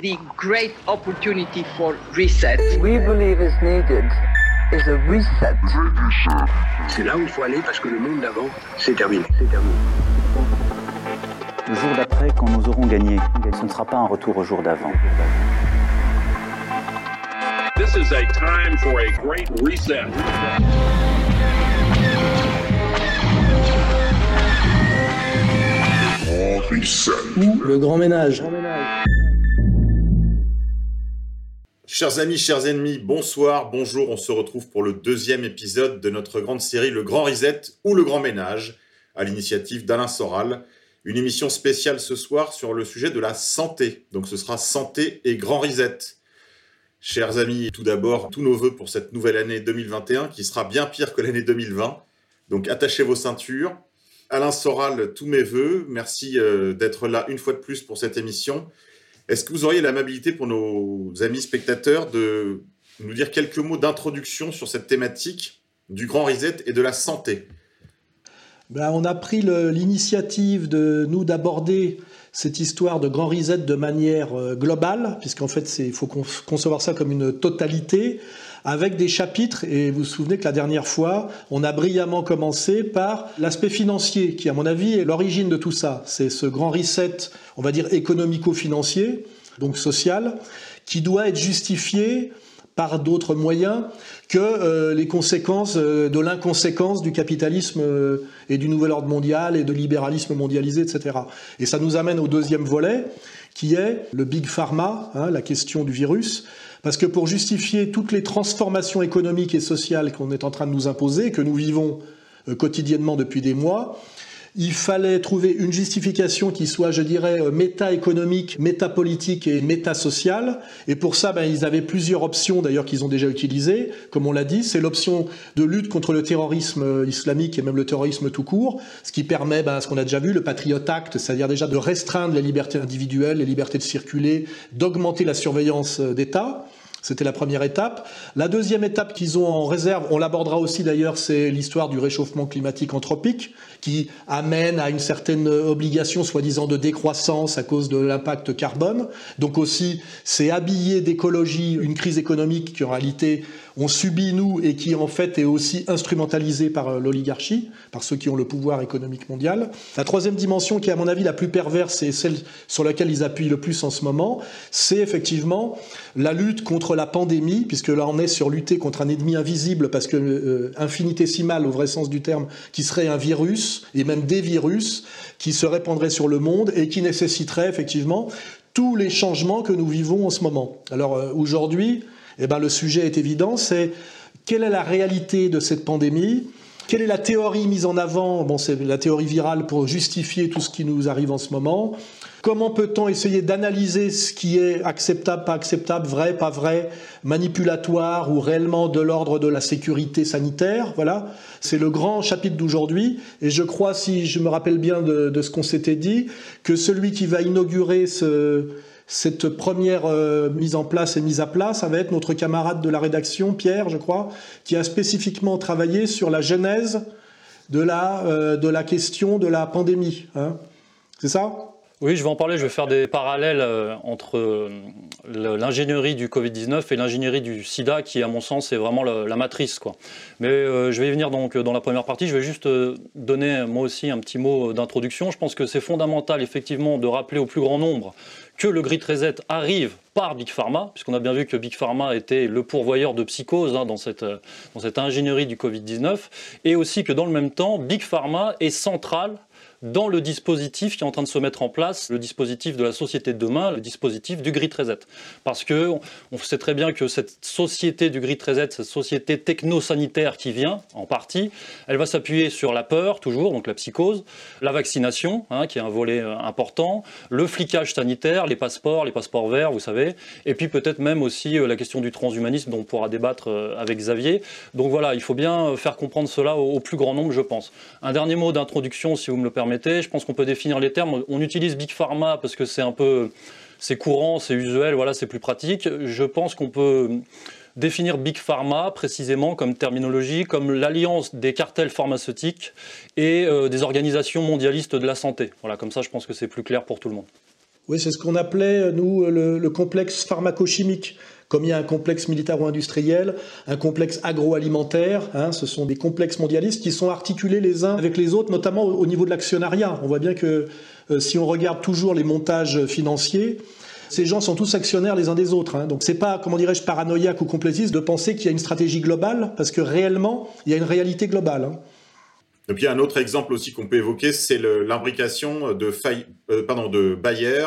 the great opportunity for reset. We believe is needed is a reset. C'est là où il faut aller parce que le monde d'avant, c'est terminé. C'est terminé. Le jour d'après, quand nous aurons gagné, ce ne sera pas un retour au jour d'avant. This is a time for a great reset. Le grand ménage. Chers amis, chers ennemis, bonsoir, bonjour. On se retrouve pour le deuxième épisode de notre grande série Le Grand Reset ou Le Grand Ménage, à l'initiative d'Alain Soral. Une émission spéciale ce soir sur le sujet de la santé. Donc ce sera santé et grand reset. Chers amis, tout d'abord, tous nos voeux pour cette nouvelle année 2021 qui sera bien pire que l'année 2020. Donc attachez vos ceintures. Alain Soral, tous mes voeux. Merci euh, d'être là une fois de plus pour cette émission. Est-ce que vous auriez l'amabilité pour nos amis spectateurs de nous dire quelques mots d'introduction sur cette thématique du grand reset et de la santé? Ben, On a pris l'initiative de nous d'aborder cette histoire de grand reset de manière euh, globale, puisqu'en fait il faut concevoir ça comme une totalité avec des chapitres, et vous vous souvenez que la dernière fois, on a brillamment commencé par l'aspect financier, qui à mon avis est l'origine de tout ça. C'est ce grand reset, on va dire économico-financier, donc social, qui doit être justifié par d'autres moyens que euh, les conséquences euh, de l'inconséquence du capitalisme euh, et du nouvel ordre mondial et de libéralisme mondialisé, etc. Et ça nous amène au deuxième volet, qui est le big pharma, hein, la question du virus. Parce que pour justifier toutes les transformations économiques et sociales qu'on est en train de nous imposer, que nous vivons euh, quotidiennement depuis des mois, il fallait trouver une justification qui soit, je dirais, euh, méta-économique, méta-politique et méta-sociale. Et pour ça, ben, ils avaient plusieurs options, d'ailleurs, qu'ils ont déjà utilisées. Comme on l'a dit, c'est l'option de lutte contre le terrorisme euh, islamique et même le terrorisme tout court, ce qui permet, ben, ce qu'on a déjà vu, le Patriot Act, c'est-à-dire déjà de restreindre les libertés individuelles, les libertés de circuler, d'augmenter la surveillance d'État. C'était la première étape. La deuxième étape qu'ils ont en réserve, on l'abordera aussi d'ailleurs, c'est l'histoire du réchauffement climatique anthropique, qui amène à une certaine obligation, soi-disant, de décroissance à cause de l'impact carbone. Donc aussi, c'est habiller d'écologie une crise économique qui en réalité on subit nous et qui en fait est aussi instrumentalisée par euh, l'oligarchie, par ceux qui ont le pouvoir économique mondial. La troisième dimension qui est à mon avis la plus perverse et celle sur laquelle ils appuient le plus en ce moment, c'est effectivement la lutte contre la pandémie, puisque là on est sur lutter contre un ennemi invisible parce que euh, infinitésimal au vrai sens du terme, qui serait un virus et même des virus qui se répandraient sur le monde et qui nécessiteraient effectivement tous les changements que nous vivons en ce moment. Alors euh, aujourd'hui, eh ben, le sujet est évident, c'est quelle est la réalité de cette pandémie? Quelle est la théorie mise en avant? Bon, c'est la théorie virale pour justifier tout ce qui nous arrive en ce moment. Comment peut-on essayer d'analyser ce qui est acceptable, pas acceptable, vrai, pas vrai, manipulatoire ou réellement de l'ordre de la sécurité sanitaire? Voilà, c'est le grand chapitre d'aujourd'hui. Et je crois, si je me rappelle bien de, de ce qu'on s'était dit, que celui qui va inaugurer ce, cette première euh, mise en place et mise à plat, ça va être notre camarade de la rédaction, Pierre, je crois, qui a spécifiquement travaillé sur la genèse de la, euh, de la question de la pandémie. Hein. C'est ça? Oui, je vais en parler. Je vais faire des parallèles euh, entre l'ingénierie du Covid-19 et l'ingénierie du SIDA, qui, à mon sens, est vraiment la, matrice. Mais je vais y venir donc dans la première partie. Je vais juste donner moi aussi un petit mot d'introduction. Je pense que c'est fondamental, effectivement, de rappeler au plus grand nombre que le Grid Reset arrive par Big Pharma, puisqu'on a bien vu que Big Pharma était le pourvoyeur de psychose hein, dans, cette, dans cette ingénierie du Covid-19, et aussi que dans le même temps, Big Pharma est central dans le dispositif qui est en train de se mettre en place, le dispositif de la société de demain, le dispositif du Grid Reset. Parce que on sait très bien que cette société du Grid Reset, cette société techno-sanitaire qui vient, en partie, elle va s'appuyer sur la peur, toujours, donc la psychose, la vaccination, hein, qui est un volet euh, important, le flicage sanitaire, les passeports, les passeports verts, vous savez, et puis peut-être même aussi euh, la question du transhumanisme dont on pourra débattre euh, avec Xavier. Donc voilà, il faut bien faire comprendre cela au, plus grand nombre, je pense. Un dernier mot d'introduction, si vous me le permettez je pense qu'on peut définir les termes. On utilise Big Pharma parce que c'est un peu, c'est courant, c'est usuel, voilà, c'est plus pratique. Je pense qu'on peut définir Big Pharma précisément comme terminologie, comme l'alliance des cartels pharmaceutiques et euh, des organisations mondialistes de la santé. Voilà, comme ça, je pense que c'est plus clair pour tout le monde. Oui, c'est ce qu'on appelait, nous, le, le complexe pharmacochimique comme il y a un complexe militaro-industriel, un complexe agroalimentaire. Hein, ce sont des complexes mondialistes qui sont articulés les uns avec les autres, notamment au, niveau de l'actionnariat. On voit bien que euh, si on regarde toujours les montages financiers, ces gens sont tous actionnaires les uns des autres. Hein. Donc c'est pas, comment dirais-je, paranoïaque ou complétiste de penser qu'il y a une stratégie globale, parce que réellement, il y a une réalité globale. Hein. Et puis un autre exemple aussi qu'on peut évoquer, c'est l'imbrication de, euh, Bayer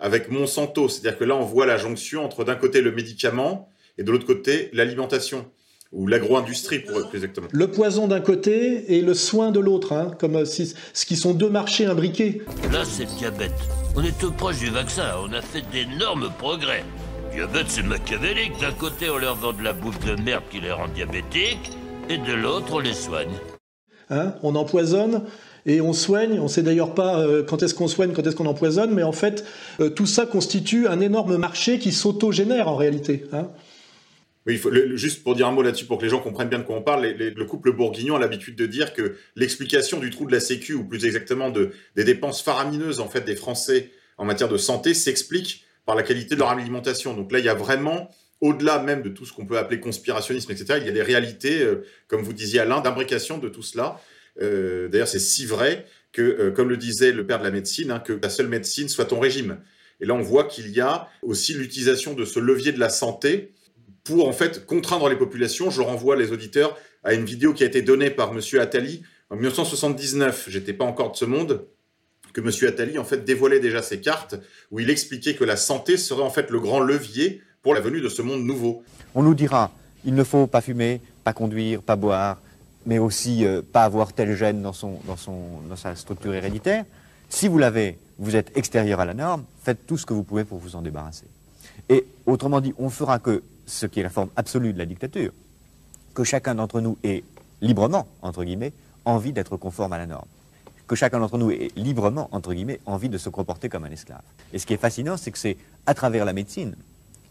avec Monsanto. C'est-à-dire que là, on voit la jonction entre d'un côté le médicament et de l'autre côté l'alimentation ou l'agro-industrie pour être plus exactement. Le poison d'un côté et le soin de l'autre, hein, comme euh, si, ce qui sont deux marchés imbriqués. Là, c'est le diabète. On est tout proche du vaccin, on a fait d'énormes progrès. Diabète, c'est machiavélique. D'un côté, on leur vend de la bouffe de merde qui les rend diabétiques, et de l'autre, on les soigne. Hein, on empoisonne et on soigne. On ne sait d'ailleurs pas euh, quand est-ce qu'on soigne, quand est-ce qu'on empoisonne, mais en fait, euh, tout ça constitue un énorme marché qui s'autogénère en réalité. Hein. Oui, juste pour dire un mot là-dessus, pour que les gens comprennent bien de quoi on parle, le couple bourguignon a l'habitude de dire que l'explication du trou de la Sécu, ou plus exactement de, des dépenses faramineuses en fait des Français en matière de santé, s'explique par la qualité de leur alimentation. Donc là, il y a vraiment, au-delà même de tout ce qu'on peut appeler conspirationnisme, etc., il y a des réalités, euh, comme vous disiez Alain, d'imbrication de tout cela. Euh, d'ailleurs, c'est si vrai que, euh, comme le disait le père de la médecine, hein, que la seule médecine soit ton régime. Et là, on voit qu'il y a aussi l'utilisation de ce levier de la santé pour en fait contraindre les populations. Je renvoie les auditeurs à une vidéo qui a été donnée par Monsieur Attali en 1979. J'étais pas encore de ce monde que Monsieur Attali en fait dévoilait déjà ses cartes où il expliquait que la santé serait en fait le grand levier pour la venue de ce monde nouveau. On nous dira il ne faut pas fumer, pas conduire, pas boire, mais aussi euh, pas avoir tel gène dans, son, dans, son, dans sa structure héréditaire. Si vous l'avez, vous êtes extérieur à la norme, faites tout ce que vous pouvez pour vous en débarrasser. Et autrement dit, on fera que ce qui est la forme absolue de la dictature, que chacun d'entre nous ait librement, entre guillemets, envie d'être conforme à la norme. Que chacun d'entre nous ait librement, entre guillemets, envie de se comporter comme un esclave. Et ce qui est fascinant, c'est que c'est à travers la médecine,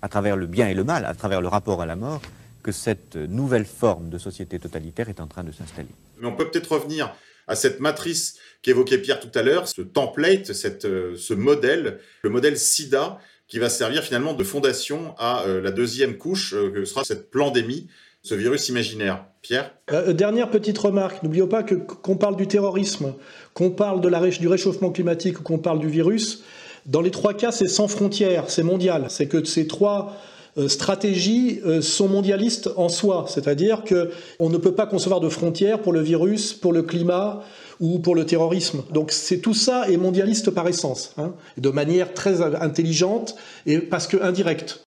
à travers le bien et le mal, à travers le rapport à la mort, que cette nouvelle forme de société totalitaire est en train de s'installer. Mais on peut peut-être revenir à cette matrice qu'évoquait Pierre tout à l'heure, ce template, cette, euh, ce modèle, le modèle SIDA, qui va servir finalement de fondation à euh, la deuxième couche, euh, que sera cette pandémie, ce virus imaginaire. Pierre? Dernière petite remarque, n'oublions pas que qu'on parle du terrorisme, qu'on parle de la, du réchauffement climatique ou qu'on parle du virus, dans les trois cas, c'est sans frontières, c'est mondial. C'est que ces trois stratégies euh, sont mondialistes en soi, c'est-à-dire qu'on ne peut pas concevoir de frontières pour le virus, pour le climat ou pour le terrorisme. Donc c'est tout ça est mondialiste par essence, hein, de manière très intelligente et parce que indirecte.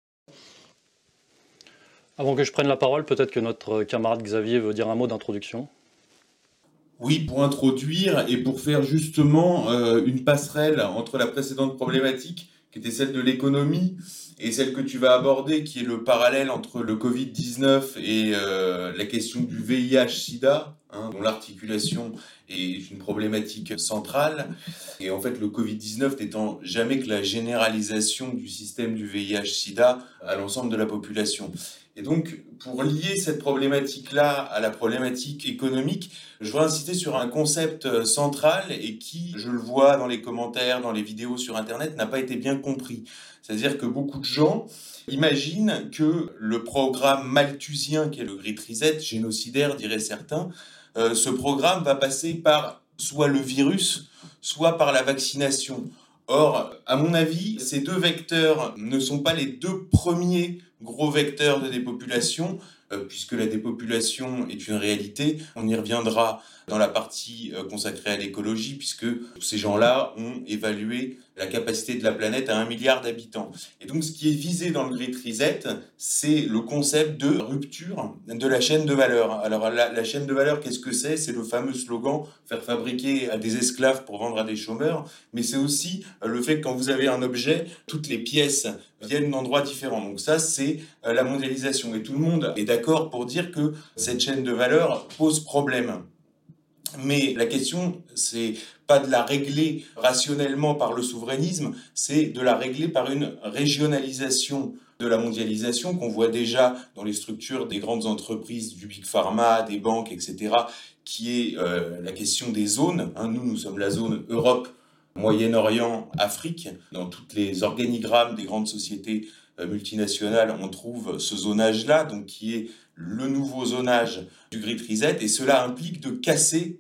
Avant que je prenne la parole, peut-être que notre camarade Xavier veut dire un mot d'introduction. Oui, pour introduire et pour faire justement euh, une passerelle entre la précédente problématique, qui était celle de l'économie, et celle que tu vas aborder, qui est le parallèle entre le Covid-19 et euh, la question du VIH-Sida, hein, dont l'articulation est une problématique centrale. Et en fait, le Covid-19 n'étant jamais que la généralisation du système du VIH-Sida à l'ensemble de la population. Et donc, pour lier cette problématique-là à la problématique économique, je voudrais insister sur un concept central et qui, je le vois dans les commentaires, dans les vidéos sur Internet, n'a pas été bien compris. C'est-à-dire que beaucoup de gens imaginent que le programme malthusien, qui est le Great Reset, génocidaire, diraient certains, euh, ce programme va passer par soit le virus, soit par la vaccination. Or, à mon avis, ces deux vecteurs ne sont pas les deux premiers gros vecteurs de dépopulation, euh, puisque la dépopulation est une réalité. On y reviendra dans la partie euh, consacrée à l'écologie, puisque ces gens-là ont évalué la capacité de la planète à un milliard d'habitants. Et donc ce qui est visé dans le Great Reset, c'est le concept de rupture de la chaîne de valeur. Alors la, chaîne de valeur, qu'est-ce que c'est? C'est le fameux slogan faire fabriquer à des esclaves pour vendre à des chômeurs, mais c'est aussi le fait que quand vous avez un objet, toutes les pièces viennent d'endroits différents. Donc ça, c'est euh, la mondialisation. Et tout le monde est d'accord pour dire que cette chaîne de valeur pose problème. Mais la question, c'est de la régler rationnellement par le souverainisme, c'est de la régler par une régionalisation de la mondialisation qu'on voit déjà dans les structures des grandes entreprises, du big pharma, des banques, etc., qui est euh, la question des zones. Hein, nous, nous sommes la zone Europe Moyen-Orient, Afrique. Dans toutes les organigrammes des grandes sociétés euh, multinationales, on trouve ce zonage-là, donc qui est le nouveau zonage du Great Reset, et cela implique de casser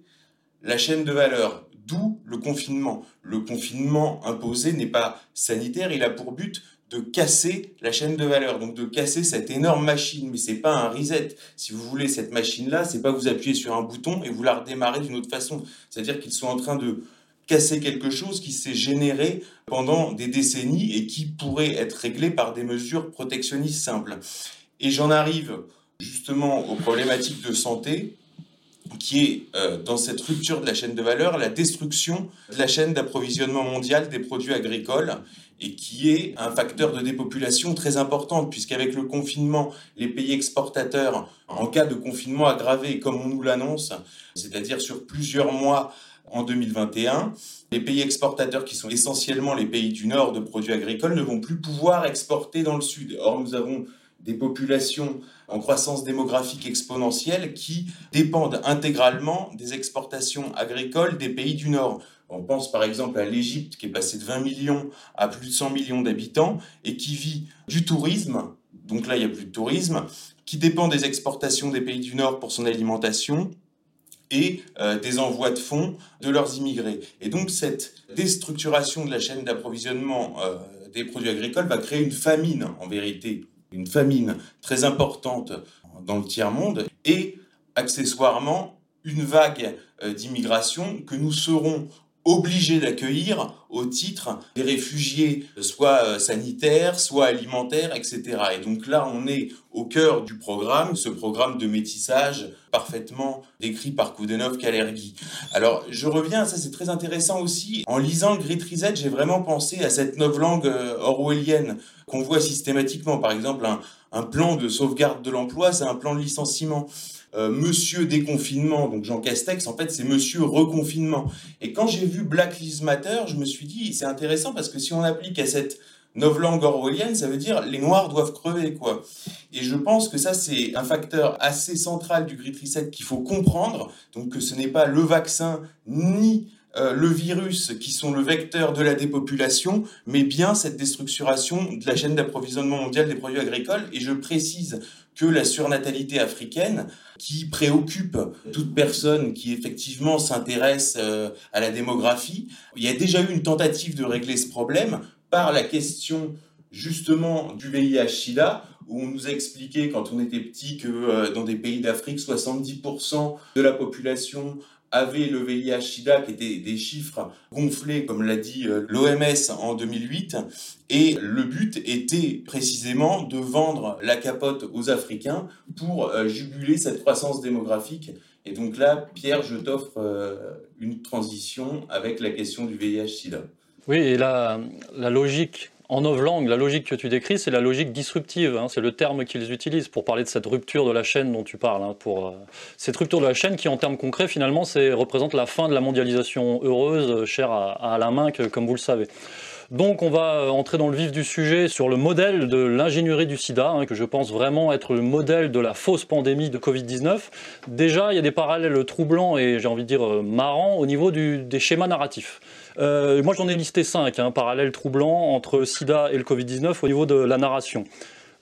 la chaîne de valeur, d'où le confinement. Le confinement imposé n'est pas sanitaire, il a pour but de casser la chaîne de valeur, donc de casser cette énorme machine. Mais c'est pas un reset. Si vous voulez cette machine-là, c'est pas vous appuyez sur un bouton et vous la redémarrez d'une autre façon. C'est-à-dire qu'ils sont en train de casser quelque chose qui s'est généré pendant des décennies et qui pourrait être réglé par des mesures protectionnistes simples. Et j'en arrive justement aux problématiques de santé qui est euh, dans cette rupture de la chaîne de valeur la destruction de la chaîne d'approvisionnement mondial des produits agricoles et qui est un facteur de dépopulation très important, puisqu'avec le confinement, les pays exportateurs, en cas de confinement aggravé, comme on nous l'annonce, c'est-à-dire sur plusieurs mois en 2021, les pays exportateurs, qui sont essentiellement les pays du nord de produits agricoles, ne vont plus pouvoir exporter dans le sud. Or, nous avons des populations en croissance démographique exponentielle qui dépendent intégralement des exportations agricoles des pays du Nord. On pense par exemple à l'Égypte qui est passée de 20 millions à plus de 100 millions d'habitants et qui vit du tourisme, donc là il n'y a plus de tourisme, qui dépend des exportations des pays du Nord pour son alimentation et euh, des envois de fonds de leurs immigrés. Et donc cette déstructuration de la chaîne d'approvisionnement euh, des produits agricoles va créer une famine en vérité, une famine très importante dans le tiers-monde et accessoirement une vague euh, d'immigration que nous serons obligés d'accueillir au titre des réfugiés, soit euh, sanitaires, soit alimentaires, etc. Et donc là, on est au cœur du programme, ce programme de métissage parfaitement décrit par Koudenov Kalergi. Alors, je reviens, ça c'est très intéressant aussi. En lisant Great Reset, j'ai vraiment pensé à cette langue euh, orwellienne qu'on voit systématiquement. Par exemple, un plan de sauvegarde de l'emploi, c'est un plan de licenciement. Euh, Monsieur déconfinement, donc Jean Castex, en fait, c'est Monsieur reconfinement. Et quand j'ai vu Black Lives Matter, je me suis dit, c'est intéressant parce que si on applique à cette novlangue orwellienne, ça veut dire les Noirs doivent crever, quoi. Et je pense que ça, c'est un facteur assez central du Great Reset qu'il faut comprendre. Donc que ce n'est pas le vaccin ni euh, le virus qui sont le vecteur de la dépopulation, mais bien cette déstructuration de la chaîne d'approvisionnement mondial des produits agricoles. Et je précise que la surnatalité africaine, qui préoccupe toute personne qui effectivement s'intéresse euh, à la démographie. Il y a déjà eu une tentative de régler ce problème par la question justement du VIH-Sida, où on nous a expliqué quand on était petit que euh, dans des pays d'Afrique, 70% de la population avait le VIH-Sida, qui étaient des chiffres gonflés, comme l'a dit euh, l'OMS en 2008. Et le but était précisément de vendre la capote aux Africains pour euh, juguler cette croissance démographique. Et donc là, Pierre, je t'offre euh, une transition avec la question du VIH-Sida. Oui, et la, la logique en novlangue, la logique que tu décris, c'est la logique disruptive. Hein. c'est le terme qu'ils utilisent pour parler de cette rupture de la chaîne dont tu parles. Hein. pour, euh, cette rupture de la chaîne qui, en termes concrets, finalement, représente la fin de la mondialisation heureuse, euh, chère à, Alain Minck, comme vous le savez. Donc on va euh, entrer dans le vif du sujet sur le modèle de l'ingénierie du sida, hein, que je pense vraiment être le modèle de la fausse pandémie de Covid-19. Déjà, il y a des parallèles troublants et j'ai envie de dire marrants au niveau des schémas narratifs. Euh, moi, j'en ai listé cinq, un hein, parallèle troublant entre sida et le Covid-19 au niveau de la narration.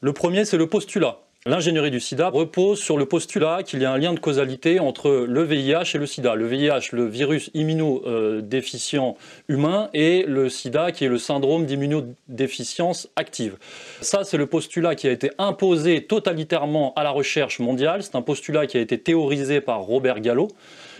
Le premier, c'est le postulat. L'ingénierie du sida repose sur le postulat qu'il y a un lien de causalité entre le VIH et le sida. Le VIH, le virus immunodéficient humain, et le sida, qui est le syndrome d'immunodéficience active. Ça, c'est le postulat qui a été imposé totalitairement à la recherche mondiale. C'est un postulat qui a été théorisé par Robert Gallo.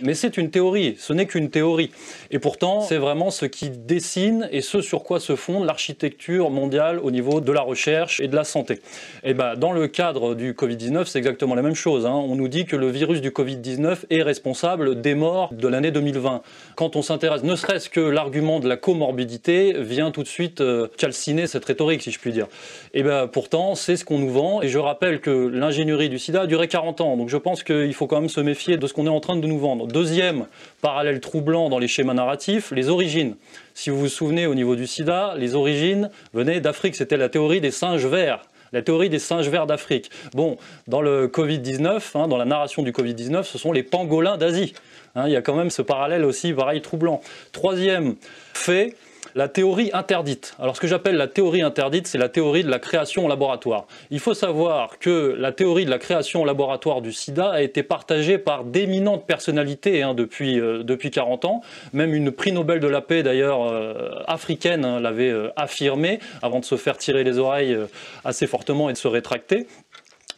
Mais c'est une théorie, ce n'est qu'une théorie. Et pourtant, c'est vraiment ce qui dessine et ce sur quoi se fonde l'architecture mondiale au niveau de la recherche et de la santé. Et ben, dans le cadre du Covid-19, c'est exactement la même chose. Hein. On nous dit que le virus du Covid-19 est responsable des morts de l'année 2020. Quand on s'intéresse, ne serait-ce que l'argument de la comorbidité vient tout de suite euh, calciner cette rhétorique, si je puis dire. Et ben, pourtant, c'est ce qu'on nous vend. Et je rappelle que l'ingénierie du sida a duré 40 ans. Donc je pense qu'il faut quand même se méfier de ce qu'on est en train de nous vendre. Deuxième parallèle troublant dans les schémas narratifs, les origines. Si vous vous souvenez au niveau du sida, les origines venaient d'Afrique, c'était la théorie des singes verts. La théorie des singes verts d'Afrique. Bon, dans le Covid-19, hein, dans la narration du Covid-19, ce sont les pangolins d'Asie. Hein, il y a quand même ce parallèle aussi, pareil, troublant. Troisième fait, la théorie interdite. Alors ce que j'appelle la théorie interdite, c'est la théorie de la création en laboratoire. Il faut savoir que la théorie de la création en laboratoire du sida a été partagée par d'éminentes personnalités hein, depuis, euh, depuis 40 ans. Même une prix Nobel de la paix d'ailleurs euh, africaine hein, l'avait euh, affirmé avant de se faire tirer les oreilles assez fortement et de se rétracter.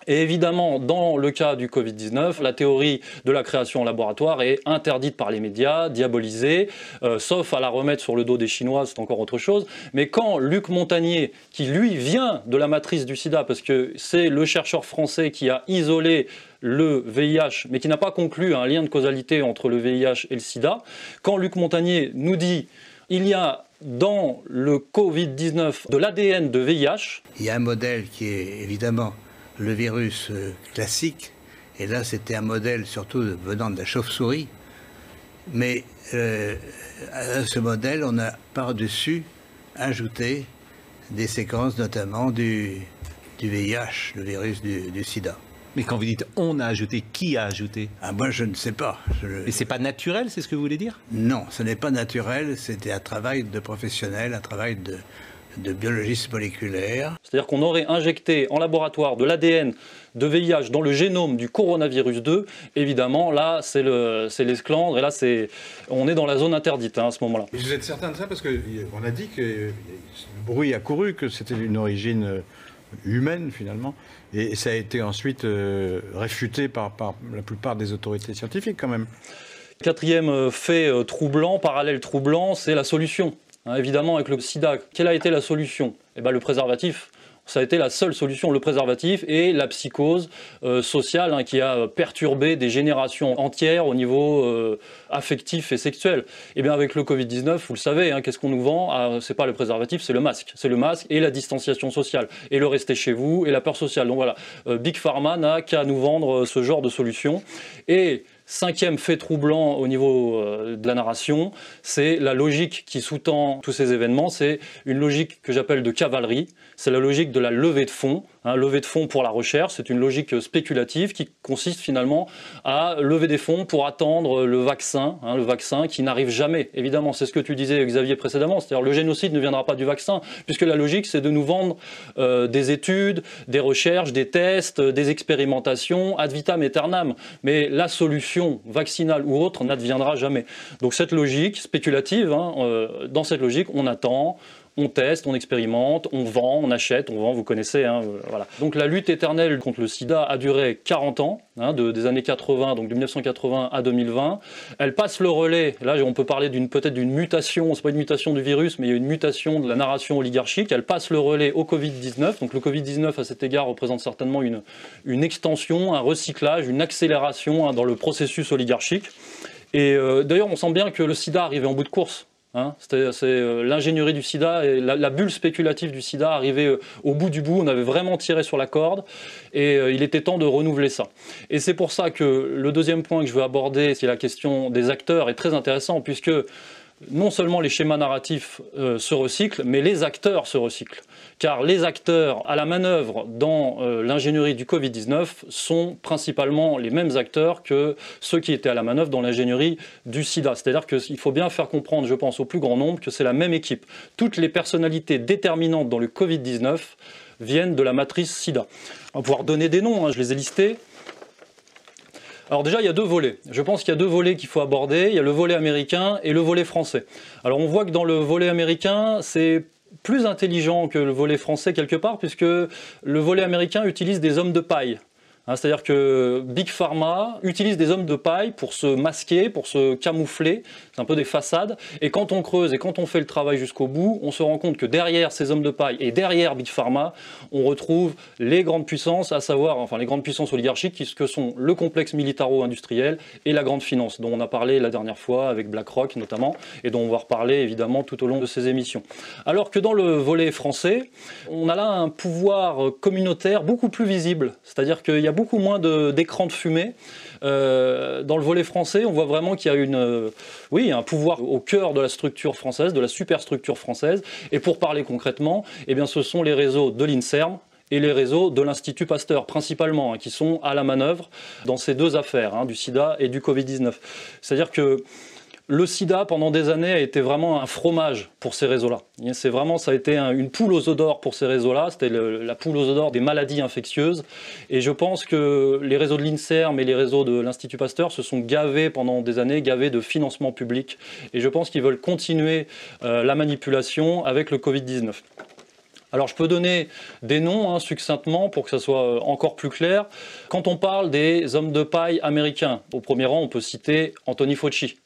Et évidemment, dans le cas du Covid-19, la théorie de la création en laboratoire est interdite par les médias, diabolisée, euh, sauf à la remettre sur le dos des Chinois, c'est encore autre chose. Mais quand Luc Montagnier, qui lui vient de la matrice du sida, parce que c'est le chercheur français qui a isolé le VIH, mais qui n'a pas conclu un lien de causalité entre le VIH et le sida, quand Luc Montagnier nous dit il y a dans le Covid-19 de l'ADN de VIH. Il y a un modèle qui est évidemment le virus euh, classique, et là c'était un modèle surtout venant de la chauve-souris, mais euh, à ce modèle on a par-dessus ajouté des séquences notamment du, du VIH, le virus du, sida. Mais quand vous dites on a ajouté, qui a ajouté? Ah, Moi, je ne sais pas. Et c'est pas naturel, c'est ce que vous voulez dire? Non, ce n'est pas naturel. C'était un travail de professionnel, un travail de, de biologistes moléculaires. C'est-à-dire qu'on aurait injecté en laboratoire de l'ADN de VIH dans le génome du coronavirus 2, évidemment, là, c'est l'esclandre, et là, c'est, on est dans la zone interdite hein, à ce moment-là. Vous êtes certain de ça? Parce qu'on a dit que le bruit a couru, que c'était une origine euh, humaine, finalement, et ça a été ensuite euh, réfuté par, par la plupart des autorités scientifiques, quand même. Quatrième euh, fait troublant, parallèle troublant, c'est la solution. Hein, évidemment, avec le sida, quelle a été la solution? Eh ben, Le préservatif. Ça a été la seule solution, le préservatif et la psychose euh, sociale hein, qui a perturbé des générations entières au niveau euh, affectif et sexuel. Et eh bien avec le Covid-19, vous le savez, hein, qu'est-ce qu'on nous vend? Ah, C'est pas le préservatif, c'est le masque. C'est le masque et la distanciation sociale et le rester chez vous et la peur sociale. Donc voilà, euh, Big Pharma n'a qu'à nous vendre ce genre de solution. Et Cinquième fait troublant au niveau euh, de la narration, c'est la logique qui sous-tend tous ces événements. C'est une logique que j'appelle de cavalerie. C'est la logique de la levée de fonds. Hein, levée de fonds pour la recherche, c'est une logique spéculative qui consiste finalement à lever des fonds pour attendre le vaccin, hein, le vaccin qui n'arrive jamais. Évidemment, c'est ce que tu disais Xavier précédemment, c'est-à-dire le génocide ne viendra pas du vaccin, puisque la logique c'est de nous vendre euh, des études, des recherches, des tests, des expérimentations ad vitam aeternam. Mais la solution vaccinale ou autre n'adviendra jamais. Donc cette logique spéculative, hein, euh, dans cette logique, on attend, on teste, on expérimente, on vend, on achète, on vend, vous connaissez. Hein, euh, voilà. Donc la lutte éternelle contre le sida a duré 40 ans, hein, de, des années 80, donc de 1980 à 2020. Elle passe le relais, là on peut parler peut-être d'une mutation, c'est pas une mutation du virus, mais il y a une mutation de la narration oligarchique. Elle passe le relais au Covid-19. Donc le Covid-19 à cet égard représente certainement une, une extension, un recyclage, une accélération hein, dans le processus oligarchique. Et euh, d'ailleurs, on sent bien que le sida arrivait en bout de course. Hein, c'est euh, l'ingénierie du sida et la, bulle spéculative du sida arrivait euh, au bout du bout. On avait vraiment tiré sur la corde et euh, il était temps de renouveler ça. Et c'est pour ça que le deuxième point que je veux aborder, c'est la question des acteurs, est très intéressant puisque non seulement les schémas narratifs se recyclent, mais les acteurs se recyclent. Car les acteurs à la manœuvre dans euh, l'ingénierie du Covid-19 sont principalement les mêmes acteurs que ceux qui étaient à la manœuvre dans l'ingénierie du sida. C'est-à-dire qu'il faut bien faire comprendre, je pense, au plus grand nombre que c'est la même équipe. Toutes les personnalités déterminantes dans le Covid-19 viennent de la matrice sida. On va pouvoir donner des noms, hein, je les ai listés. Alors déjà, il y a deux volets. Je pense qu'il y a deux volets qu'il faut aborder. Il y a le volet américain et le volet français. Alors on voit que dans le volet américain, c'est plus intelligent que le volet français quelque part, puisque le volet américain utilise des hommes de paille. Hein, c'est-à-dire que Big Pharma utilise des hommes de paille pour se masquer, pour se camoufler, c'est un peu des façades. Et quand on creuse et quand on fait le travail jusqu'au bout, on se rend compte que derrière ces hommes de paille et derrière Big Pharma, on retrouve les grandes puissances, à savoir, enfin les grandes puissances oligarchiques, qui que sont le complexe militaro-industriel et la grande finance, dont on a parlé la dernière fois avec BlackRock notamment, et dont on va reparler évidemment tout au long de ces émissions. Alors que dans le volet français, on a là un pouvoir communautaire beaucoup plus visible, c'est-à-dire qu'il y a beaucoup moins d'écrans de, fumée. Euh, dans le volet français, on voit vraiment qu'il y a une, euh, oui, un pouvoir au cœur de la structure française, de la superstructure française. Et pour parler concrètement, eh bien, ce sont les réseaux de l'INSERM et les réseaux de l'Institut Pasteur, principalement, hein, qui sont à la manœuvre dans ces deux affaires, hein, du sida et du Covid-19. C'est-à-dire que le sida, pendant des années, a été vraiment un fromage pour ces réseaux-là. C'est vraiment, ça a été une poule aux odeurs pour ces réseaux-là. C'était la poule aux odeurs des maladies infectieuses. Et je pense que les réseaux de l'INSERM et les réseaux de l'Institut Pasteur se sont gavés pendant des années, gavés de financement public. Et je pense qu'ils veulent continuer euh, la manipulation avec le Covid-19. Alors je peux donner des noms hein, succinctement pour que ça soit euh, encore plus clair. Quand on parle des hommes de paille américains, au premier rang on peut citer Anthony Fauci.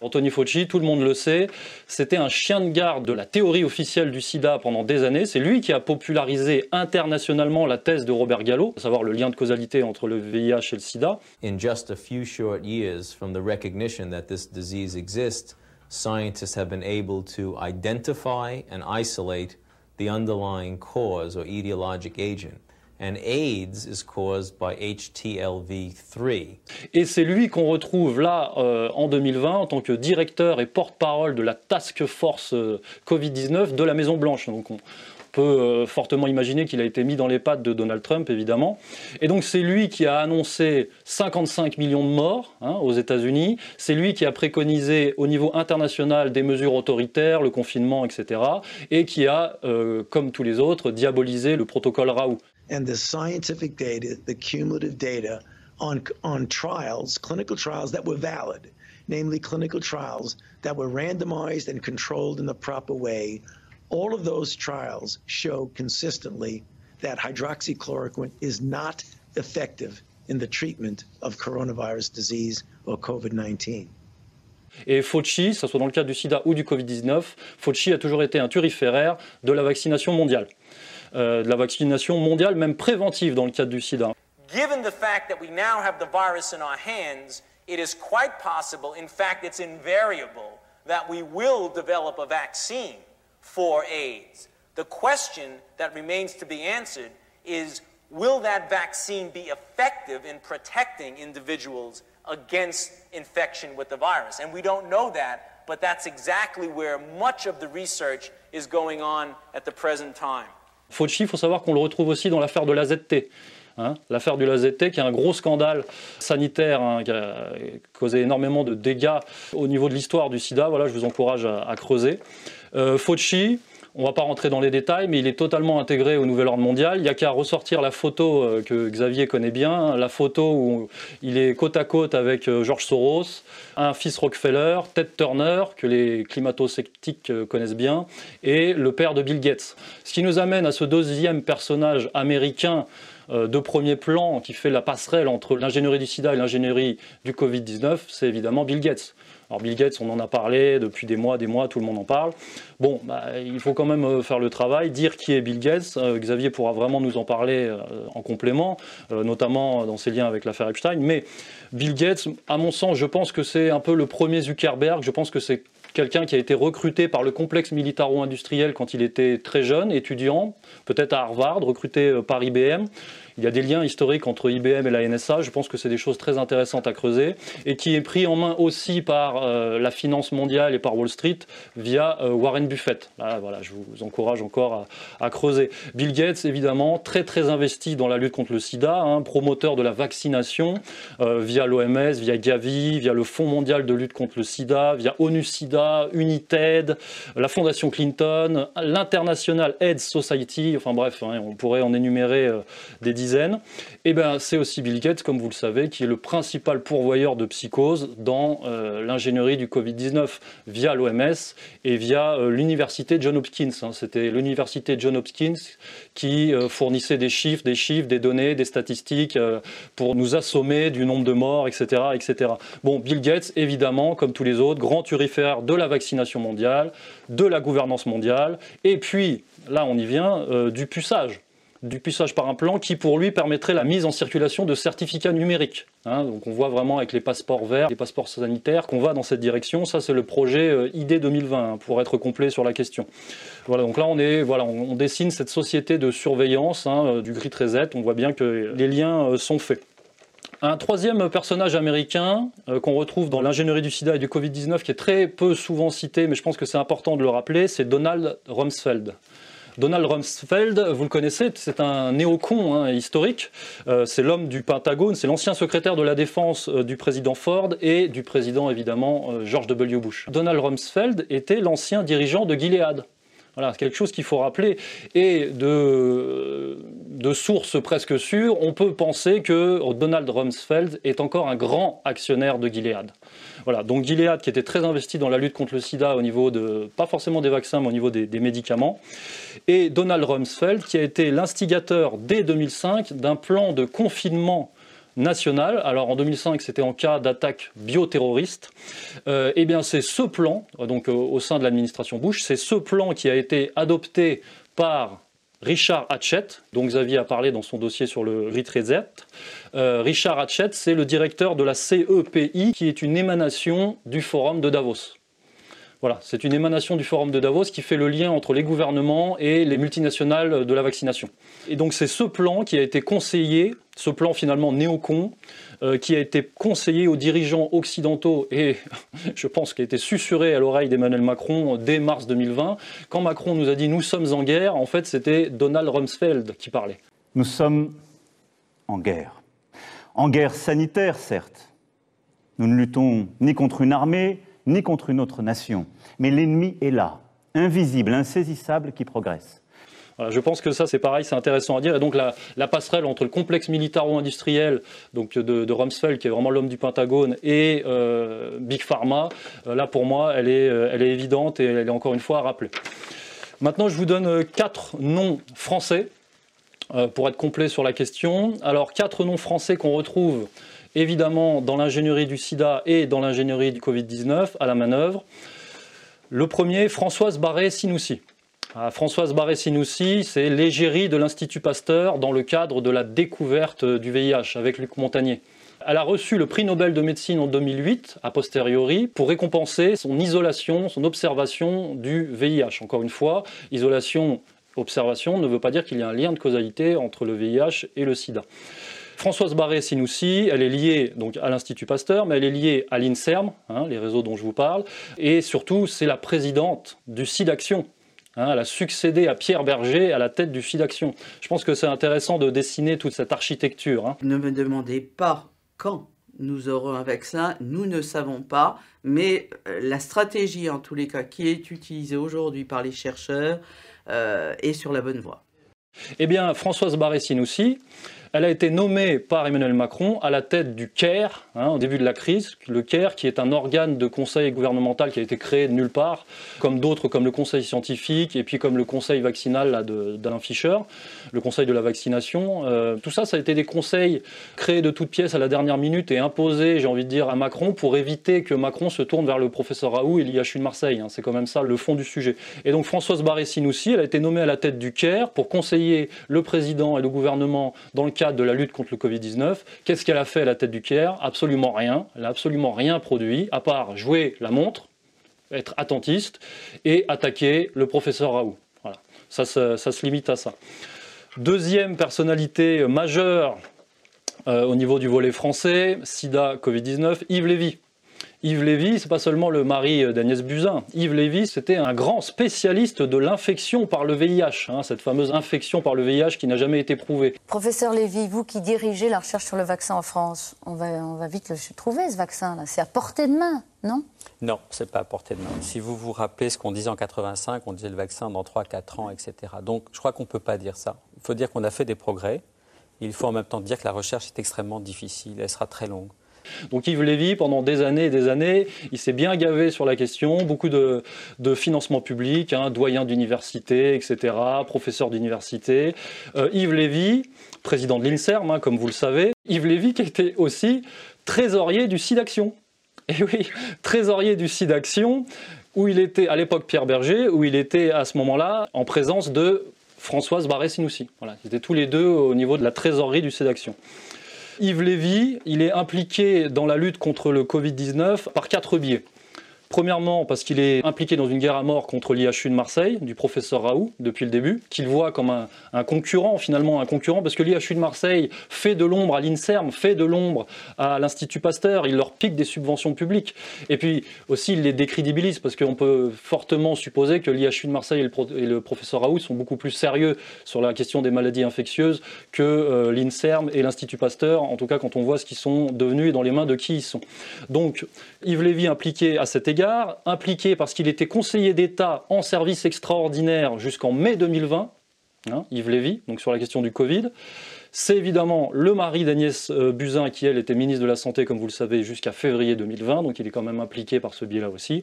Anthony Fauci, tout le monde le sait, c'était un chien de garde de la théorie officielle du sida pendant des années. C'est lui qui a popularisé internationalement la thèse de Robert Gallo, à savoir le lien de causalité entre le VIH et le sida. In just a few short years from the recognition that this disease exists, scientists have been able to identify and isolate the underlying cause or etiologic agent. And AIDS is caused by HTLV3. Et c'est lui qu'on retrouve là euh, en 2020 en tant que directeur et porte-parole de la Task Force euh, Covid-19 de la Maison Blanche. Donc on, peut euh, fortement imaginer qu'il a été mis dans les pattes de Donald Trump, évidemment. Et donc c'est lui qui a annoncé 55 millions de morts hein, aux États-Unis. C'est lui qui a préconisé au niveau international des mesures autoritaires, le confinement, etc. Et qui a, comme tous les autres, diabolisé le protocole Raoult. And the scientific data, the cumulative data on, on trials, clinical trials that were valid, namely clinical trials that were randomized and controlled in the proper way, all of those trials show consistently that hydroxychloroquine is not effective in the treatment of coronavirus disease or COVID-19. Et Fauci, ce soit dans le cas du sida ou du Covid-19, Fauci a toujours été un turiféraire de la vaccination mondiale. Euh, de la vaccination mondiale, même préventive dans le cadre du sida. Given the fact that we now have the virus in our hands, it is quite possible, in fact, it's invariable, that we will develop a vaccine for AIDS. The question that remains to be answered is will that vaccine be effective in protecting individuals against infection with the virus? And we don't know that, but that's exactly where much of the research is going on at the present time. Fauci, il faut savoir qu'on le retrouve aussi dans l'affaire de l'AZT. Hein, l'affaire du l'AZT, qui est un gros scandale sanitaire, hein, qui a causé énormément de dégâts au niveau de l'histoire du sida. Voilà, je vous encourage à, à creuser. Euh, Fauci, on ne va pas rentrer dans les détails, mais il est totalement intégré au nouvel ordre mondial. Il n'y a qu'à ressortir la photo euh, que Xavier connaît bien, la photo où il est côte à côte avec euh, George Soros, un fils Rockefeller, Ted Turner, que les climato-sceptiques euh, connaissent bien, et le père de Bill Gates. Ce qui nous amène à ce deuxième personnage américain de premier plan qui fait la passerelle entre l'ingénierie du sida et l'ingénierie du Covid-19, c'est évidemment Bill Gates. Alors Bill Gates, on en a parlé depuis des mois, des mois, tout le monde en parle. Bon, bah, il faut quand même euh, faire le travail, dire qui est Bill Gates. Euh, Xavier pourra vraiment nous en parler euh, en complément, notamment dans ses liens avec l'affaire Epstein. Mais Bill Gates, à mon sens, je pense que c'est un peu le premier Zuckerberg. Je pense que c'est quelqu'un qui a été recruté par le complexe militaro-industriel quand il était très jeune, étudiant, peut-être à Harvard, recruté par IBM. Il y a des liens historiques entre IBM et la NSA. Je pense que c'est des choses très intéressantes à creuser et qui est pris en main aussi par euh, la finance mondiale et par Wall Street via euh, Warren Buffett. voilà, je vous encourage encore à, creuser. Bill Gates, évidemment, très très investi dans la lutte contre le sida, hein, promoteur de la vaccination euh, via l'OMS, via Gavi, via le Fonds mondial de lutte contre le sida, via ONU SIDA, United, la Fondation Clinton, l'International AIDS Society, enfin bref, hein, on pourrait en énumérer des dizaines et eh ben, c'est aussi Bill Gates, comme vous le savez, qui est le principal pourvoyeur de psychose dans euh, l'ingénierie du Covid-19 via l'OMS et via euh, l'université John Hopkins. Hein. C'était l'université John Hopkins qui euh, fournissait des chiffres, des chiffres, des données, des statistiques pour nous assommer du nombre de morts, etc., etc. Bon, Bill Gates, évidemment, comme tous les autres, grand turifère de la vaccination mondiale, de la gouvernance mondiale, et puis, là on y vient, du puçage du puissage par un plan qui pour lui permettrait la mise en circulation de certificats numériques. Hein. donc on voit vraiment avec les passeports verts, les passeports sanitaires qu'on va dans cette direction. Ça c'est le projet euh, ID 2020 hein, pour être complet sur la question. Voilà donc là on est voilà on, dessine cette société de surveillance hein, euh, du Grid Reset. On voit bien que les liens euh, sont faits. Un troisième personnage américain qu'on retrouve dans l'ingénierie du sida et du Covid-19 qui est très peu souvent cité, mais je pense que c'est important de le rappeler, c'est Donald Rumsfeld. Donald Rumsfeld, vous le connaissez, c'est un néocon hein, historique. Euh, c'est l'homme du Pentagone, c'est l'ancien secrétaire de la défense euh, du président Ford et du président évidemment euh, George W. Bush. Donald Rumsfeld était l'ancien dirigeant de Gilead. Voilà, quelque chose qu'il faut rappeler. Et de, de sources presque sûres, on peut penser que Donald Rumsfeld est encore un grand actionnaire de Gilead. Voilà, donc Gilead qui était très investi dans la lutte contre le sida au niveau de, pas forcément des vaccins, mais au niveau des, médicaments. Et Donald Rumsfeld qui a été l'instigateur dès 2005 d'un plan de confinement national. Alors en 2005, c'était en cas d'attaque bioterroriste. Euh, eh bien, c'est ce plan, donc euh, au sein de l'administration Bush, c'est ce plan qui a été adopté par Richard Hatchett, dont Xavier a parlé dans son dossier sur le Reset. Euh, Richard Hatchett, c'est le directeur de la CEPI, qui est une émanation du Forum de Davos. Voilà, c'est une émanation du Forum de Davos qui fait le lien entre les gouvernements et les multinationales de la vaccination. Et donc c'est ce plan qui a été conseillé, ce plan finalement néocon, euh, qui a été conseillé aux dirigeants occidentaux et je pense qu'il a été susurré à l'oreille d'Emmanuel Macron dès mars 2020. Quand Macron nous a dit nous sommes en guerre, en fait c'était Donald Rumsfeld qui parlait. Nous sommes en guerre. En guerre sanitaire, certes. Nous ne luttons ni contre une armée, ni contre une autre nation. Mais l'ennemi est là, invisible, insaisissable, qui progresse. Voilà, je pense que ça, c'est pareil, c'est intéressant à dire. Et donc, la, passerelle entre le complexe militaro-industriel donc de, Rumsfeld, qui est vraiment l'homme du Pentagone, et euh, Big Pharma, euh, là, pour moi, elle est, euh, elle est évidente et elle est encore une fois à rappeler. Maintenant, je vous donne quatre noms français pour être complet sur la question. Alors, quatre noms français qu'on retrouve évidemment dans l'ingénierie du sida et dans l'ingénierie du Covid-19 à la manœuvre. Le premier, Françoise Barré-Sinoussi. Ah, Françoise Barré-Sinoussi, c'est l'égérie de l'Institut Pasteur dans le cadre de la découverte du VIH avec Luc Montagnier. Elle a reçu le prix Nobel de médecine en 2008, a posteriori, pour récompenser son isolation, son observation du VIH. Encore une fois, isolation, observation ne veut pas dire qu'il y a un lien de causalité entre le VIH et le sida. Françoise Barré-Sinoussi, elle est liée donc à l'Institut Pasteur, mais elle est liée à l'INSERM, hein, les réseaux dont je vous parle, et surtout c'est la présidente du SIDAction. Hein, elle a succédé à Pierre Berger à la tête du SIDAction. Je pense que c'est intéressant de dessiner toute cette architecture. Hein. Ne me demandez pas quand nous aurons un vaccin, nous ne savons pas, mais euh, la stratégie en tous les cas qui est utilisée aujourd'hui par les chercheurs est sur la bonne voie. Eh bien, Françoise Barré-Sinoussi, elle a été nommée par Emmanuel Macron à la tête du CARE, hein, au début de la crise. Le CARE, qui est un organe de conseil gouvernemental qui a été créé de nulle part, comme d'autres, comme le conseil scientifique et puis comme le conseil vaccinal d'Alain Fischer, le conseil de la vaccination. Euh, tout ça, ça a été des conseils créés de toutes pièces à la dernière minute et imposés, j'ai envie de dire, à Macron pour éviter que Macron se tourne vers le professeur Raoult et l'IHU de Marseille. Hein. C'est quand même ça le fond du sujet. Et donc Françoise Barré-Sinoussi, elle a été nommée à la tête du CARE pour conseiller le président et le gouvernement dans le cadre de la lutte contre le Covid-19. Qu'est-ce qu'elle a fait à la tête du CARE Absolument rien. Elle n'a absolument rien produit, à part jouer la montre, être attentiste et attaquer le professeur Raoult. Voilà. Ça se limite à ça. Deuxième personnalité majeure euh, au niveau du volet français, SIDA, Covid-19, Yves Lévy. Yves Lévy, c'est pas seulement le mari d'Agnès Buzyn. Yves Lévy, c'était un grand spécialiste de l'infection par le VIH, hein, cette fameuse infection par le VIH qui n'a jamais été prouvée. Professeur Lévy, vous qui dirigez la recherche sur le vaccin en France, on va, on va vite le trouver ce vaccin-là. C'est à portée de main, non? Non, c'est pas à portée de main. Si vous vous rappelez ce qu'on disait en 85, on disait le vaccin dans 3-4 ans, etc. Donc je crois qu'on ne peut pas dire ça. Il faut dire qu'on a fait des progrès. Il faut en même temps dire que la recherche est extrêmement difficile, elle sera très longue. Donc Yves Lévy, pendant des années et des années, il s'est bien gavé sur la question, beaucoup de, financement public, hein, doyen d'université, etc., professeur d'université. Euh, Yves Lévy, président de l'INSERM, hein, comme vous le savez, Yves Lévy qui était aussi trésorier du SIDAction. Et oui, trésorier du SIDAction, où il était, à l'époque Pierre Berger, où il était à ce moment-là en présence de Françoise Barré-Sinoussi. Voilà, ils étaient tous les deux au niveau de la trésorerie du SIDAction. Yves Lévy, il est impliqué dans la lutte contre le Covid-19 par quatre biais. Premièrement, parce qu'il est impliqué dans une guerre à mort contre l'IHU de Marseille, du professeur Raoult, depuis le début, qu'il voit comme un, concurrent, finalement un concurrent, parce que l'IHU de Marseille fait de l'ombre à l'INSERM, fait de l'ombre à l'Institut Pasteur, il leur pique des subventions publiques. Et puis aussi, il les décrédibilise, parce qu'on peut fortement supposer que l'IHU de Marseille et le, professeur Raoult sont beaucoup plus sérieux sur la question des maladies infectieuses que euh, l'INSERM et l'Institut Pasteur, en tout cas quand on voit ce qu'ils sont devenus et dans les mains de qui ils sont. Donc, Yves impliqué à cet égard, impliqué parce qu'il était conseiller d'État en service extraordinaire jusqu'en mai 2020, hein, Yves Lévy, donc sur la question du Covid. C'est évidemment le mari d'Agnès euh, Buzyn, qui elle était ministre de la Santé, comme vous le savez, jusqu'à février 2020, donc il est quand même impliqué par ce biais-là aussi.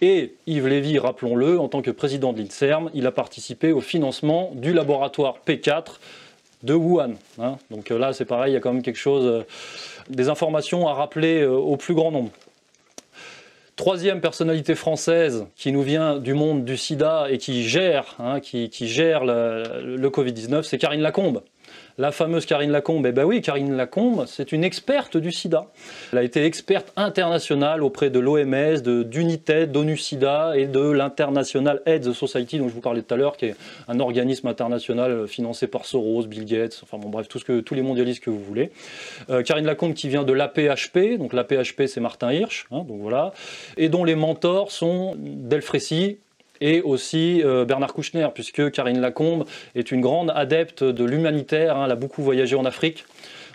Et Yves Lévy, rappelons-le, en tant que président de l'INSERM, il a participé au financement du laboratoire P4 de Wuhan. Hein. Donc euh, là, c'est pareil, il y a quand même quelque chose, euh, des informations à rappeler au plus grand nombre. Troisième personnalité française qui nous vient du monde du sida et qui gère, hein, qui, qui, gère le, le Covid-19, c'est Karine Lacombe la fameuse Karine Lacombe. Eh bien oui, Karine Lacombe, c'est une experte du sida. Elle a été experte internationale auprès de l'OMS, d'UNITED, d'ONU-SIDA et de l'International AIDS Society, dont je vous parlais tout à l'heure, qui est un organisme international financé par Soros, Bill Gates, enfin bon bref, tout ce que, tous les mondialistes que vous voulez. Euh, Karine Lacombe qui vient de l'APHP, donc l'APHP c'est Martin Hirsch, hein, donc voilà, et dont les mentors sont Delfrécy, et aussi euh, Bernard Kouchner, puisque Karine Lacombe est une grande adepte de l'humanitaire, hein, elle a beaucoup voyagé en Afrique.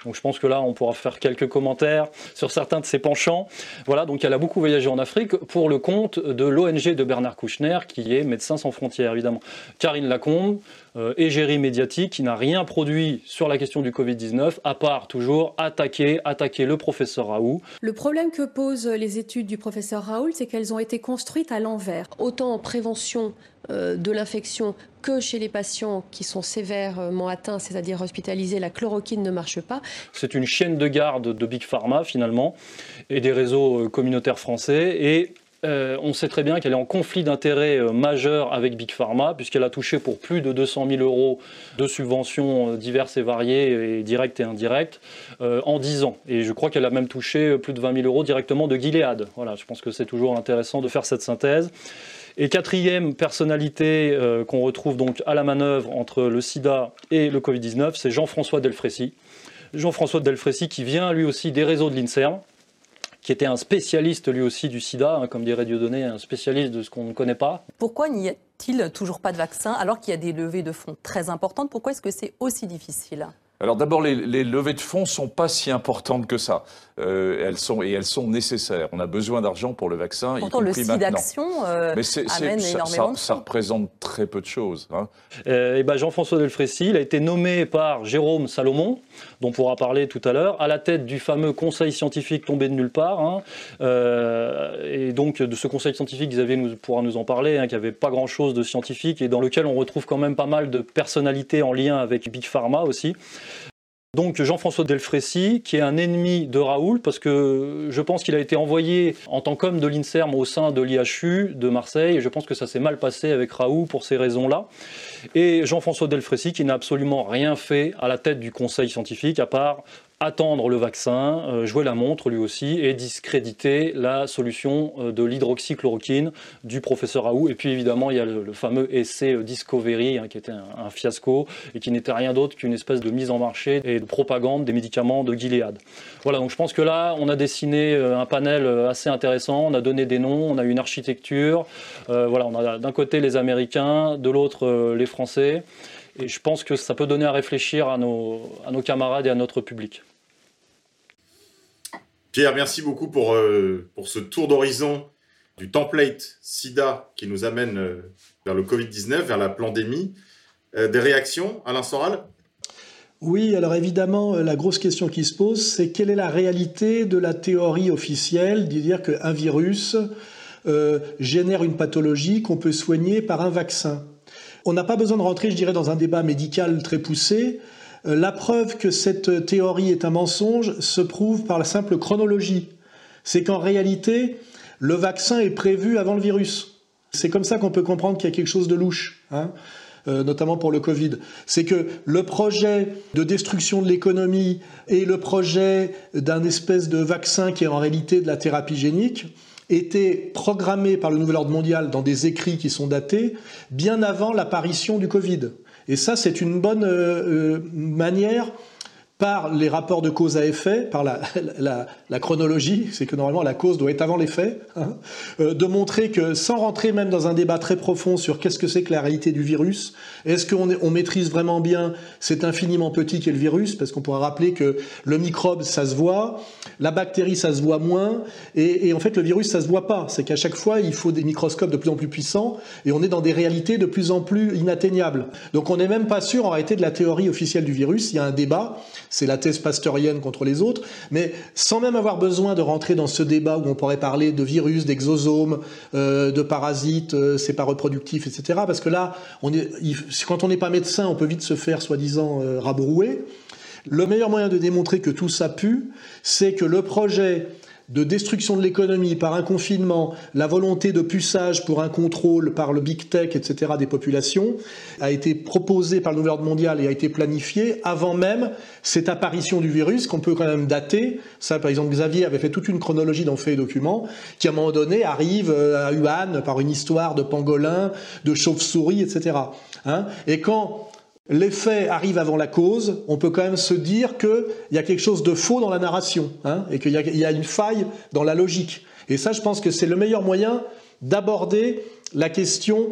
Donc je pense que là, on pourra faire quelques commentaires sur certains de ses penchants. Voilà, donc elle a beaucoup voyagé en Afrique pour le compte de l'ONG de Bernard Kouchner, qui est Médecins sans frontières, évidemment. Karine Lacombe, euh, égérie médiatique, qui n'a rien produit sur la question du Covid-19, à part toujours attaquer, attaquer le professeur Raoult. Le problème que posent les études du professeur Raoult, c'est qu'elles ont été construites à l'envers. Autant en prévention euh, de l'infection que chez les patients qui sont sévèrement atteints, c'est-à-dire hospitalisés, la chloroquine ne marche pas. C'est une chaîne de garde de Big Pharma finalement et des réseaux euh, communautaires français et euh, on sait très bien qu'elle est en conflit d'intérêts euh, majeur avec Big Pharma, puisqu'elle a touché pour plus de 200 000 euros de subventions euh, diverses et variées, et directes et indirectes, en 10 ans. Et je crois qu'elle a même touché plus de 20 000 euros directement de Gilead. Voilà, je pense que c'est toujours intéressant de faire cette synthèse. Et quatrième personnalité qu'on retrouve donc à la manœuvre entre le sida et le Covid-19, c'est Jean-François Delfrécy. Jean-François Delfrécy qui vient lui aussi des réseaux de l'INSERM, qui était un spécialiste lui aussi du sida, hein, comme dirait Dieudonné, un spécialiste de ce qu'on ne connaît pas. Pourquoi n'y a-t-il toujours pas de vaccin alors qu'il y a des levées de fonds très importantes? Pourquoi est-ce que c'est aussi difficile? Alors d'abord, les, les, levées de fonds sont pas si importantes que ça. Euh, elles sont et elles sont nécessaires. On a besoin d'argent pour le vaccin. Pourtant, le site d'action euh, amène ça, énormément ça, ça, représente très peu de choses. Hein. Euh, et ben Jean-François Delfrécy, il a été nommé par Jérôme Salomon, dont on pourra parler tout à l'heure, à la tête du fameux conseil scientifique tombé de nulle part. Hein. Euh, et donc de ce conseil scientifique, Xavier nous, pourra nous en parler, hein, qui avait pas grand-chose de scientifique et dans lequel on retrouve quand même pas mal de personnalités en lien avec Big Pharma aussi. Donc Jean-François Delfrécy, qui est un ennemi de Raoul, parce que je pense qu'il a été envoyé en tant qu'homme de l'INSERM au sein de l'IHU de Marseille, et je pense que ça s'est mal passé avec Raoul pour ces raisons-là. Et Jean-François Delfrécy, qui n'a absolument rien fait à la tête du conseil scientifique, à part attendre le vaccin, euh, jouer la montre lui aussi, et discréditer la solution euh, de l'hydroxychloroquine du professeur Raoult. Et puis évidemment, il y a le, fameux essai euh, Discovery, hein, qui était un, fiasco, et qui n'était rien d'autre qu'une espèce de mise en marché et de propagande des médicaments de Gilead. Voilà, donc je pense que là, on a dessiné un panel assez intéressant, on a donné des noms, on a une architecture, voilà, on a d'un côté les Américains, de l'autre les Français. Et je pense que ça peut donner à réfléchir à nos, à nos camarades et à notre public. Pierre, merci beaucoup pour, euh, pour ce tour d'horizon du template SIDA qui nous amène euh, vers le Covid-19, vers la pandémie. Euh, des réactions, Alain Soral? Oui, alors évidemment, la grosse question qui se pose, c'est quelle est la réalité de la théorie officielle de dire qu'un virus euh, génère une pathologie qu'on peut soigner par un vaccin? On n'a pas besoin de rentrer, je dirais, dans un débat médical très poussé. Euh, la preuve que cette théorie est un mensonge se prouve par la simple chronologie. C'est qu'en réalité, le vaccin est prévu avant le virus. C'est comme ça qu'on peut comprendre qu'il y a quelque chose de louche. Hein euh, notamment pour le Covid, c'est que le projet de destruction de l'économie et le projet d'un espèce de vaccin qui est en réalité de la thérapie génique était programmé par le nouvel ordre mondial dans des écrits qui sont datés bien avant l'apparition du Covid. Et ça, c'est une bonne euh, euh, manière par les rapports de cause à effet, par la, chronologie, c'est que normalement la cause doit être avant les faits, hein, euh, de montrer que sans rentrer même dans un débat très profond sur qu'est-ce que c'est que la réalité du virus, est-ce qu'on on maîtrise vraiment bien cet infiniment petit qu'est le virus, parce qu'on pourra rappeler que le microbe ça se voit, la bactérie ça se voit moins, et, et en fait le virus ça se voit pas, c'est qu'à chaque fois il faut des microscopes de plus en plus puissants, et on est dans des réalités de plus en plus inatteignables. Donc on n'est même pas sûr en réalité de la théorie officielle du virus, il y a un débat, c'est la thèse pasteurienne contre les autres, mais sans même avoir besoin de rentrer dans ce débat où on pourrait parler de virus, d'exosomes, euh, de parasites, euh, c'est pas reproductif, etc. Parce que là, quand on n'est pas médecin, on peut vite se faire soi-disant euh, rabrouer. Le meilleur moyen de démontrer que tout ça pue, c'est que le projet de destruction de l'économie par un confinement, la volonté de puçage pour un contrôle par le big tech, etc., des populations, a été proposé par le nouvel ordre mondial et a été planifié avant même cette apparition du virus qu'on peut quand même dater. Ça, par exemple, Xavier avait fait toute une chronologie dans Faits et Documents, qui à un moment donné arrive euh, à Wuhan par une histoire de pangolin, de chauve-souris, etc. Hein et quand l'effet arrive avant la cause, on peut quand même se dire qu'il y a quelque chose de faux dans la narration, hein, et qu'il y, a- une faille dans la logique. Et ça, je pense que c'est le meilleur moyen d'aborder la question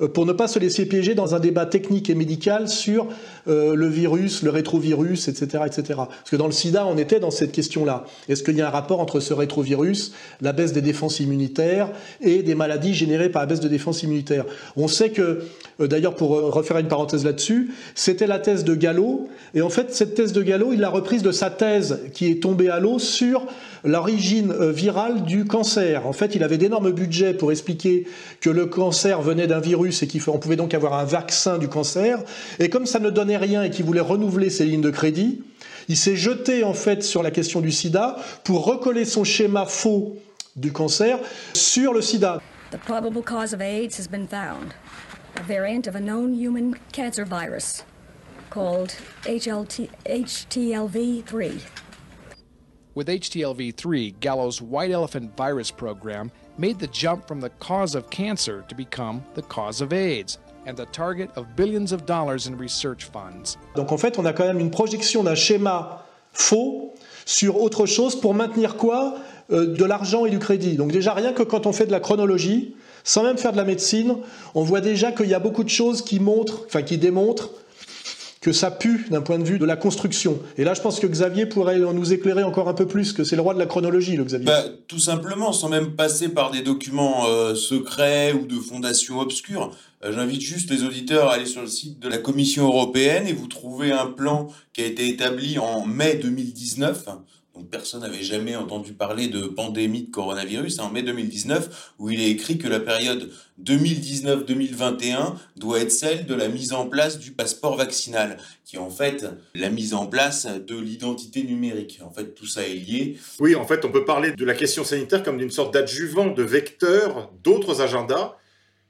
euh, pour ne pas se laisser piéger dans un débat technique et médical sur euh, le virus, le rétrovirus, etc., etc. Parce que dans le sida, on était dans cette question-là. Est-ce qu'il y a un rapport entre ce rétrovirus, la baisse des défenses immunitaires et des maladies générées par la baisse de défense immunitaire On sait que, euh, d'ailleurs, pour euh, refaire une parenthèse là-dessus, c'était la thèse de Gallo, et en fait, cette thèse de Gallo, il l'a reprise de sa thèse qui est tombée à l'eau sur l'origine virale du cancer. En fait, il avait d'énormes budgets pour expliquer que le cancer venait d'un virus et qu'on pouvait donc avoir un vaccin du cancer. Et comme ça ne donnait rien et qu'il voulait renouveler ses lignes de crédit, il s'est jeté en fait sur la question du sida pour recoller son schéma faux du cancer sur le sida. The probable cause of AIDS has been found a variant of a known human cancer virus called HLT, HTLV3. With HTLV3, Gallo's White Elephant Virus program made the jump from the cause of cancer to become the cause of AIDS and the target of billions of dollars in research funds. Donc en fait, on a quand même une projection d'un schéma faux sur autre chose pour maintenir quoi? Euh, De l'argent et du crédit. Donc déjà, rien que quand on fait de la chronologie, sans même faire de la médecine, on voit déjà qu'il y a beaucoup de choses qui montrent, enfin qui démontrent que ça pue d'un point de vue de la construction. Et là, je pense que Xavier pourrait nous éclairer encore un peu plus, que c'est le roi de la chronologie, le Xavier. Bah, tout simplement, sans même passer par des documents euh, secrets ou de fondations obscures. Euh, J'invite juste les auditeurs à aller sur le site de la Commission européenne et vous trouvez un plan qui a été établi en mai 2019. Personne n'avait jamais entendu parler de pandémie de coronavirus, hein, en mai 2019, où il est écrit que la période 2019-2021 doit être celle de la mise en place du passeport vaccinal, qui est en fait la mise en place de l'identité numérique. En fait, tout ça est lié. Oui, en fait, on peut parler de la question sanitaire comme d'une sorte d'adjuvant, de vecteur d'autres agendas.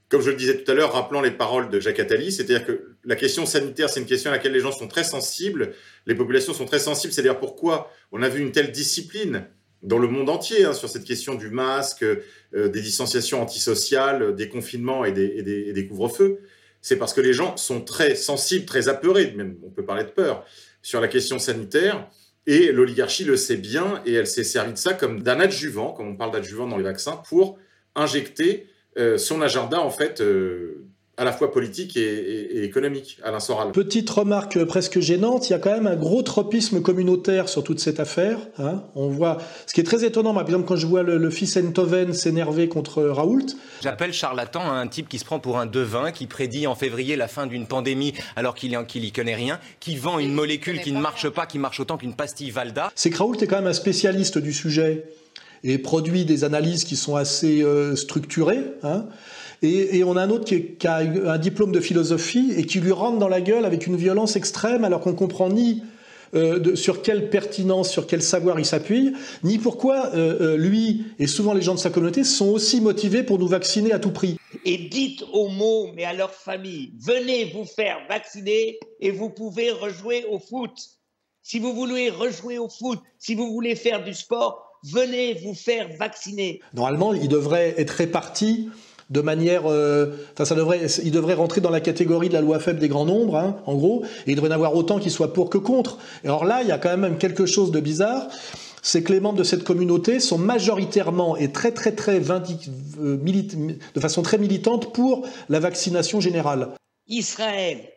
Comme je le disais tout à l'heure, rappelant les paroles de Jacques Attali, c'est-à-dire que la question sanitaire, c'est une question à laquelle les gens sont très sensibles, les populations sont très sensibles, c'est d'ailleurs pourquoi on a vu une telle discipline dans le monde entier hein, sur cette question du masque, euh, des distanciations antisociales, des confinements et des, couvre-feux. C'est parce que les gens sont très sensibles, très apeurés, même on peut parler de peur, sur la question sanitaire. Et l'oligarchie le sait bien et elle s'est servie de ça comme d'un adjuvant, comme on parle d'adjuvant dans les vaccins, pour injecter euh, son agenda en fait euh, à la fois politique et, et- et économique. Alain Soral. Petite remarque presque gênante, il y a quand même un gros tropisme communautaire sur toute cette affaire. hein. On voit, ce qui est très étonnant, par exemple, quand je vois le, le fils Enthoven s'énerver contre Raoult, J'appelle charlatan un type qui se prend pour un devin, qui prédit en février la fin d'une pandémie alors qu'il qu'il y connaît rien, qui vend une molécule qui ne marche pas, qui marche autant qu'une pastille Valda. c'est que Raoult est quand même un spécialiste du sujet et produit des analyses qui sont assez euh, structurées. hein. Et, et on a un autre qui, est- qui a un diplôme de philosophie et qui lui rentre dans la gueule avec une violence extrême alors qu'on comprend ni euh, de- sur quelle pertinence, sur quel savoir il s'appuie, ni pourquoi euh, euh, lui et souvent les gens de sa communauté sont aussi motivés pour nous vacciner à tout prix. et dites aux mots, mais à leur famille, venez vous faire vacciner et vous pouvez rejouer au foot. Si vous voulez rejouer au foot, si vous voulez faire du sport, venez vous faire vacciner. Normalement, il devrait être réparti de manière, euh, enfin ça devrait, il devrait rentrer dans la catégorie de la loi faible des grands nombres, hein, en gros, et il devrait y en avoir autant qui soient pour que contre. Et alors là, il y a quand même quelque chose de bizarre, c'est que les membres de cette communauté sont majoritairement et très très très euh, de façon très militante pour la vaccination générale. Israël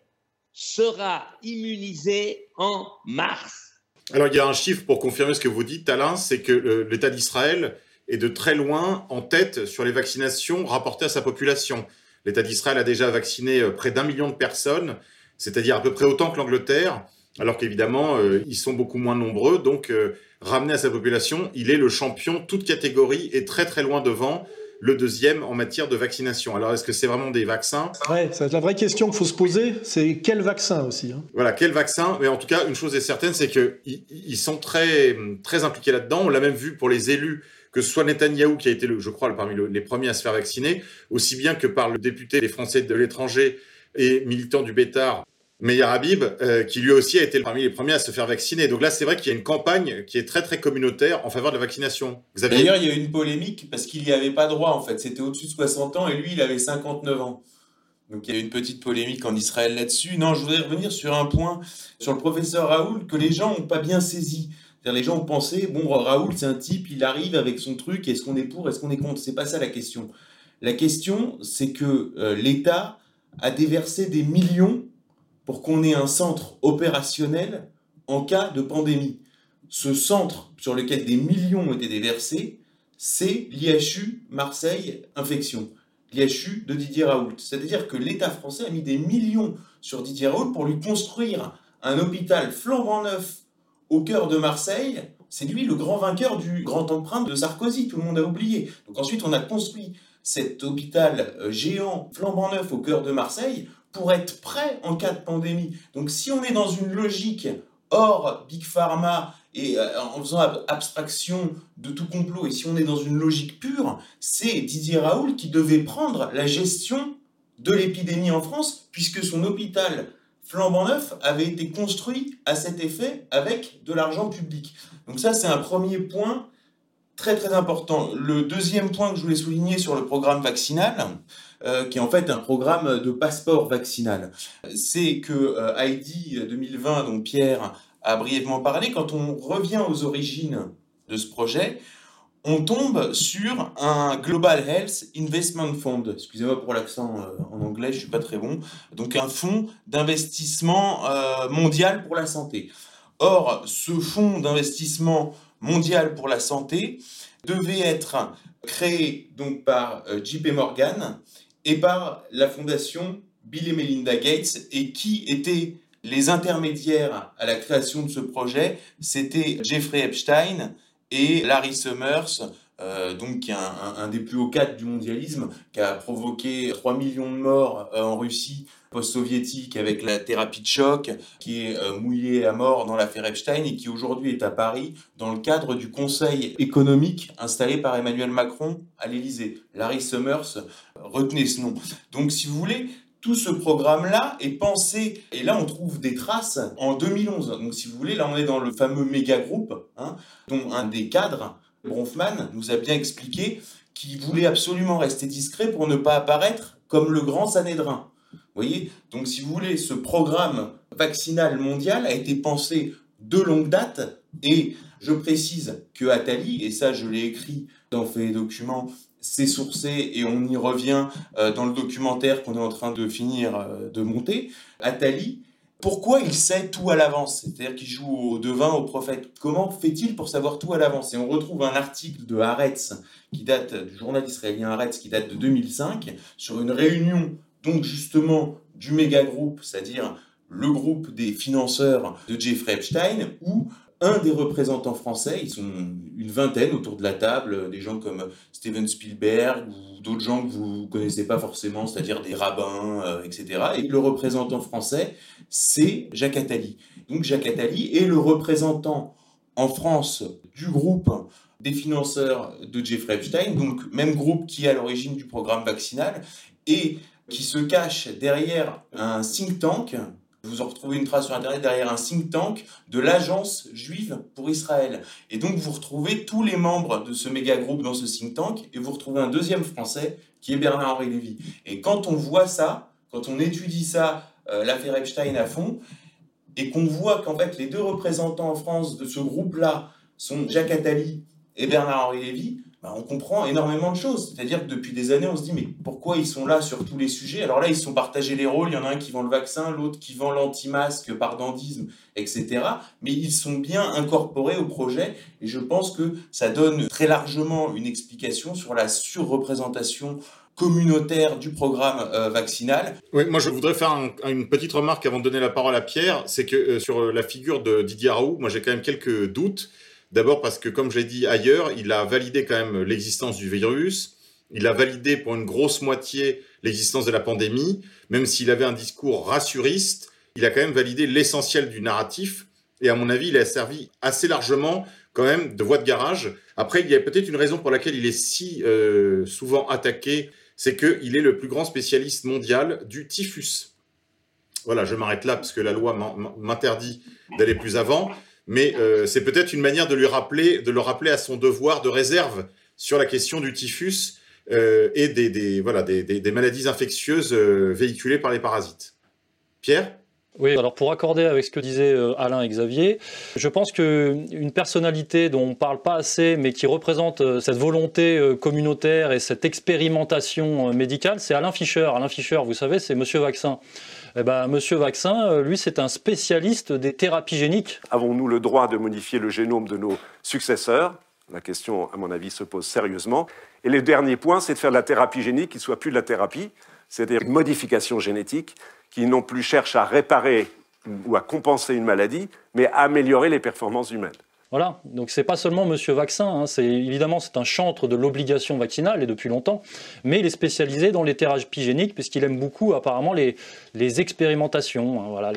sera immunisé en mars. Alors il y a un chiffre pour confirmer ce que vous dites, Alain, c'est que euh, l'État d'Israël est de très loin en tête sur les vaccinations rapportées à sa population. L'État d'Israël a déjà vacciné euh, près d'un million de personnes, c'est-à-dire à peu près autant que l'Angleterre, alors qu'évidemment, euh, ils sont beaucoup moins nombreux. Donc, euh, ramené à sa population, il est le champion, toute catégorie, et très très loin devant le deuxième en matière de vaccination. Alors, est-ce que c'est vraiment des vaccins? Ouais, c'est la vraie question qu'il faut se poser, c'est quel vaccin aussi. Hein? Voilà, quel vaccin? Mais en tout cas, une chose est certaine, c'est qu'ils sont très, très impliqués là-dedans. On l'a même vu pour les élus que ce soit Netanyahou qui a été, je crois, parmi les premiers à se faire vacciner, aussi bien que par le député des Français de l'étranger et militant du Bétard, Meir Habib, euh, qui lui aussi a été parmi les premiers à se faire vacciner. Donc là, c'est vrai qu'il y a une campagne qui est très très communautaire en faveur de la vaccination. D'ailleurs, il y a eu une polémique parce qu'il n'y avait pas droit en fait. C'était au-dessus de 60 ans et lui, il avait 59 ans. Donc il y a eu une petite polémique en Israël là-dessus. Non, je voudrais revenir sur un point, sur le professeur Raoul, que les gens n'ont pas bien saisi les gens pensé, bon, Raoul, c'est un type, il arrive avec son truc, est-ce qu'on est pour, est-ce qu'on est contre? C'est pas ça la question. La question, c'est que euh, l'État a déversé des millions pour qu'on ait un centre opérationnel en cas de pandémie. Ce centre sur lequel des millions ont été déversés, c'est l'IHU Marseille Infection, l'IHU de Didier Raoult. C'est-à-dire que l'État français a mis des millions sur Didier Raoult pour lui construire un hôpital flambant neuf au cœur de Marseille, c'est lui le grand vainqueur du grand emprunt de Sarkozy, tout le monde a oublié. Donc ensuite, on a construit cet hôpital euh, géant, flambant neuf au cœur de Marseille, pour être prêt en cas de pandémie. Donc si on est dans une logique hors Big Pharma et euh, en faisant abstraction de tout complot, et si on est dans une logique pure, c'est Didier Raoul qui devait prendre la gestion de l'épidémie en France, puisque son hôpital flambant neuf avait été construit à cet effet avec de l'argent public. Donc ça, c'est un premier point très très important. Le deuxième point que je voulais souligner sur le programme vaccinal, euh, qui est en fait un programme de passeport vaccinal, c'est que euh, Heidi 2020, dont Pierre a brièvement parlé, quand on revient aux origines de ce projet, on tombe sur un Global Health Investment Fund. Excusez-moi pour l'accent euh, en anglais, je suis pas très bon. Donc un fonds d'investissement euh, mondial pour la santé. Or, ce fonds d'investissement mondial pour la santé devait être créé donc par euh, JP Morgan et par la fondation Bill et Melinda Gates. Et qui étaient les intermédiaires à la création de ce projet? C'était Jeffrey Epstein, et Larry Summers, euh, donc un, des plus hauts cadres du mondialisme, qui a provoqué 3 millions de morts euh, en Russie post-soviétique avec la thérapie de choc, qui est euh, mouillé à mort dans l'affaire Epstein et qui aujourd'hui est à Paris dans le cadre du Conseil économique installé par Emmanuel Macron à l'Élysée. Larry Summers, retenez ce nom. Donc si vous voulez, tout ce programme-là est pensé, et là on trouve des traces en 2011. Donc si vous voulez, là on est dans le fameux méga groupe, hein, dont un des cadres, Bronfman, nous a bien expliqué qu'il voulait absolument rester discret pour ne pas apparaître comme le grand Sanhédrin. Vous voyez? Donc si vous voulez, ce programme vaccinal mondial a été pensé de longue date, et je précise que Attali, et ça je l'ai écrit dans Fait documents, c'est sourcé et on y revient euh, dans le documentaire qu'on est en train de finir euh, de monter. Attali, pourquoi il sait tout à l'avance? C'est-à-dire qu'il joue au devin, au prophète. Comment fait-il pour savoir tout à l'avance? Et on retrouve un article de Haaretz, qui date du journal israélien Haaretz, qui date de 2005, sur une réunion, donc justement, du méga groupe, c'est-à-dire le groupe des financeurs de Jeffrey Epstein, où un des représentants français, ils sont une vingtaine autour de la table, des gens comme Steven Spielberg ou d'autres gens que vous connaissez pas forcément, c'est-à-dire des rabbins, euh, etc. Et le représentant français, c'est Jacques Attali. Donc Jacques Attali est le représentant en France du groupe des financeurs de Jeffrey Epstein, donc même groupe qui est à l'origine du programme vaccinal, et qui se cache derrière un think tank Vous en retrouvez une trace sur Internet derrière un think tank de l'agence juive pour Israël. Et donc vous retrouvez tous les membres de ce méga groupe dans ce think tank et vous retrouvez un deuxième français qui est Bernard-Henri Lévy. Et quand on voit ça, quand on étudie ça, euh, l'affaire Epstein à fond, et qu'on voit qu'en fait les deux représentants en France de ce groupe-là sont Jacques Attali et Bernard-Henri Lévy, bah, on comprend énormément de choses. C'est-à-dire que depuis des années, on se dit, mais pourquoi ils sont là sur tous les sujets? Alors là, ils sont partagés les rôles. Il y en a un qui vend le vaccin, l'autre qui vend l'anti-masque par dandisme, etc. Mais ils sont bien incorporés au projet. Et je pense que ça donne très largement une explication sur la surreprésentation communautaire du programme euh, vaccinal. Oui, moi je voudrais faire une petite remarque avant de donner la parole à Pierre, c'est que euh, sur la figure de Didier Raoult, moi j'ai quand même quelques doutes. D'abord parce que, comme j'ai dit ailleurs, il a validé quand même l'existence du virus. Il a validé pour une grosse moitié l'existence de la pandémie. Même s'il avait un discours rassuriste, il a quand même validé l'essentiel du narratif. Et à mon avis, il a servi assez largement quand même de voie de garage. Après, il y a peut-être une raison pour laquelle il est si euh, souvent attaqué, c'est qu'il est le plus grand spécialiste mondial du typhus. Voilà, je m'arrête là parce que la loi m'interdit d'aller plus avant mais euh, c'est peut-être une manière de lui rappeler, de le rappeler à son devoir de réserve sur la question du typhus euh, et des, voilà, des, maladies infectieuses euh, véhiculées par les parasites. Pierre? Oui, alors pour accorder avec ce que disaient Alain et Xavier, je pense qu'une personnalité dont on ne parle pas assez, mais qui représente cette volonté communautaire et cette expérimentation médicale, c'est Alain Fischer. Alain Fischer, vous savez, c'est Monsieur Vaccin. Eh ben, Monsieur Vaccin, euh, lui, c'est un spécialiste des thérapies géniques. Avons-nous le droit de modifier le génome de nos successeurs? La question, à mon avis, se pose sérieusement. Et le dernier point, c'est de faire de la thérapie génique qui ne soit plus de la thérapie, c'est-à-dire une modification génétique qui non plus cherche à réparer ou à compenser une maladie, mais à améliorer les performances humaines. Voilà, donc c'est pas seulement Monsieur Vaccin, hein. c'est évidemment c'est un chantre de l'obligation vaccinale et depuis longtemps, mais il est spécialisé dans les thérapies géniques puisqu'il aime beaucoup apparemment les, les expérimentations. Hein, voilà,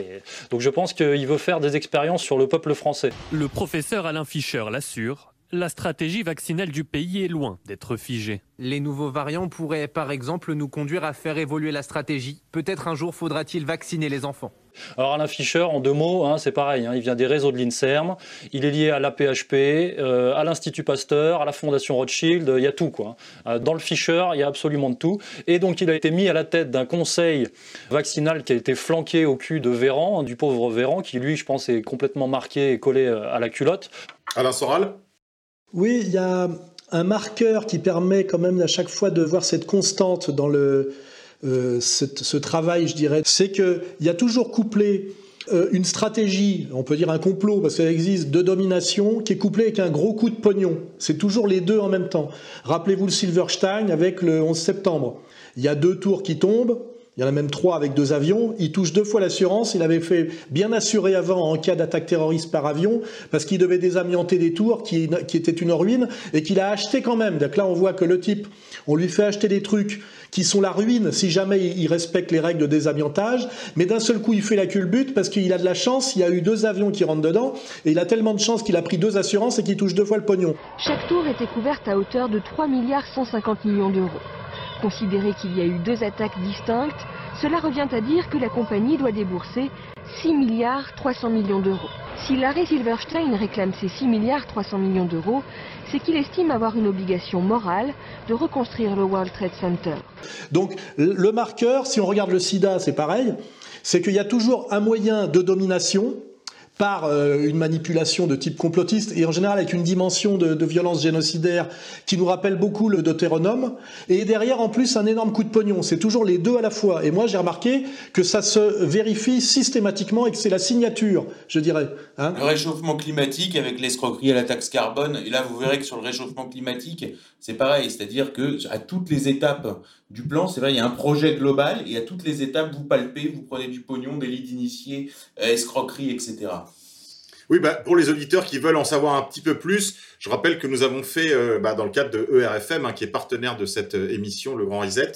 Donc je pense qu'il veut faire des expériences sur le peuple français. Le professeur Alain Fischer l'assure, la stratégie vaccinale du pays est loin d'être figée. Les nouveaux variants pourraient par exemple nous conduire à faire évoluer la stratégie. Peut-être un jour faudra-t-il vacciner les enfants. Alors Alain Fischer, en deux mots, hein, c'est pareil, hein, il vient des réseaux de l'INSERM, il est lié à l'APHP, euh, à l'Institut Pasteur, à la Fondation Rothschild, il y a tout. Quoi. Euh, dans le Fischer, il y a absolument de tout. Et donc il a été mis à la tête d'un conseil vaccinal qui a été flanqué au cul de Véran, du pauvre Véran, qui lui, je pense, est complètement marqué et collé euh, à la culotte. Alain Soral Oui, il y a un marqueur qui permet quand même à chaque fois de voir cette constante dans le euh, ce, travail, je dirais, c'est qu'il y a toujours couplé euh, une stratégie, on peut dire un complot, parce qu'il existe, de domination, qui est couplé avec un gros coup de pognon. C'est toujours les deux en même temps. Rappelez-vous le Silverstein avec le 11 septembre. Il y a deux tours qui tombent, il y en a même trois avec deux avions. Il touche deux fois l'assurance. Il avait fait bien assuré avant en cas d'attaque terroriste par avion parce qu'il devait désamianter des tours qui, qui étaient une ruine et qu'il a acheté quand même. Donc là, on voit que le type, on lui fait acheter des trucs qui sont la ruine si jamais il respecte les règles de désamiantage. Mais d'un seul coup, il fait la culbute parce qu'il a de la chance. Il y a eu deux avions qui rentrent dedans et il a tellement de chance qu'il a pris deux assurances et qu'il touche deux fois le pognon. Chaque tour était couverte à hauteur de 3 milliards 150 millions d'euros. Considérer qu'il y a eu deux attaques distinctes, cela revient à dire que la compagnie doit débourser 6 milliards 300 millions d'euros. Si Larry Silverstein réclame ces 6 milliards 300 millions d'euros, c'est qu'il estime avoir une obligation morale de reconstruire le World Trade Center. Donc le marqueur, si on regarde le sida, c'est pareil, c'est qu'il y a toujours un moyen de domination par euh, une manipulation de type complotiste et en général avec une dimension de, violence génocidaire qui nous rappelle beaucoup le Deutéronome et derrière en plus un énorme coup de pognon. C'est toujours les deux à la fois. Et moi j'ai remarqué que ça se vérifie systématiquement et que c'est la signature, je dirais. Hein. le réchauffement climatique avec l'escroquerie à la taxe carbone et là vous verrez que sur le réchauffement climatique c'est pareil, c'est-à-dire que à toutes les étapes du plan, c'est vrai, il y a un projet global et à toutes les étapes, vous palpez, vous prenez du pognon, des lits d'initiés, euh, escroquerie, etc. Oui, bah, pour les auditeurs qui veulent en savoir un petit peu plus, je rappelle que nous avons fait, euh, bah, dans le cadre de ERFM, hein, qui est partenaire de cette euh, émission, Le Grand Reset,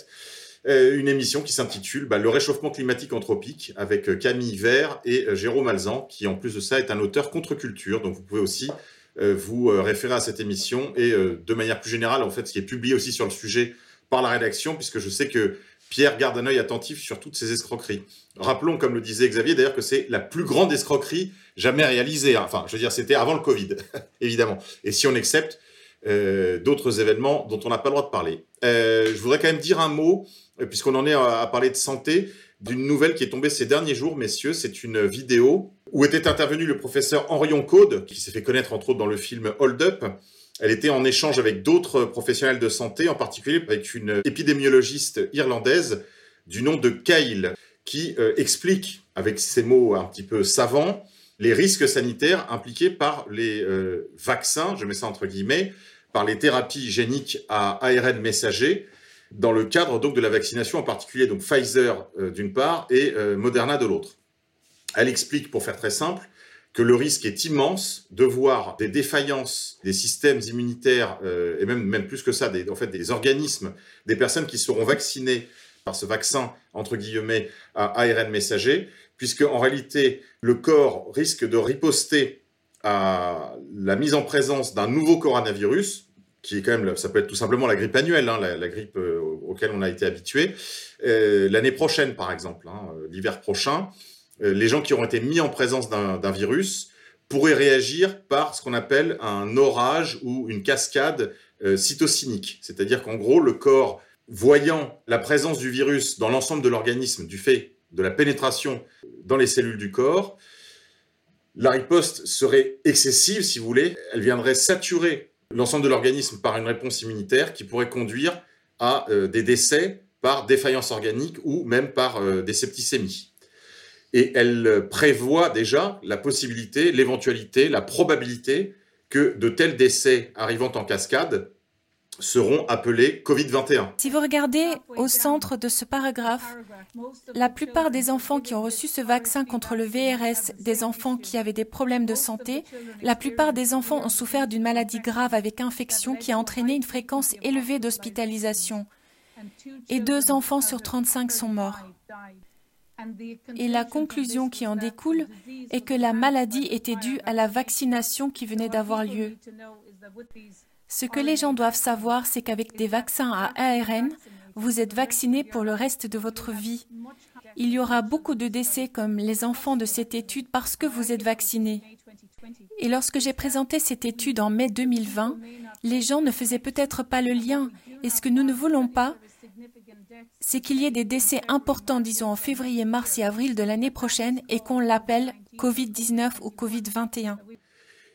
une émission qui s'intitule bah, Le réchauffement climatique anthropique avec Camille Vert et Jérôme Alzan, qui en plus de ça est un auteur contre-culture. Donc vous pouvez aussi vous référer à cette émission et de manière plus générale, en fait, ce qui est publié aussi sur le sujet par la rédaction, puisque je sais que Pierre garde un œil attentif sur toutes ces escroqueries. Rappelons, comme le disait Xavier, d'ailleurs que c'est la plus grande escroquerie jamais réalisée. hein. Enfin, je veux dire, c'était avant le Covid, évidemment. Et si on accepte euh, d'autres événements dont on n'a pas le droit de parler. Euh, je voudrais quand même dire un mot, euh, puisqu'on en est à, parler de santé, d'une nouvelle qui est tombée ces derniers jours, messieurs. C'est une vidéo où était intervenu le professeur Henrion Code, qui s'est fait connaître entre autres dans le film Hold Up. Elle était en échange avec d'autres professionnels de santé, en particulier avec une épidémiologiste irlandaise du nom de Kyle, qui euh, explique, avec ces mots un petit peu savants, les risques sanitaires impliqués par les euh, vaccins, je mets ça entre guillemets, par les thérapies géniques à ARN messager, dans le cadre donc de la vaccination en particulier, donc Pfizer euh, d'une part et Moderna de l'autre. Elle explique, pour faire très simple, que le risque est immense de voir des défaillances des systèmes immunitaires euh, et même, même plus que ça, des, en fait, des organismes, des personnes qui seront vaccinées par ce vaccin, entre guillemets, à ARN messager, puisque en réalité, le corps risque de riposter à la mise en présence d'un nouveau coronavirus, qui est quand même, ça peut être tout simplement la grippe annuelle, hein, la, grippe euh, auquel on a été habitué, euh, l'année prochaine par exemple, hein, l'hiver prochain, les gens qui auront été mis en présence d'un virus pourraient réagir par ce qu'on appelle un orage ou une cascade euh. C'est-à-dire qu'en gros, le corps, voyant la présence du virus dans l'ensemble de l'organisme du fait de la pénétration dans les cellules du corps, la riposte serait excessive, si vous voulez. Elle viendrait saturer l'ensemble de l'organisme par une réponse immunitaire qui pourrait conduire à euh, des décès par défaillance organique ou même par euh, des septicémies. Et elle prévoit déjà la possibilité, l'éventualité, la probabilité que de tels décès arrivant en cascade seront appelés Covid-21. Si vous regardez au centre de ce paragraphe, la plupart des enfants qui ont reçu ce vaccin contre le VRS, des enfants qui avaient des problèmes de santé, la plupart des enfants ont souffert d'une maladie grave avec infection qui a entraîné une fréquence élevée d'hospitalisation. Et deux enfants sur 35 sont morts. Et la conclusion qui en découle est que la maladie était due à la vaccination qui venait d'avoir lieu. Ce que les gens doivent savoir, c'est qu'avec des vaccins à ARN, vous êtes vacciné pour le reste de votre vie. Il y aura beaucoup de décès comme les enfants de cette étude parce que vous êtes vaccinés. Et lorsque j'ai présenté cette étude en mai 2020, les gens ne faisaient peut-être pas le lien. Et ce que nous ne voulons pas, c'est qu'il y ait des décès importants, disons en février, mars et avril de l'année prochaine, et qu'on l'appelle Covid-19 ou Covid-21.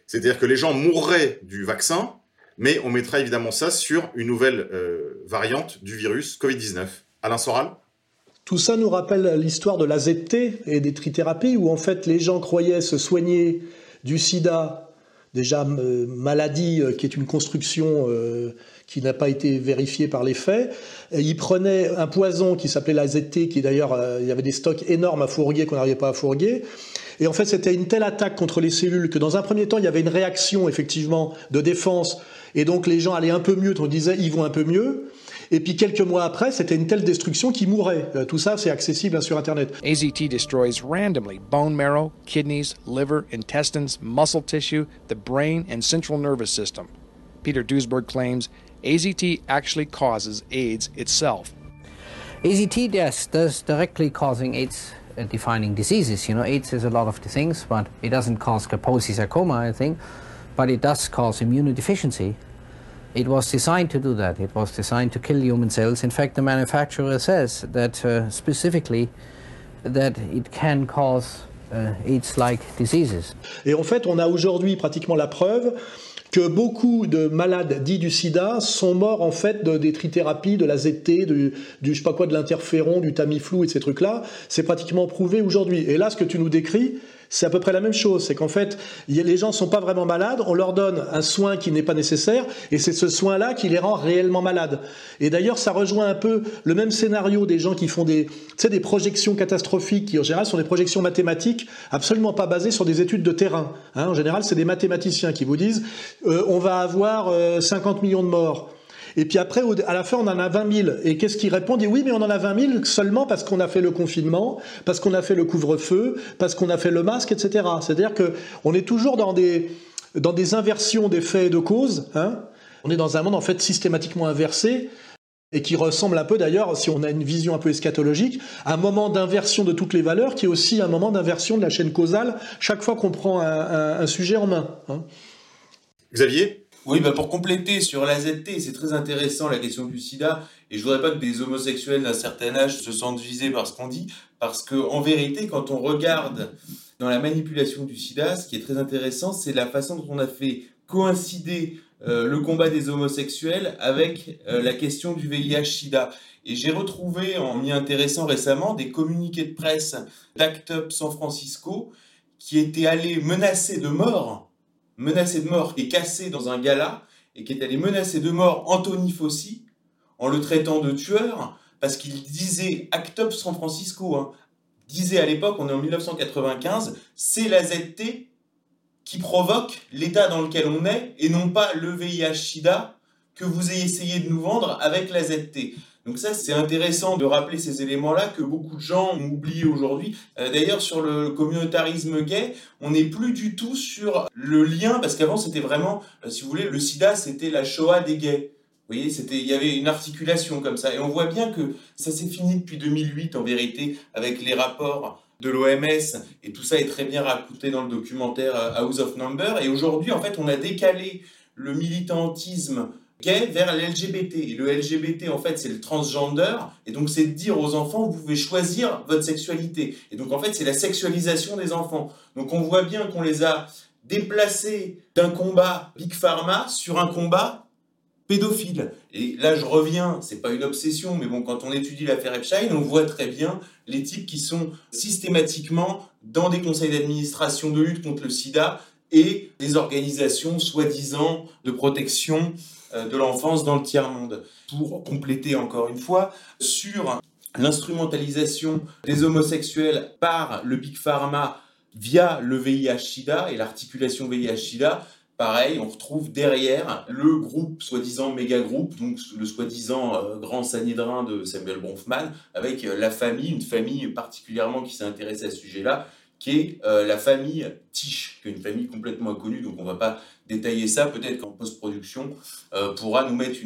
C'est-à-dire que les gens mourraient du vaccin, mais on mettra évidemment ça sur une nouvelle euh, variante du virus Covid-19. Alain Soral? Tout ça nous rappelle l'histoire de l'AZT et des trithérapies, où en fait les gens croyaient se soigner du sida, déjà euh, maladie euh, qui est une construction euh, qui n'a pas été vérifiée par les faits. Et ils prenaient un poison qui s'appelait l'AZT, qui d'ailleurs, euh, il y avait des stocks énormes à fourguer qu'on n'arrivait pas à fourguer. Et en fait, c'était une telle attaque contre les cellules que dans un premier temps, il y avait une réaction effectivement de défense, et donc les gens allaient un peu mieux, on disait ils vont un peu mieux. Et puis quelques mois après, c'était une telle destruction qu'ils mouraient. Euh, Tout ça, c'est accessible hein, sur Internet. AZT destroys randomly bone marrow, kidneys, liver, intestines, muscle tissue, the brain, and central nervous system. Peter Duesberg claims AZT actually causes AIDS itself. AZT, yes, does directly causing AIDS uh, defining diseases. You know, AIDS is a lot of the things, but it doesn't cause Kaposi sarcoma, I think, but it does cause immunodeficiency. It was designed to do that. It was designed to kill human cells. In fact, the manufacturer says that uh, specifically that it can cause uh, AIDS-like diseases. Et en fait, on a aujourd'hui pratiquement la preuve que beaucoup de malades dits du sida sont morts en fait de, des trithérapies, de la ZT, du, du je sais pas quoi, de l'interféron, du Tamiflu et ces trucs-là. C'est pratiquement prouvé aujourd'hui. Et là, ce que tu nous décris, c'est à peu près la même chose. C'est qu'en fait, les gens sont pas vraiment malades, on leur donne un soin qui n'est pas nécessaire, et c'est ce soin-là qui les rend réellement malades. Et d'ailleurs, ça rejoint un peu le même scénario des gens qui font des, des projections catastrophiques, qui en général sont des projections mathématiques, absolument pas basées sur des études de terrain. Hein, en général, c'est des mathématiciens qui vous disent, euh, on va avoir euh, 50 millions de morts. Et puis après, à la fin, on en a 20 000. Et qu'est-ce qu'ils répondent? Oui, mais on en a 20 000 seulement parce qu'on a fait le confinement, parce qu'on a fait le couvre-feu, parce qu'on a fait le masque, etc. C'est-à-dire que on est toujours dans des, dans des inversions des faits et de causes. Hein on est dans un monde en fait systématiquement inversé. et qui ressemble un peu d'ailleurs, si on a une vision un peu eschatologique, à un moment d'inversion de toutes les valeurs, qui est aussi un moment d'inversion de la chaîne causale, chaque fois qu'on prend un, sujet en main. Hein. Xavier? Oui, bah pour compléter sur l'AZT, c'est très intéressant la question du sida, et je voudrais pas que des homosexuels d'un certain âge se sentent visés par ce qu'on dit, parce que en vérité, quand on regarde dans la manipulation du sida, ce qui est très intéressant, c'est la façon dont on a fait coïncider euh, le combat des homosexuels avec euh, la question du VIH-Sida. Et j'ai retrouvé, en m'y intéressant récemment, des communiqués de presse d'Act Up San Francisco qui étaient allés menacer de mort, menacer de mort et casser dans un gala, et qui étaient allés menacer de mort Anthony Fossi en le traitant de tueur, parce qu'il disait Act Up San Francisco, hein, disait à l'époque, on est en 1995, c'est la ZT qui provoque l'état dans lequel on est et non pas le VIH-Sida que vous ayez essayé de nous vendre avec la ZT. Donc ça, c'est intéressant de rappeler ces éléments-là que beaucoup de gens ont oubliés aujourd'hui. Euh, d'ailleurs, sur le communautarisme gay, on n'est plus du tout sur le lien, parce qu'avant, c'était vraiment, euh, si vous voulez, le sida, c'était la Shoah des gays. Vous voyez, il y avait une articulation comme ça. Et on voit bien que ça s'est fini depuis 2008, en vérité, avec les rapports de l'OMS, et tout ça est très bien raconté dans le documentaire euh, House of Number. Et aujourd'hui, en fait, on a décalé le militantisme vers l'LGBT. Et le LGBT, en fait, c'est le transgender. Et donc, c'est de dire aux enfants, vous pouvez choisir votre sexualité. Et donc, en fait, c'est la sexualisation des enfants. Donc, on voit bien qu'on les a déplacés d'un combat Big Pharma sur un combat pédophile. Et là, je reviens, c'est pas une obsession, mais bon, quand on étudie l'affaire Epstein, on voit très bien les types qui sont systématiquement dans des conseils d'administration de lutte contre le sida et des organisations soi-disant de protection de l'enfance dans le tiers-monde. Pour compléter encore une fois, sur l'instrumentalisation des homosexuels par le Big Pharma via le VIH-Sida et l'articulation VIH-Sida, pareil, on retrouve derrière le groupe soi-disant méga groupe, donc le soi-disant euh, grand sanhédrin de Samuel Bronfman, avec euh, la famille, une famille particulièrement qui s'est intéressée à ce sujet-là, qui est euh, la famille Tiche, qui est une famille complètement inconnue, donc on ne va pas détailler ça, peut-être qu'en post-production, pourra nous mettre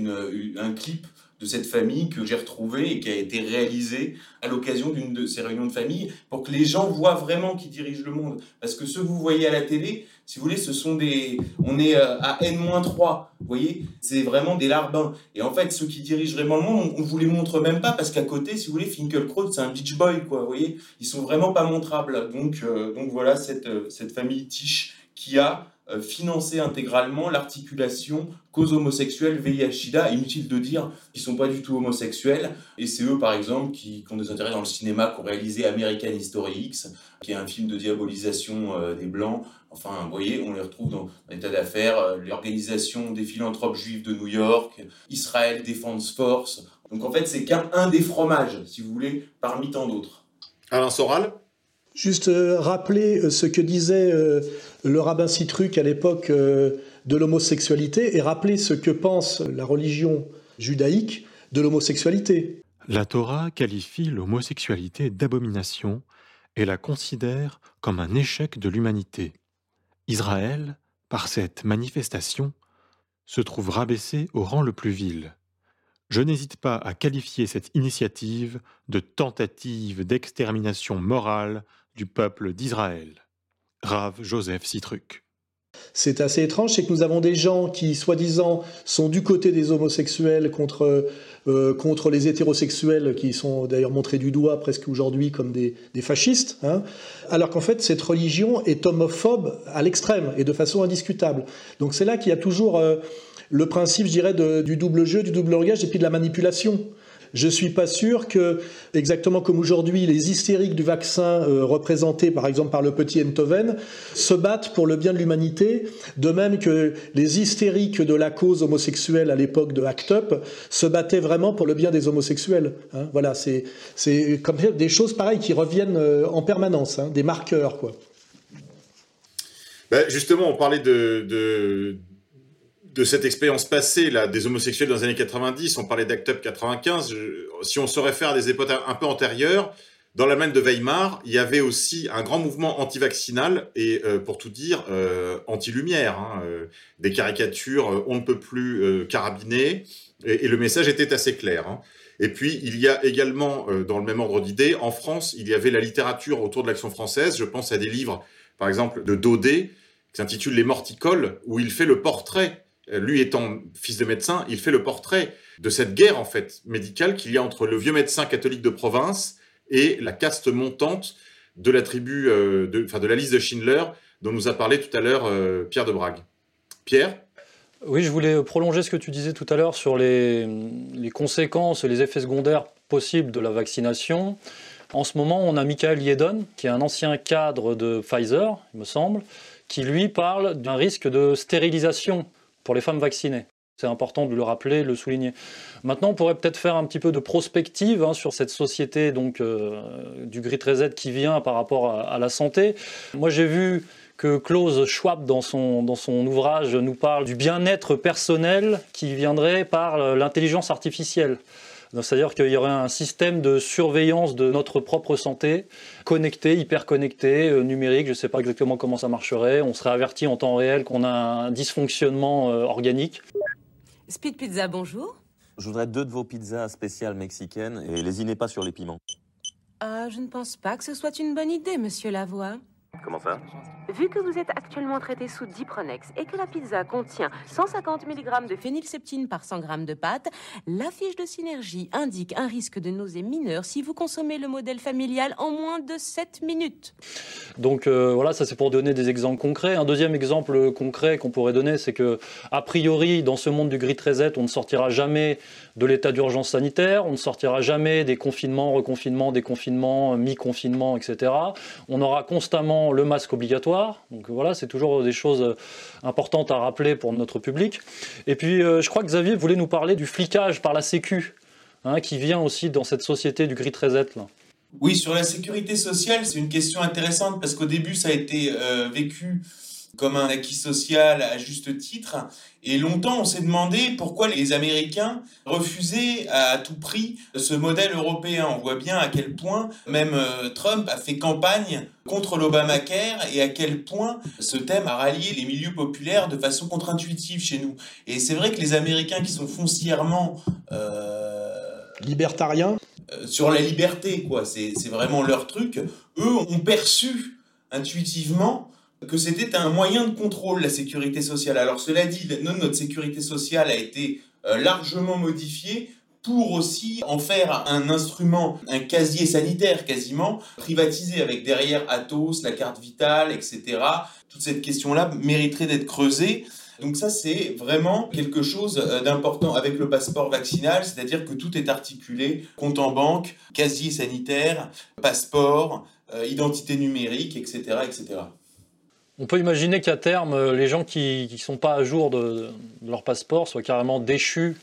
un clip de cette famille que j'ai retrouvée et qui a été réalisée à l'occasion d'une de ces réunions de famille pour que les gens voient vraiment qui dirige le monde. Parce que ceux que vous voyez à la télé, si vous voulez, ce sont des... On est euh, à N-3, vous voyez? C'est vraiment des larbins. Et en fait, ceux qui dirigent vraiment le monde, on, ne vous les montre même pas parce qu'à côté, si vous voulez, Finkelkraut, c'est un beach boy, quoi, vous voyez? Ils sont vraiment pas montrables. Donc, euh, donc voilà cette, euh, cette famille Tiche qui a financer intégralement l'articulation cause homosexuelle VIH-Sida. Inutile de dire qu'ils sont pas du tout homosexuels. Et c'est eux, par exemple, qui, ont des intérêts dans le cinéma, qui ont réalisé American History X, qui est un film de diabolisation euh, des Blancs. Enfin, vous voyez, on les retrouve dans l'état d'affaires, euh, l'organisation des philanthropes juifs de New York, Israel Defense Force. Donc en fait, c'est qu'un des fromages, si vous voulez, parmi tant d'autres. Alain Soral? Juste rappeler ce que disait le rabbin Citruc à l'époque euh, de l'homosexualité et rappeler ce que pense la religion judaïque de l'homosexualité. La Torah qualifie l'homosexualité d'abomination et la considère comme un échec de l'humanité. Israël, par cette manifestation, se trouve rabaissé au rang le plus vil. Je n'hésite pas à qualifier cette initiative de tentative d'extermination morale du peuple d'Israël. Rave Joseph Citruc. C'est assez étrange, c'est que nous avons des gens qui, soi-disant, sont du côté des homosexuels contre, euh, contre les hétérosexuels, qui sont d'ailleurs montrés du doigt presque aujourd'hui comme des, fascistes, hein, alors qu'en fait, cette religion est homophobe à l'extrême et de façon indiscutable. Donc c'est là qu'il y a toujours euh, le principe, je dirais, du double jeu, du double langage et puis de la manipulation. Je suis pas sûr que, exactement comme aujourd'hui, les hystériques du vaccin euh, représentés par exemple par le petit Enthoven se battent pour le bien de l'humanité, de même que les hystériques de la cause homosexuelle à l'époque de ACT UP se battaient vraiment pour le bien des homosexuels. Hein. voilà, c'est comme des choses pareilles qui reviennent euh, en permanence, hein, des marqueurs, quoi. Ben, justement, on parlait de cette expérience passée là, des homosexuels dans les années 90, on parlait d'Act Up 95, si on se réfère à des époques un peu antérieures, dans l'Allemagne de Weimar, il y avait aussi un grand mouvement anti-vaccinal et, euh, pour tout dire, euh, anti-lumière. Hein, euh, des caricatures, on ne peut plus carabiner, et, le message était assez clair. hein. Et puis, il y a également, dans le même ordre d'idées, en France, il y avait la littérature autour de l'action française. Je pense à des livres, par exemple, de Daudet, qui s'intitule Les Morticoles, où il fait le portrait, lui étant fils de médecin, il fait le portrait de cette guerre, en fait, médicale qu'il y a entre le vieux médecin catholique de province et la caste montante de la tribu, euh, de, enfin, de la liste de Schindler, dont nous a parlé tout à l'heure euh, Pierre de Brague. Pierre? Oui, je voulais prolonger ce que tu disais tout à l'heure sur les, les conséquences et les effets secondaires possibles de la vaccination. En ce moment, on a Michael Yedon, qui est un ancien cadre de Pfizer, il me semble, qui lui parle d'un risque de stérilisation pour les femmes vaccinées. C'est important de le rappeler, de le souligner. Maintenant, on pourrait peut-être faire un petit peu de prospective hein, sur cette société donc, euh, du Grit Reset qui vient par rapport à, à la santé. Moi, j'ai vu que Klaus Schwab, dans son, dans son ouvrage, nous parle du bien-être personnel qui viendrait par l'intelligence artificielle. C'est-à-dire qu'il y aurait un système de surveillance de notre propre santé, connecté, hyper connecté, euh, numérique, je ne sais pas exactement comment ça marcherait. On serait averti en temps réel qu'on a un dysfonctionnement euh, organique. Speed Pizza, bonjour. Je voudrais deux de vos pizzas spéciales mexicaines et lésinez pas sur les piments. Euh, je ne pense pas que ce soit une bonne idée, monsieur Lavoie. Comment ça Vu que vous êtes actuellement traité sous Dipronex et que la pizza contient 150 mg de phénylseptine par 100 g de pâte, la fiche de synergie indique un risque de nausée mineur si vous consommez le modèle familial en moins de 7 minutes. Donc euh, voilà, ça c'est pour donner des exemples concrets. Un deuxième exemple concret qu'on pourrait donner, c'est que a priori, dans ce monde du grid reset, on ne sortira jamais de l'état d'urgence sanitaire, on ne sortira jamais des confinements, reconfinements, déconfinements, mi-confinements, etc. On aura constamment le masque obligatoire. Donc voilà, c'est toujours des choses importantes à rappeler pour notre public. Et puis, euh, je crois que Xavier voulait nous parler du flicage par la Sécu, hein, qui vient aussi dans cette société du grid reset. Là. Oui, sur la sécurité sociale, c'est une question intéressante parce qu'au début, ça a été euh, vécu comme un acquis social à juste titre. Et longtemps, on s'est demandé pourquoi les Américains refusaient à tout prix ce modèle européen. On voit bien à quel point même euh, Trump a fait campagne contre l'Obamacare et à quel point ce thème a rallié les milieux populaires de façon contre-intuitive chez nous. Et c'est vrai que les Américains qui sont foncièrement... Euh, Libertariens euh, sur la liberté, quoi. C'est c'est vraiment leur truc. Eux ont perçu intuitivement que c'était un moyen de contrôle, la sécurité sociale. Alors cela dit, notre, sécurité sociale a été euh, largement modifiée pour aussi en faire un instrument, un casier sanitaire quasiment, privatisé avec derrière Atos, la carte vitale, etc. Toute cette question-là mériterait d'être creusée. Donc ça, c'est vraiment quelque chose euh, d'important avec le passeport vaccinal, c'est-à-dire que tout est articulé, compte en banque, casier sanitaire, passeport, euh, identité numérique, etc., etc. On peut imaginer qu'à terme, euh, les gens qui ne sont pas à jour de, leur passeport soient carrément déchus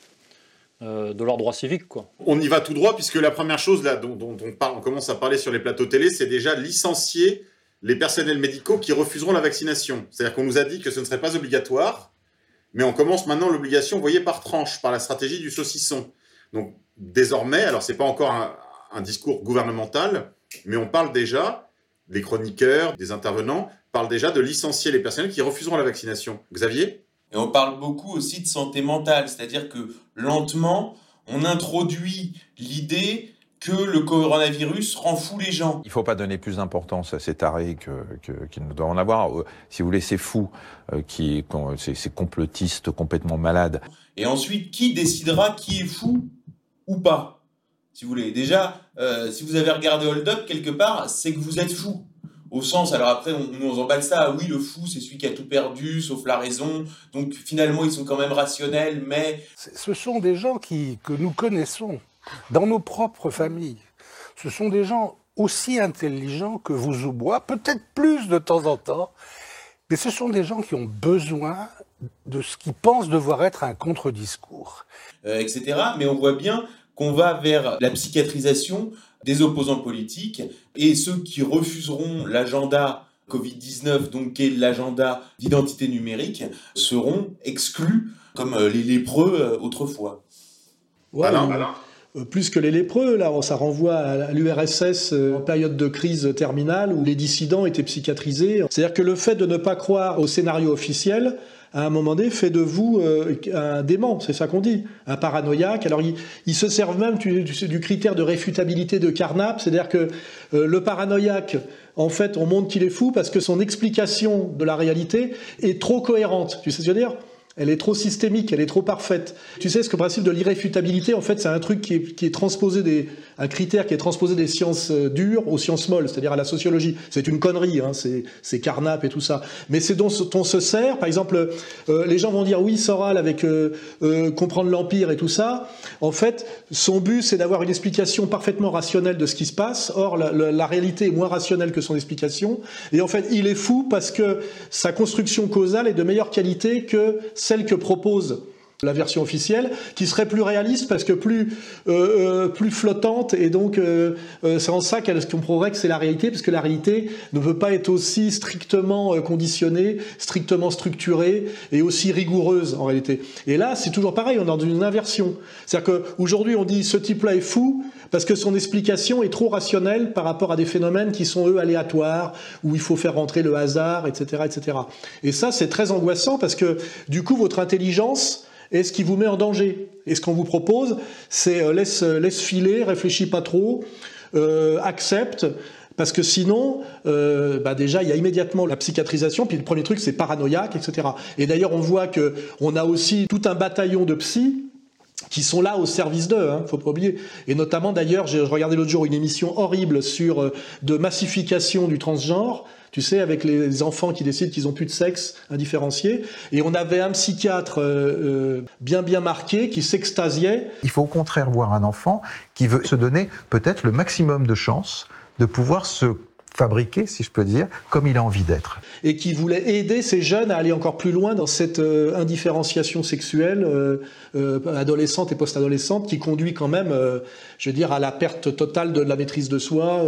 euh, de leurs droits civiques. Quoi. On y va tout droit, puisque la première chose là, dont, on, parle, on commence à parler sur les plateaux télé, c'est déjà licencier les personnels médicaux qui refuseront la vaccination. C'est-à-dire qu'on nous a dit que ce ne serait pas obligatoire, mais on commence maintenant l'obligation, vous voyez, par tranche, par la stratégie du saucisson. Donc désormais, alors c'est pas encore un discours gouvernemental, mais on parle déjà, des chroniqueurs, des intervenants, parlent déjà de licencier les personnels qui refuseront la vaccination. Xavier? Et on parle beaucoup aussi de santé mentale, c'est-à-dire que lentement, on introduit l'idée que le coronavirus rend fou les gens. Il ne faut pas donner plus d'importance à ces tarés qu'il que, ne doit en avoir. Euh, Si vous voulez, ces fous, euh, qui, ces, ces complotistes complètement malades. Et ensuite, qui décidera qui est fou ou pas? Si vous voulez. Déjà, euh, si vous avez regardé Hold Up quelque part, c'est que vous êtes fou. Au sens, alors après, on, nous, on emballe ça. Ah oui, le fou, c'est celui qui a tout perdu, sauf la raison. Donc finalement, ils sont quand même rationnels, mais Ce sont des gens qui, que nous connaissons dans nos propres familles. Ce sont des gens aussi intelligents que vous ou moi, peut-être plus de temps en temps, mais ce sont des gens qui ont besoin de ce qu'ils pensent devoir être un contre-discours. euh, etc. Mais on voit bien qu'on va vers la psychiatrisation des opposants politiques et ceux qui refuseront l'agenda Covid-19, donc qui est l'agenda d'identité numérique, seront exclus comme euh, les lépreux euh, autrefois. Ouais, Alain ou- euh, plus que les lépreux. Là, ça renvoie à l'URSS en période de crise terminale où les dissidents étaient psychiatrisés. C'est-à-dire que le fait de ne pas croire au scénario officiel, à un moment donné, fait de vous un dément, c'est ça qu'on dit, un paranoïaque. Alors, ils, se servent même du, du, critère de réfutabilité de Carnap, c'est-à-dire que le paranoïaque, en fait, on montre qu'il est fou parce que son explication de la réalité est trop cohérente. Tu sais ce que je veux dire? Elle est trop systémique, elle est trop parfaite. Tu sais, ce principe de l'irréfutabilité, en fait, c'est un truc qui est, transposé des, un critère qui est transposé des sciences euh, dures aux sciences molles, c'est-à-dire à la sociologie. C'est une connerie, hein, c'est Carnap et tout ça. Mais c'est dont on se sert. Par exemple, euh, les gens vont dire oui, Soral avec euh, comprendre l'empire et tout ça. En fait, son but, c'est d'avoir une explication parfaitement rationnelle de ce qui se passe. Or, la, la réalité est moins rationnelle que son explication. Et en fait, il est fou parce que sa construction causale est de meilleure qualité que celle que propose la version officielle, qui serait plus réaliste parce que plus, euh, euh, plus flottante, et donc euh, c'est en ça qu'on prouverait que c'est la réalité, parce que la réalité ne peut pas être aussi strictement conditionnée, strictement structurée et aussi rigoureuse en réalité. Et là, c'est toujours pareil, on est dans une inversion. C'est-à-dire qu'aujourd'hui, on dit ce type-là est fou parce que son explication est trop rationnelle par rapport à des phénomènes qui sont eux aléatoires, où il faut faire rentrer le hasard, etc., etc. Et ça, c'est très angoissant parce que du coup, votre intelligence et ce qui vous met en danger. Et ce qu'on vous propose, c'est euh, laisse, euh, laisse filer, réfléchis pas trop, euh, accepte. Parce que sinon, bah déjà, il y a immédiatement la psychiatrisation, puis le premier truc, c'est paranoïaque, etc. Et d'ailleurs, on voit que on a aussi tout un bataillon de psy qui sont là au service d'eux, hein, faut pas oublier. Et notamment, d'ailleurs, j'ai regardé l'autre jour une émission horrible sur de massification du transgenre tu sais, avec les enfants qui décident qu'ils ont plus de sexe indifférencié. Et on avait un psychiatre euh, euh, bien bien marqué qui s'extasiait. Il faut au contraire voir un enfant qui veut se donner peut-être le maximum de chances de pouvoir se fabriqué, si je peux dire, comme il a envie d'être. Et qui voulait aider ces jeunes à aller encore plus loin dans cette euh, indifférenciation sexuelle euh, euh, adolescente et post-adolescente qui conduit quand même, je veux dire, à la perte totale de la maîtrise de soi,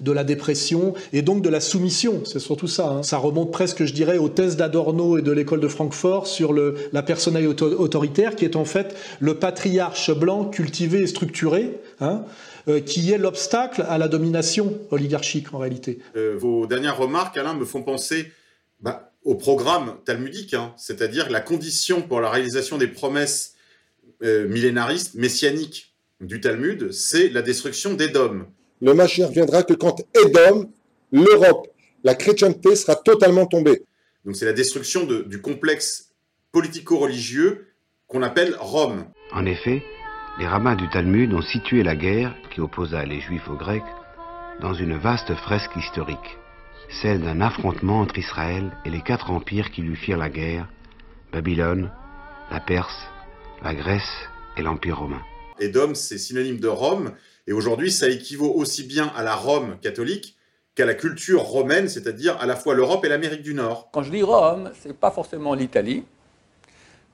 de la dépression et donc de la soumission. C'est surtout ça. Hein. Ça remonte presque, je dirais, aux thèses d'Adorno et de l'école de Francfort sur le, la personnalité autoritaire qui est en fait le patriarche blanc cultivé et structuré. Hein, euh, qui est l'obstacle à la domination oligarchique en réalité. Euh, vos dernières remarques, Alain, me font penser bah, au programme talmudique, hein, c'est-à-dire la condition pour la réalisation des promesses euh, millénaristes, messianiques du Talmud, c'est la destruction d'Édom. Le Mashiach viendra que quand Édom, l'Europe, la chrétienté sera totalement tombée. Donc c'est la destruction du complexe politico-religieux qu'on appelle Rome. En effet, les rabbins du Talmud ont situé la guerre, qui opposa les Juifs aux Grecs, dans une vaste fresque historique, celle d'un affrontement entre Israël et les quatre empires qui lui firent la guerre, Babylone, la Perse, la Grèce et l'Empire romain. Édom, c'est synonyme de Rome, et aujourd'hui ça équivaut aussi bien à la Rome catholique qu'à la culture romaine, c'est-à-dire à la fois l'Europe et l'Amérique du Nord. Quand je dis Rome, c'est pas forcément l'Italie,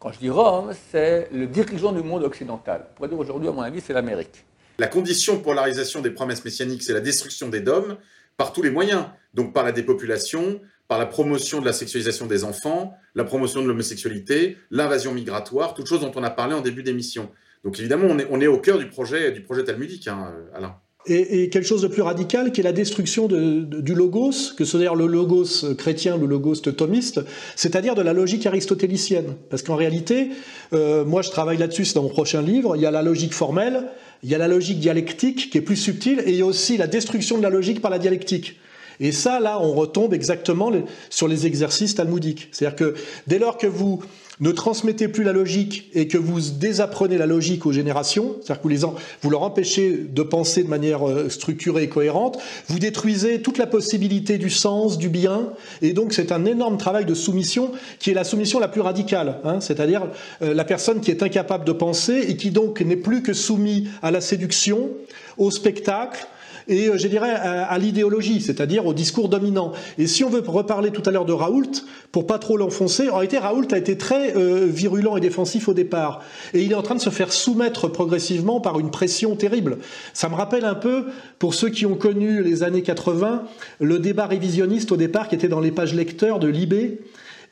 quand je dis Rome, c'est le dirigeant du monde occidental. Pour dire aujourd'hui, à mon avis, c'est l'Amérique. La condition pour la réalisation des promesses messianiques, c'est la destruction des dômes par tous les moyens. Donc par la dépopulation, par la promotion de la sexualisation des enfants, la promotion de l'homosexualité, l'invasion migratoire, toutes choses dont on a parlé en début d'émission. Donc évidemment, on est, on est, au cœur du projet, du projet talmudique, hein, Alain et, quelque chose de plus radical qui est la destruction du logos, que ce soit le logos chrétien, le logos thomiste, c'est-à-dire de la logique aristotélicienne. Parce qu'en réalité, euh, moi je travaille là-dessus, c'est dans mon prochain livre, il y a la logique formelle, il y a la logique dialectique qui est plus subtile, et il y a aussi la destruction de la logique par la dialectique. Et ça, là, on retombe exactement sur les exercices talmudiques. C'est-à-dire que dès lors que vous ne transmettez plus la logique et que vous désapprenez la logique aux générations, c'est-à-dire que vous, les vous leur empêchez de penser de manière euh, structurée et cohérente, vous détruisez toute la possibilité du sens, du bien, et donc c'est un énorme travail de soumission qui est la soumission la plus radicale, hein, c'est-à-dire euh, la personne qui est incapable de penser et qui donc n'est plus que soumis à la séduction, au spectacle, et euh, je dirais à, l'idéologie, c'est-à-dire au discours dominant. Et si on veut reparler tout à l'heure de Raoult, pour pas trop l'enfoncer, en réalité Raoult a été très euh, virulent et défensif au départ, et il est en train de se faire soumettre progressivement par une pression terrible. Ça me rappelle un peu, pour ceux qui ont connu les années 80, le débat révisionniste au départ qui était dans les pages lecteurs de Libé,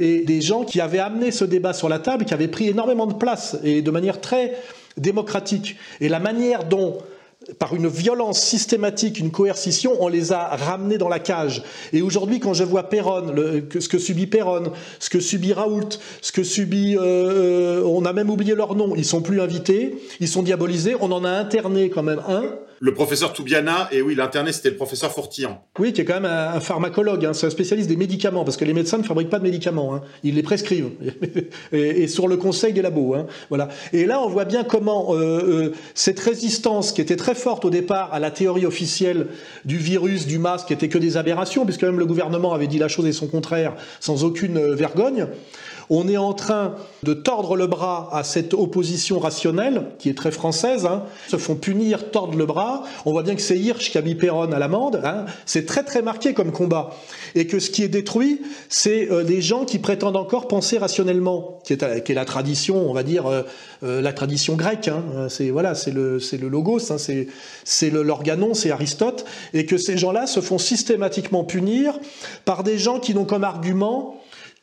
et des gens qui avaient amené ce débat sur la table, qui avaient pris énormément de place et de manière très démocratique. Et la manière dont par une violence systématique, une coercition, on les a ramenés dans la cage. Et aujourd'hui, quand je vois Perron, ce que subit Perron, ce que subit Raoult, ce que subit, euh, on a même oublié leur nom, ils sont plus invités, ils sont diabolisés. On en a interné quand même un le professeur Toubiana, et oui, l'internet, c'était le professeur Fortian. Oui, qui est quand même un, pharmacologue, hein, c'est un spécialiste des médicaments, parce que les médecins ne fabriquent pas de médicaments, hein, ils les prescrivent, et, sur le conseil des labos. Hein, voilà. Et là, on voit bien comment euh, euh, cette résistance, qui était très forte au départ à la théorie officielle du virus, du masque, qui était que des aberrations, puisque même le gouvernement avait dit la chose et son contraire, sans aucune euh, vergogne, on est en train de tordre le bras à cette opposition rationnelle, qui est très française, hein. se font punir, tordre le bras. On voit bien que c'est Hirsch qui a mis Perron à l'amende. Hein. C'est très très marqué comme combat. Et que ce qui est détruit, c'est euh, les gens qui prétendent encore penser rationnellement, qui est, qui est la tradition, on va dire, euh, euh, la tradition grecque. Hein. C'est voilà, c'est le, le logos, hein. c'est, c'est l'organon, c'est Aristote. Et que ces gens-là se font systématiquement punir par des gens qui n'ont comme argument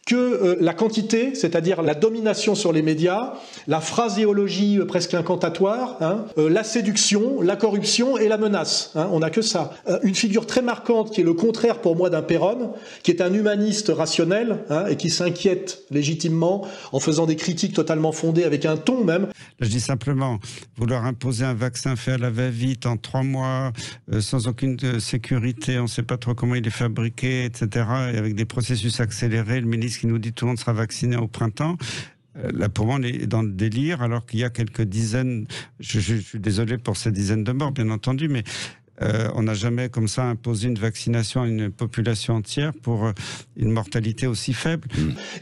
que euh, la quantité, c'est-à-dire la domination sur les médias, la phraséologie euh, presque incantatoire, hein, euh, la séduction, la corruption et la menace. Hein, on n'a que ça. une figure très marquante qui est le contraire pour moi d'un Perron, qui est un humaniste rationnel hein, et qui s'inquiète légitimement en faisant des critiques totalement fondées avec un ton même. Je dis simplement, vouloir imposer un vaccin fait à la va-vite en trois mois, sans aucune sécurité, on ne sait pas trop comment il est fabriqué, etc., et avec des processus accélérés, le ministre qui nous dit tout le monde sera vacciné au printemps. Euh, là, pour moi, on est dans le délire, alors qu'il y a quelques dizaines, je, suis désolé pour ces dizaines de morts, bien entendu, mais euh, on n'a jamais comme ça imposé une vaccination à une population entière pour euh, une mortalité aussi faible.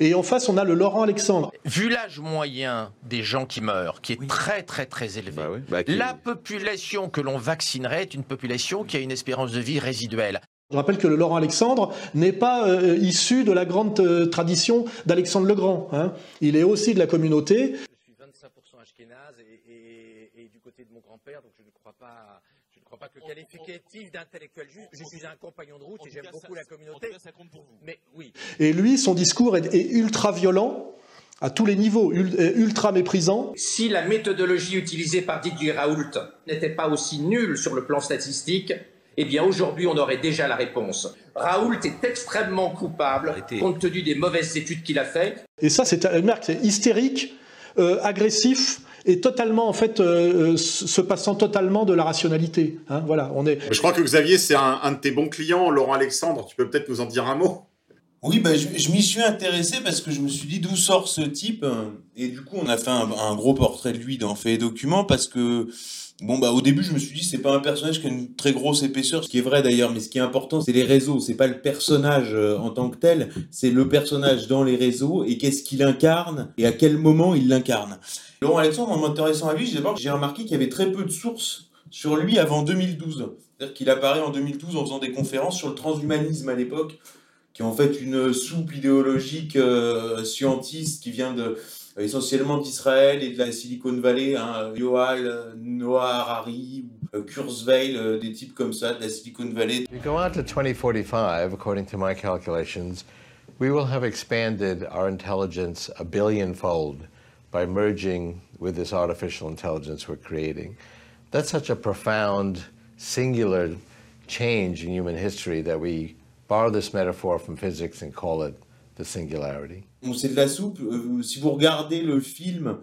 Et en face, on a le Laurent Alexandre. Vu l'âge moyen des gens qui meurent, qui est très très très élevé, bah bah, la population que l'on vaccinerait est une population qui a une espérance de vie résiduelle. Je rappelle que le Laurent Alexandre n'est pas euh, issu de la grande euh, tradition d'Alexandre le Grand. Hein. Il est aussi de la communauté. Je suis 25% ashkénaze et, et, du côté de mon grand-père, donc je ne crois pas, je ne crois pas que le qualificatif d'intellectuel juste. Je suis un compagnon de route et j'aime beaucoup la communauté. ça compte pour vous. Mais oui. Et lui, son discours est, est ultra violent à tous les niveaux, ultra méprisant. Si la méthodologie utilisée par Didier Raoult n'était pas aussi nulle sur le plan statistique, eh bien aujourd'hui on aurait déjà la réponse. Raoult est extrêmement coupable compte tenu des mauvaises études qu'il a faites. Et ça, c'est c'est hystérique, euh, agressif et totalement en fait euh, euh, se passant totalement de la rationalité. Hein, voilà, on est. Je crois que Xavier, c'est un, de tes bons clients, Laurent Alexandre. Tu peux peut-être nous en dire un mot? Oui, bah, je, m'y suis intéressé parce que je me suis dit d'où sort ce type? Et du coup, on a fait un, un gros portrait de lui dans Fait et Documents parce que Bon bah au début je me suis dit c'est pas un personnage qui a une très grosse épaisseur, ce qui est vrai d'ailleurs, mais ce qui est important c'est les réseaux, c'est pas le personnage euh, en tant que tel, c'est le personnage dans les réseaux et qu'est-ce qu'il incarne et à quel moment il l'incarne. Laurent Alexandre, en m'intéressant à lui, j'ai remarqué qu'il y avait très peu de sources sur lui avant 2012. C'est-à-dire qu'il apparaît en 2012 en faisant des conférences sur le transhumanisme à l'époque, qui est en fait une soupe idéologique euh, scientiste qui vient de Euh, essentiellement d'Israël et de la Silicon Valley, hein, Yoal, euh, Noah Harari, euh, Kurzweil, euh, des types comme ça de la Silicon Valley. We go out to 2045, according to my calculations, we will have expanded our intelligence a billion fold by merging with this artificial intelligence we're creating. That's such a profound, singular change in human history that we borrow this metaphor from physics and call it the singularity. C'est de la soupe. Euh, si vous regardez le film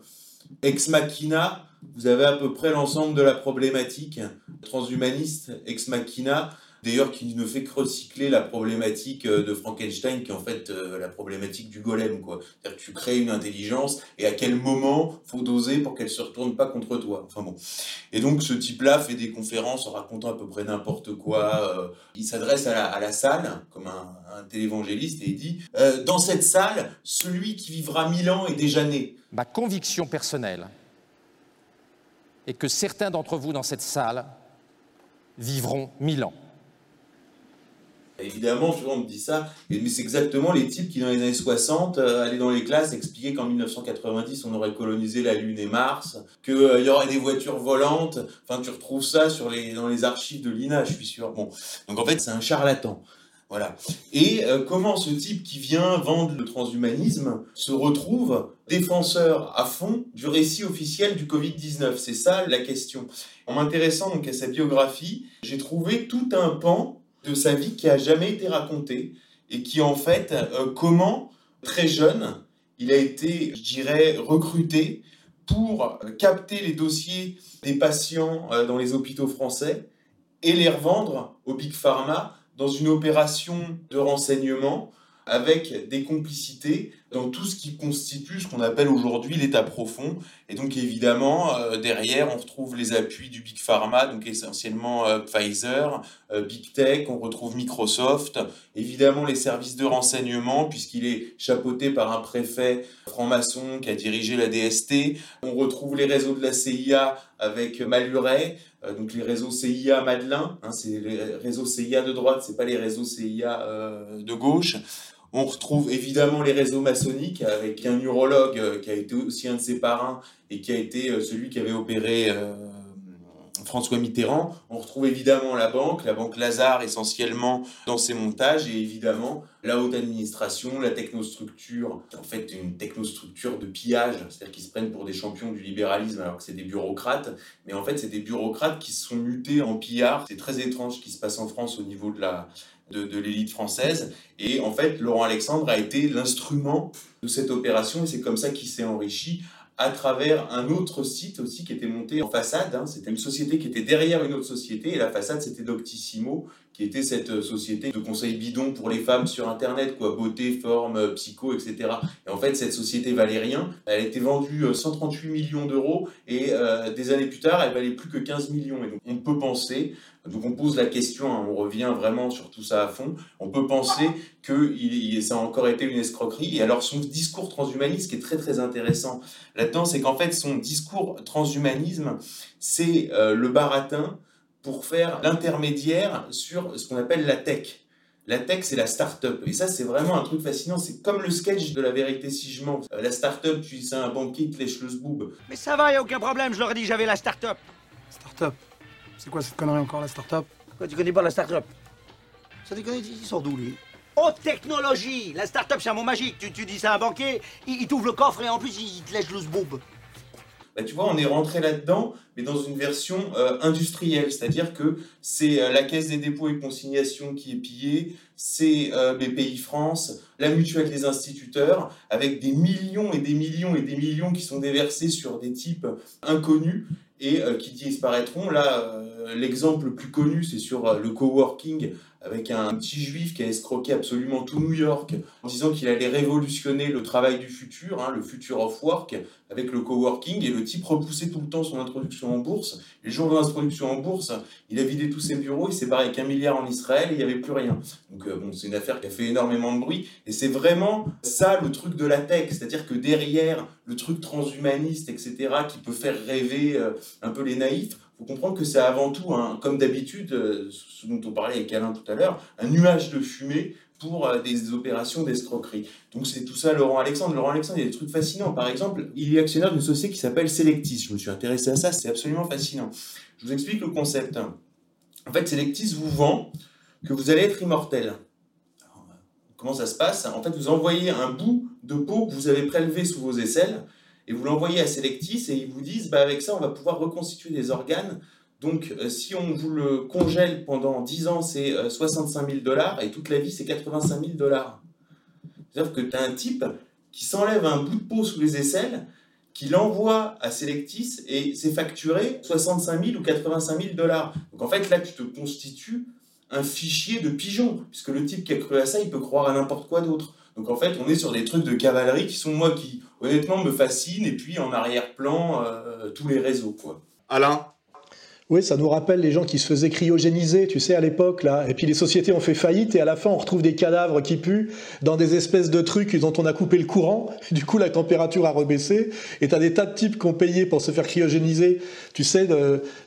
Ex Machina, vous avez à peu près l'ensemble de la problématique transhumaniste Ex Machina D'ailleurs, qui ne fait que recycler la problématique euh, de Frankenstein, qui est en fait euh, la problématique du golem. quoi. C'est-à-dire que tu crées une intelligence, et à quel moment faut doser pour qu'elle se retourne pas contre toi. Enfin. Et donc, ce type-là fait des conférences en racontant à peu près n'importe quoi. Euh, il s'adresse à, la salle, comme un, un télévangéliste, et il dit Dans cette salle, celui qui vivra mille ans est déjà né. Ma conviction personnelle est que certains d'entre vous dans cette salle vivront mille ans. Évidemment, souvent on me dit ça, mais c'est exactement les types qui, dans les années 60, euh, allaient dans les classes expliquer qu'en 1990, on aurait colonisé la Lune et Mars, qu'il euh, y aurait des voitures volantes. Enfin, tu retrouves ça dans les archives de l'INA, je suis sûr. Bon, donc en fait, c'est un charlatan. Voilà. Et euh, comment ce type qui vient vendre le transhumanisme se retrouve défenseur à fond du récit officiel du Covid-19 C'est ça la question. En m'intéressant donc à sa biographie, j'ai trouvé tout un pan de sa vie qui a jamais été raconté et qui en fait euh, comment très jeune il a été, je dirais, recruté pour capter les dossiers des patients euh, dans les hôpitaux français et les revendre au Big Pharma dans une opération de renseignement avec des complicités dans tout ce qui constitue ce qu'on appelle aujourd'hui l'état profond. Et donc évidemment, euh, derrière, on retrouve les appuis du Big Pharma, donc essentiellement euh, Pfizer, euh, Big Tech, on retrouve Microsoft, évidemment les services de renseignement, puisqu'il est chapeauté par un préfet franc-maçon qui a dirigé la DST. On retrouve les réseaux de la CIA avec Maluret, donc les réseaux CIA Madelin, hein, c'est les réseaux CIA de droite, c'est pas les réseaux CIA de gauche. On retrouve évidemment les réseaux maçonniques avec un urologue euh, qui a été aussi un de ses parrains et qui a été euh, celui qui avait opéré euh, François Mitterrand. On retrouve évidemment la banque, la banque Lazare essentiellement dans ses montages et évidemment la haute administration, la technostructure, en fait une technostructure de pillage, c'est-à-dire qu'ils se prennent pour des champions du libéralisme alors que c'est des bureaucrates, mais en fait c'est des bureaucrates qui se sont mutés en pillards. C'est très étrange ce qui se passe en France au niveau de la, de, l'élite française. Et en fait, Laurent Alexandre a été l'instrument de cette opération et c'est comme ça qu'il s'est enrichi à travers un autre site aussi qui était monté en façade. Hein. C'était une société qui était derrière une autre société et la façade c'était Doctissimo qui était cette euh, société de conseils bidons pour les femmes sur Internet, quoi, beauté, forme, euh, psycho, etc. Et en fait, cette société valait rien. Elle a été vendue 138 euh, millions d'euros et des années plus tard, elle valait plus que 15 millions. Et donc, on peut penser, donc on pose la question, hein, on revient vraiment sur tout ça à fond, on peut penser que il, ça a encore été une escroquerie. Et alors, son discours transhumaniste, qui est très très intéressant là-dedans, c'est qu'en fait, son discours transhumanisme, c'est le baratin pour faire l'intermédiaire sur ce qu'on appelle la tech. La tech, c'est la start-up. Et ça, c'est vraiment un truc fascinant. C'est comme le sketch de la vérité si je mens. Euh, la start-up, tu dis, c'est un banquier qui te lèche le zboob. Mais ça va, y a aucun problème. Je leur ai dit j'avais la start-up. Start-up C'est quoi cette connerie encore, la start-up? Quoi, tu connais pas la start-up? Ça déconne, il sort d'où, lui? Haute technologie! La start-up, c'est un mot magique. Tu, tu dis ça à un banquier, il, t'ouvre le coffre et en plus, il te lèche le zboob. Bah, tu vois, on est rentré là-dedans, mais dans une version euh, industrielle, c'est-à-dire que c'est euh, la Caisse des dépôts et consignations qui est pillée, c'est euh, BPI France, la mutuelle des instituteurs, avec des millions et des millions et des millions qui sont déversés sur des types inconnus et qui disparaîtront. Là, l'exemple le plus connu, c'est sur le coworking avec un petit juif qui a escroqué absolument tout New York en disant qu'il allait révolutionner le travail du futur, hein, le future of work, avec le coworking, et le type repoussait tout le temps son introduction en bourse. Les jours de l'introduction en bourse, il a vidé tous ses bureaux, il s'est barré avec un milliard en Israël, et il n'y avait plus rien. Donc euh, bon, c'est une affaire qui a fait énormément de bruit, et c'est vraiment ça le truc de la tech, c'est-à-dire que derrière le truc transhumaniste, etc., qui peut faire rêver euh, un peu les naïfs, faut comprendre que c'est avant tout, comme d'habitude, euh, ce dont on parlait avec Alain tout à l'heure, un nuage de fumée pour euh, des opérations d'escroquerie. Donc c'est tout ça Laurent Alexandre. Laurent Alexandre, il y a des trucs fascinants. Par exemple, il est actionnaire d'une société qui s'appelle Selectis. Je me suis intéressé à ça, c'est absolument fascinant. Je vous explique le concept. En fait, Selectis vous vend que vous allez être immortel. comment ça se passe? En fait, vous envoyez un bout de peau que vous avez prélevé sous vos aisselles et vous l'envoyez à Selectis et ils vous disent bah, avec ça on va pouvoir reconstituer des organes. Donc euh, si on vous le congèle pendant 10 ans c'est 65 euh, 000 dollars et toute la vie c'est 85 000 dollars. C'est-à-dire que tu as un type qui s'enlève un bout de peau sous les aisselles, qui l'envoie à Selectis et c'est facturé 65 000 ou 85 000 dollars. Donc en fait là tu te constitues un fichier de pigeon, puisque le type qui a cru à ça, il peut croire à n'importe quoi d'autre. Donc en fait, on est sur des trucs de cavalerie qui sont moi qui honnêtement me fascinent et puis en arrière-plan euh, tous les réseaux quoi. Alain oui, ça nous rappelle les gens qui se faisaient cryogéniser, tu sais, à l'époque, là. Et puis les sociétés ont fait faillite et à la fin, on retrouve des cadavres qui puent dans des espèces de trucs dont on a coupé le courant. Du coup, la température a rebaissé. Et tu as des tas de types qui ont payé pour se faire cryogéniser, tu sais,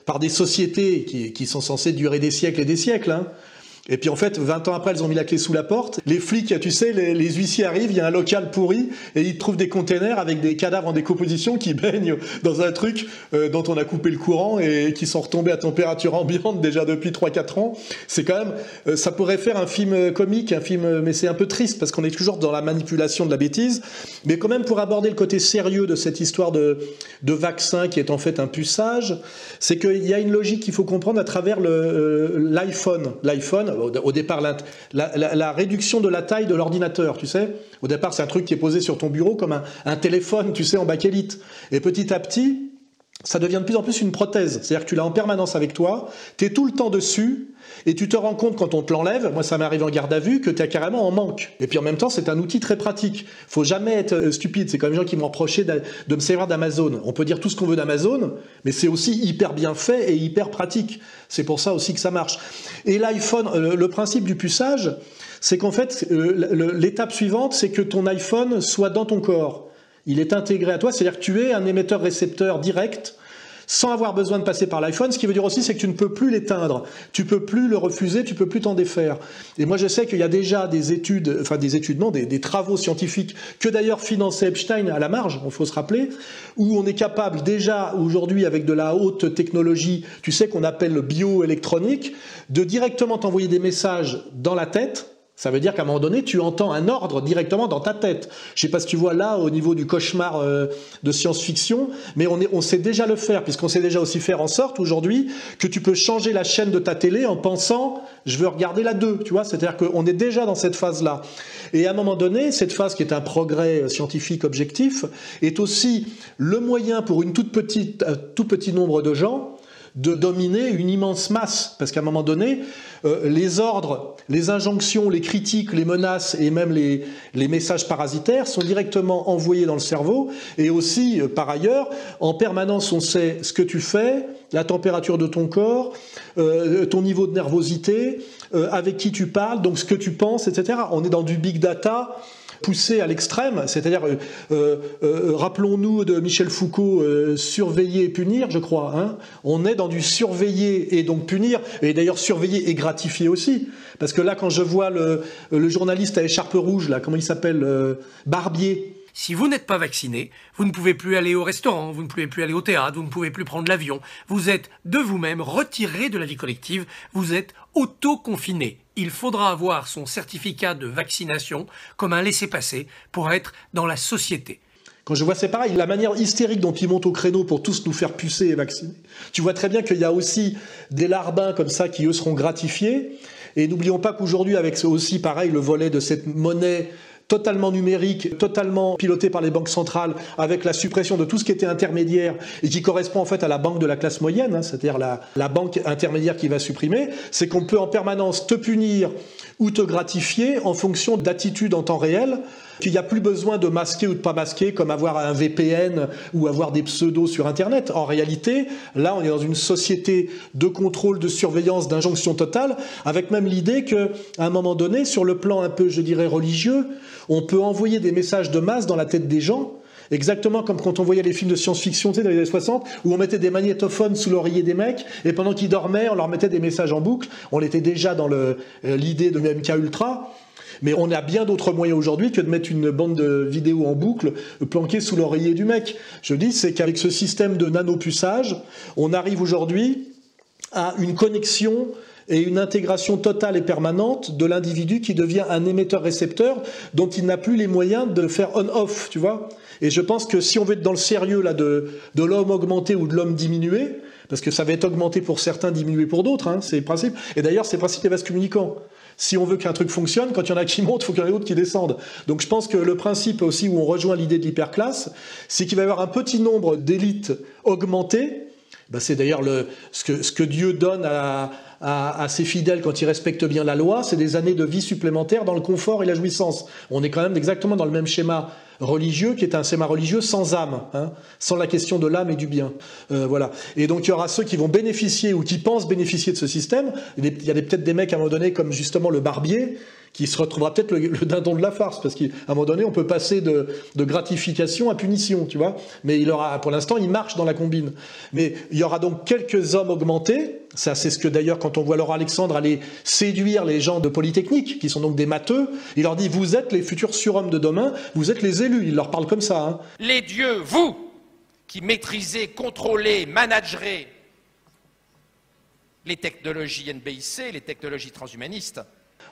par des sociétés qui, qui, sont censées durer des siècles et des siècles, hein. Et puis en fait, 20 ans après, elles ont mis la clé sous la porte. Les flics, tu sais, les, huissiers arrivent, il y a un local pourri, et ils trouvent des containers avec des cadavres en décomposition qui baignent dans un truc euh, dont on a coupé le courant et qui sont retombés à température ambiante déjà depuis 3-4 ans. C'est quand même, euh, ça pourrait faire un film comique, un film, mais c'est un peu triste parce qu'on est toujours dans la manipulation de la bêtise. Mais quand même, pour aborder le côté sérieux de cette histoire de, de vaccin qui est en fait un puçage, c'est qu'il y a une logique qu'il faut comprendre à travers l'iPhone. L'iPhone, au, départ, la, la, réduction de la taille de l'ordinateur, tu sais. Au départ, c'est un truc qui est posé sur ton bureau comme un, un téléphone, tu sais, en bakélite. Et petit à petit, ça devient de plus en plus une prothèse. C'est-à-dire que tu l'as en permanence avec toi, tu es tout le temps dessus, et tu te rends compte quand on te l'enlève, moi ça m'est arrivé en garde à vue, que tu es carrément en manque. Et puis en même temps, c'est un outil très pratique. faut jamais être euh, stupide. C'est comme les gens qui m'ont reproché de, me servir d'Amazon. On peut dire tout ce qu'on veut d'Amazon, mais c'est aussi hyper bien fait et hyper pratique. C'est pour ça aussi que ça marche. Et l'iPhone, euh, le principe du puçage, c'est qu'en fait, euh, l'étape suivante, c'est que ton iPhone soit dans ton corps. Il est intégré à toi, c'est-à-dire que tu es un émetteur-récepteur direct sans avoir besoin de passer par l'iPhone. Ce qui veut dire aussi, c'est que tu ne peux plus l'éteindre, tu peux plus le refuser, tu peux plus t'en défaire. Et moi, je sais qu'il y a déjà des études, enfin des études, non, des, travaux scientifiques que d'ailleurs finançait Epstein à la marge, il faut se rappeler, où on est capable déjà aujourd'hui avec de la haute technologie, tu sais qu'on appelle bioélectronique, de directement t'envoyer des messages dans la tête ça veut dire qu'à un moment donné, tu entends un ordre directement dans ta tête. Je sais pas si tu vois là au niveau du cauchemar euh, de science-fiction, mais on, est, on sait déjà le faire, puisqu'on sait déjà aussi faire en sorte aujourd'hui que tu peux changer la chaîne de ta télé en pensant je veux regarder la 2, tu vois, c'est-à-dire qu'on est déjà dans cette phase-là. Et à un moment donné, cette phase qui est un progrès scientifique objectif est aussi le moyen pour une toute petite, un tout petit nombre de gens de dominer une immense masse. Parce qu'à un moment donné, euh, les ordres, les injonctions, les critiques, les menaces et même les, messages parasitaires sont directement envoyés dans le cerveau. Et aussi, euh, par ailleurs, en permanence, on sait ce que tu fais, la température de ton corps, euh, ton niveau de nervosité, avec qui tu parles, donc ce que tu penses, etc. On est dans du big data poussé à l'extrême, c'est-à-dire, euh, euh, euh, rappelons-nous de Michel Foucault, surveiller et punir, je crois. Hein. On est dans du surveiller et donc punir, et d'ailleurs surveiller et gratifier aussi. Parce que là, quand je vois le, journaliste à écharpe rouge, là, comment il s'appelle Barbier, si vous n'êtes pas vacciné, vous ne pouvez plus aller au restaurant, vous ne pouvez plus aller au théâtre, vous ne pouvez plus prendre l'avion. Vous êtes de vous-même retiré de la vie collective, vous êtes auto-confiné. Il faudra avoir son certificat de vaccination comme un laissez-passer pour être dans la société. Quand je vois, c'est pareil, la manière hystérique dont ils montent au créneau pour tous nous faire pucer et vacciner. Tu vois très bien qu'il y a aussi des larbins comme ça qui, eux, seront gratifiés. Et n'oublions pas qu'aujourd'hui, avec aussi, pareil, le volet de cette monnaie totalement numérique, totalement piloté par les banques centrales, avec la suppression de tout ce qui était intermédiaire et qui correspond en fait à la banque de la classe moyenne, hein, c'est-à-dire la, la banque intermédiaire qui va supprimer, c'est qu'on peut en permanence te punir ou te gratifier en fonction d'attitudes en temps réel qu'il n'y a plus besoin de masquer ou de pas masquer, comme avoir un VPN ou avoir des pseudos sur Internet. En réalité, là, on est dans une société de contrôle, de surveillance, d'injonction totale, avec même l'idée qu'à un moment donné, sur le plan un peu, je dirais, religieux, on peut envoyer des messages de masse dans la tête des gens Exactement comme quand on voyait les films de science-fiction dans les années 60, où on mettait des magnétophones sous l'oreiller des mecs, et pendant qu'ils dormaient, on leur mettait des messages en boucle. On était déjà dans euh, l'idée de MK Ultra. Mais on a bien d'autres moyens aujourd'hui que de mettre une bande de vidéo en boucle planquée sous l'oreiller du mec. Je dis, c'est qu'avec ce système de nanopuçage, on arrive aujourd'hui à une connexion et une intégration totale et permanente de l'individu qui devient un émetteur-récepteur dont il n'a plus les moyens de faire on-off, tu vois. Et je pense que si on veut être dans le sérieux là de, de l'homme augmenté ou de l'homme diminué, parce que ça va être augmenté pour certains, diminué pour d'autres, hein, c'est le principe. Et d'ailleurs, c'est le principe des vases communicants. Si on veut qu'un truc fonctionne, quand il y en a qui montent, il faut qu'il y en ait d'autres qui descendent. Donc je pense que le principe aussi où on rejoint l'idée de l'hyperclasse, c'est qu'il va y avoir un petit nombre d'élites augmentées. Ben, c'est d'ailleurs ce que, ce que Dieu donne à, à, ses fidèles quand ils respectent bien la loi, c'est des années de vie supplémentaires dans le confort et la jouissance. On est quand même exactement dans le même schéma religieux qui est un schéma religieux sans âme, hein, sans la question de l'âme et du bien. Euh, voilà. Et donc il y aura ceux qui vont bénéficier ou qui pensent bénéficier de ce système. Il y a peut-être des mecs à un moment donné comme justement le barbier qui se retrouvera peut-être le, dindon de la farce, parce qu'à un moment donné, on peut passer de, gratification à punition, tu vois. Mais pour l'instant, il marche dans la combine. Mais il y aura donc quelques hommes augmentés. Ça, c'est ce que d'ailleurs, quand on voit Laurent Alexandre aller séduire les gens de Polytechnique, qui sont donc des matheux, il leur dit Vous êtes les futurs surhommes de demain, vous êtes les élus. Il leur parle comme ça. Hein. Les dieux, vous, qui maîtrisez, contrôlez, managerez les technologies NBIC, les technologies transhumanistes,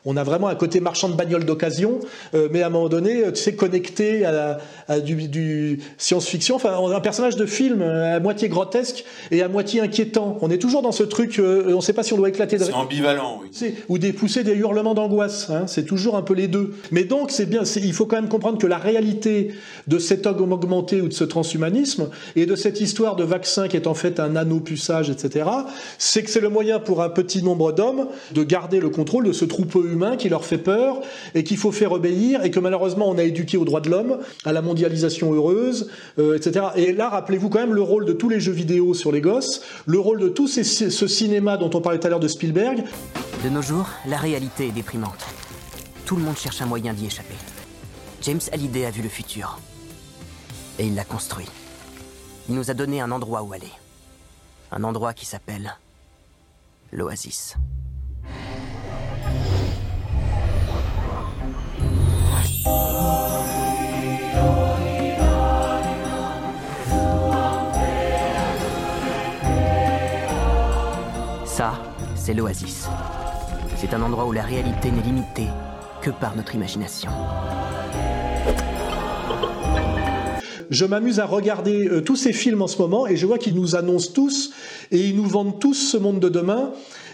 on a vraiment un côté marchand de bagnole d'occasion, euh, mais à un moment donné, tu sais, connecté à, à du, du science-fiction. Enfin, un personnage de film euh, à moitié grotesque et à moitié inquiétant. On est toujours dans ce truc, euh, on ne sait pas si on doit éclater. De... C'est ambivalent, oui. Ou des pousser des hurlements d'angoisse. Hein, c'est toujours un peu les deux. Mais donc, c'est bien. Il faut quand même comprendre que la réalité de cet homme augmenté ou de ce transhumanisme et de cette histoire de vaccin qui est en fait un nanopuçage, etc., c'est que c'est le moyen pour un petit nombre d'hommes de garder le contrôle de ce troupeau humain qui leur fait peur et qu'il faut faire obéir et que malheureusement on a éduqué aux droits de l'homme, à la mondialisation heureuse, euh, etc. Et là, rappelez-vous quand même le rôle de tous les jeux vidéo sur les gosses, le rôle de tout ce cinéma dont on parlait tout à l'heure de Spielberg. De nos jours, la réalité est déprimante. Tout le monde cherche un moyen d'y échapper. James Hallyday a vu le futur. Et il l'a construit. Il nous a donné un endroit où aller. Un endroit qui s'appelle l'Oasis. Ça, c'est l'oasis. C'est un endroit où la réalité n'est limitée que par notre imagination. Je m'amuse à regarder euh, tous ces films en ce moment et je vois qu'ils nous annoncent tous et ils nous vendent tous ce monde de demain.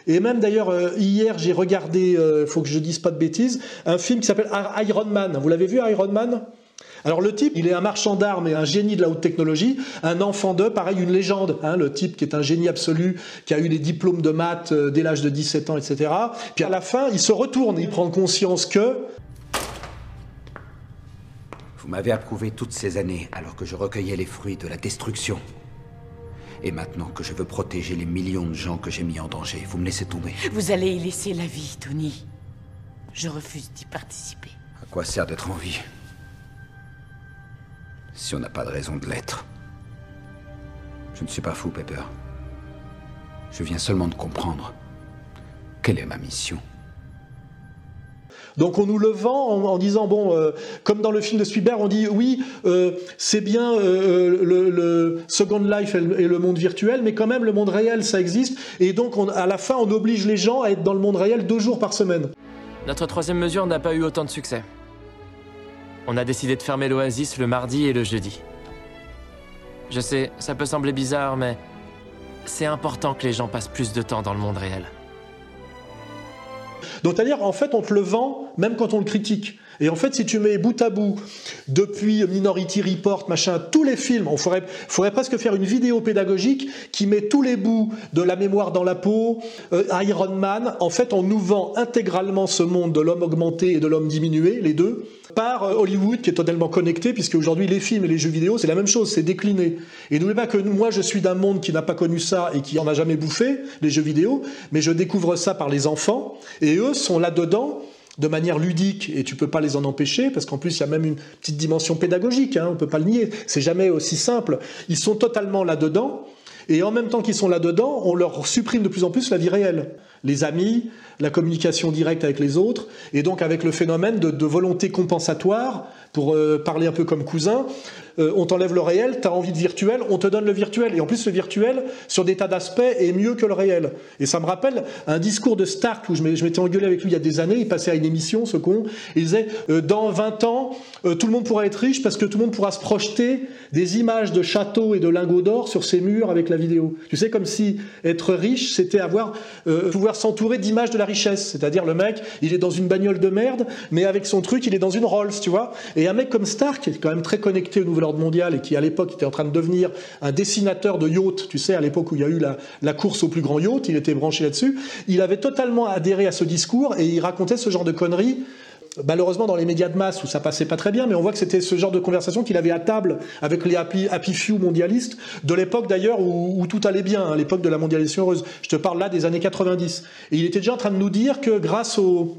Et même d'ailleurs, euh, hier, j'ai regardé, il euh, faut que je dise pas de bêtises, un film qui s'appelle Iron Man. Vous l'avez vu, Iron Man? Alors le type, il est un marchand d'armes et un génie de la haute technologie, un enfant d'eux, pareil, une légende. Hein, le type qui est un génie absolu, qui a eu des diplômes de maths euh, dès l'âge de 17 ans, etc. Puis à la fin, il se retourne, il prend conscience que... Vous m'avez approuvé toutes ces années alors que je recueillais les fruits de la destruction. Et maintenant que je veux protéger les millions de gens que j'ai mis en danger, vous me laissez tomber. Vous allez y laisser la vie, Tony. Je refuse d'y participer. À quoi sert d'être en vie Si on n'a pas de raison de l'être? Je ne suis pas fou, Pepper. Je viens seulement de comprendre quelle est ma mission. Donc on nous le vend en, disant bon, euh, comme dans le film de Spielberg, on dit oui, euh, c'est bien euh, le, Second Life et le, monde virtuel, mais quand même le monde réel ça existe. Et donc on, à la fin, on oblige les gens à être dans le monde réel deux jours par semaine. Notre troisième mesure n'a pas eu autant de succès. On a décidé de fermer l'Oasis le mardi et le jeudi. Je sais, ça peut sembler bizarre, mais c'est important que les gens passent plus de temps dans le monde réel. Donc, c'est-à-dire, en fait, on te le vend même quand on le critique. Et en fait, si tu mets bout à bout, depuis Minority Report, machin, tous les films, on faudrait, presque faire une vidéo pédagogique qui met tous les bouts de la mémoire dans la peau, euh, Iron Man. En fait, on nous vend intégralement ce monde de l'homme augmenté et de l'homme diminué, les deux, par euh, Hollywood qui est totalement connecté, puisque aujourd'hui les films et les jeux vidéo, c'est la même chose, c'est décliné. Et n'oubliez pas que moi, je suis d'un monde qui n'a pas connu ça et qui en a jamais bouffé, les jeux vidéo, mais je découvre ça par les enfants, et eux sont là-dedans de manière ludique et tu peux pas les en empêcher parce qu'en plus il y a même une petite dimension pédagogique, hein, on peut pas le nier, c'est jamais aussi simple. Ils sont totalement là-dedans et en même temps qu'ils sont là-dedans, on leur supprime de plus en plus la vie réelle, les amis, la communication directe avec les autres et donc avec le phénomène de, volonté compensatoire pour euh, parler un peu comme cousin. Euh, on t'enlève le réel, tu as envie de virtuel, on te donne le virtuel. Et en plus, le virtuel, sur des tas d'aspects, est mieux que le réel. Et ça me rappelle un discours de Stark où je m'étais engueulé avec lui il y a des années. Il passait à une émission, ce con. Il disait euh, Dans 20 ans, euh, tout le monde pourra être riche parce que tout le monde pourra se projeter des images de châteaux et de lingots d'or sur ses murs avec la vidéo. Tu sais, comme si être riche, c'était avoir pouvoir s'entourer d'images de la richesse. C'est-à-dire, le mec, il est dans une bagnole de merde, mais avec son truc, il est dans une Rolls, tu vois. Et un mec comme Stark, qui est quand même très connecté au nouvel ordre mondial et qui, à l'époque, était en train de devenir un dessinateur de yachts, tu sais, à l'époque où il y a eu la, course au plus grand yacht, il était branché là-dessus, il avait totalement adhéré à ce discours et il racontait ce genre de conneries malheureusement dans les médias de masse où ça passait pas très bien, mais on voit que c'était ce genre de conversation qu'il avait à table avec les happy, few mondialistes de l'époque d'ailleurs où, tout allait bien, hein, l'époque de la mondialisation heureuse. Je te parle là des années 90. Et il était déjà en train de nous dire que grâce au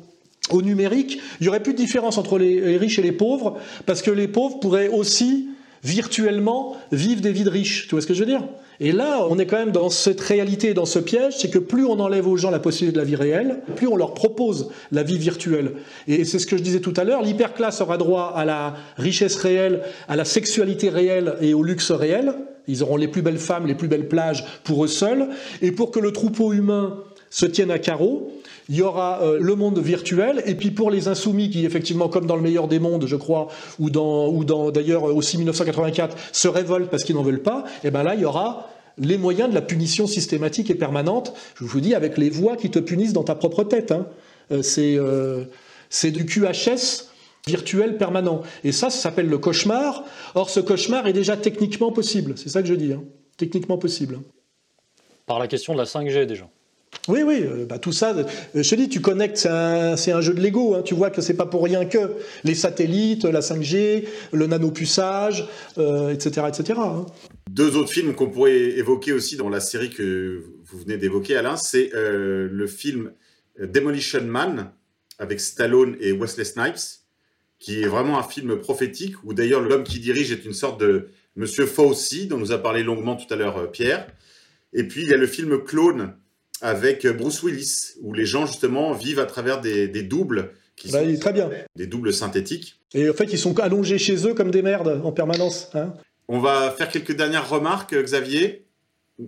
numérique, il n'y aurait plus de différence entre les riches et les pauvres, parce que les pauvres pourraient aussi virtuellement vivre des vies de riches. Tu vois ce que je veux dire? Et là, on est quand même dans cette réalité, dans ce piège, c'est que plus on enlève aux gens la possibilité de la vie réelle, plus on leur propose la vie virtuelle. Et c'est ce que je disais tout à l'heure, l'hyperclasse aura droit à la richesse réelle, à la sexualité réelle et au luxe réel. Ils auront les plus belles femmes, les plus belles plages pour eux seuls. Et pour que le troupeau humain se tienne à carreau, il y aura euh, le monde virtuel, et puis pour les insoumis qui, effectivement, comme dans le meilleur des mondes, je crois, ou dans, ou dans d'ailleurs aussi 1984, se révoltent parce qu'ils n'en veulent pas, et eh ben là, il y aura les moyens de la punition systématique et permanente, je vous dis, avec les voix qui te punissent dans ta propre tête. Hein. Euh, c'est, euh, c'est du QHS virtuel permanent. Et ça, ça s'appelle le cauchemar. Or, ce cauchemar est déjà techniquement possible. C'est ça que je dis. Hein. Techniquement possible. Par la question de la 5G déjà. Oui, oui, euh, bah, tout ça, euh, je te dis, tu connectes, c'est un, jeu de Lego, hein, tu vois que c'est pas pour rien que les satellites, la 5G, le nanopuçage, euh, etc. etc. Hein. Deux autres films qu'on pourrait évoquer aussi dans la série que vous venez d'évoquer, Alain, c'est le film Demolition Man avec Stallone et Wesley Snipes, qui est vraiment un film prophétique, où d'ailleurs l'homme qui dirige est une sorte de Monsieur Fauci, dont nous a parlé longuement tout à l'heure Pierre. Et puis il y a le film Clone avec Bruce Willis, où les gens justement vivent à travers des, doubles qui bah, sont très bien. des doubles synthétiques. Et en fait, ils sont allongés chez eux comme des merdes en permanence. Hein. On va faire quelques dernières remarques, Xavier.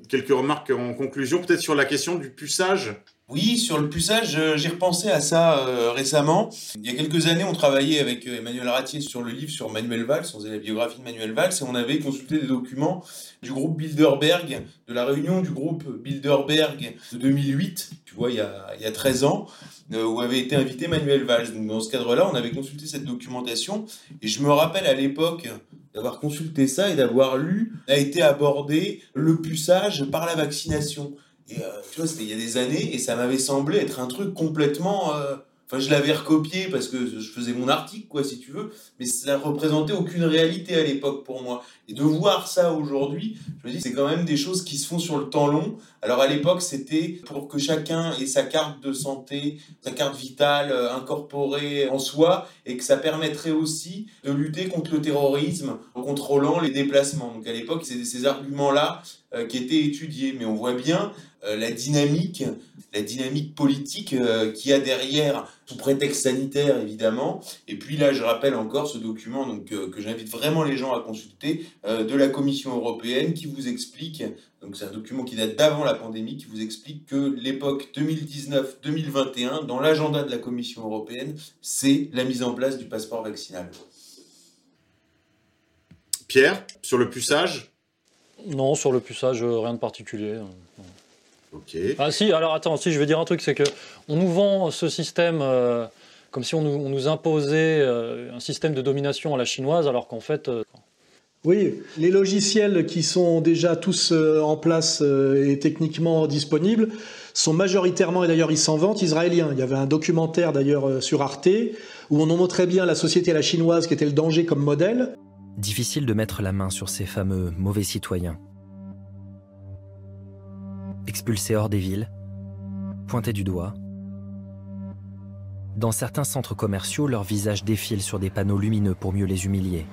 Quelques remarques en conclusion, peut-être sur la question du puçage. Oui, sur le puçage, euh, j'ai repensé à ça euh, récemment. Il y a quelques années, on travaillait avec euh, Emmanuel Ratier sur le livre sur Manuel Valls, on faisait la biographie de Manuel Valls, et on avait consulté des documents du groupe Bilderberg, de la réunion du groupe Bilderberg de 2008, tu vois, il y a, il y a 13 ans, où avait été invité Manuel Valls. Donc dans ce cadre-là, on avait consulté cette documentation, et je me rappelle à l'époque d'avoir consulté ça et d'avoir lu, a été abordé le puçage par la vaccination. Et euh, tu vois, c'était il y a des années et ça m'avait semblé être un truc complètement. Euh, enfin, je l'avais recopié parce que je faisais mon article, quoi, si tu veux, mais ça représentait aucune réalité à l'époque pour moi. Et de voir ça aujourd'hui, je me dis, c'est quand même des choses qui se font sur le temps long. Alors à l'époque, c'était pour que chacun ait sa carte de santé, sa carte vitale euh, incorporée en soi, et que ça permettrait aussi de lutter contre le terrorisme en contrôlant les déplacements. Donc à l'époque, ces arguments-là qui étaient étudiés. Mais on voit bien euh, la dynamique, la dynamique politique euh, qu'il y a derrière, sous prétexte sanitaire évidemment. Et puis là, je rappelle encore ce document donc, euh, que j'invite vraiment les gens à consulter de la Commission européenne qui vous explique, donc c'est un document qui date d'avant la pandémie, qui vous explique que l'époque 2019-2021, dans l'agenda de la Commission européenne, c'est la mise en place du passeport vaccinal. Pierre, sur le puçage? Non, sur le puçage, rien de particulier. Ah si, alors attends, si je vais dire un truc, c'est que on nous vend ce système euh, comme si on nous, imposait euh, un système de domination à la chinoise, alors qu'en fait... Euh, oui, les logiciels qui sont déjà tous en place et techniquement disponibles sont majoritairement, et d'ailleurs ils s'en vantent, israéliens. Il y avait un documentaire d'ailleurs sur Arte où on en montrait bien la société à la chinoise qui était le danger comme modèle. Difficile de mettre la main sur ces fameux mauvais citoyens expulsés hors des villes, pointés du doigt. Dans certains centres commerciaux, leurs visages défilent sur des panneaux lumineux pour mieux les humilier.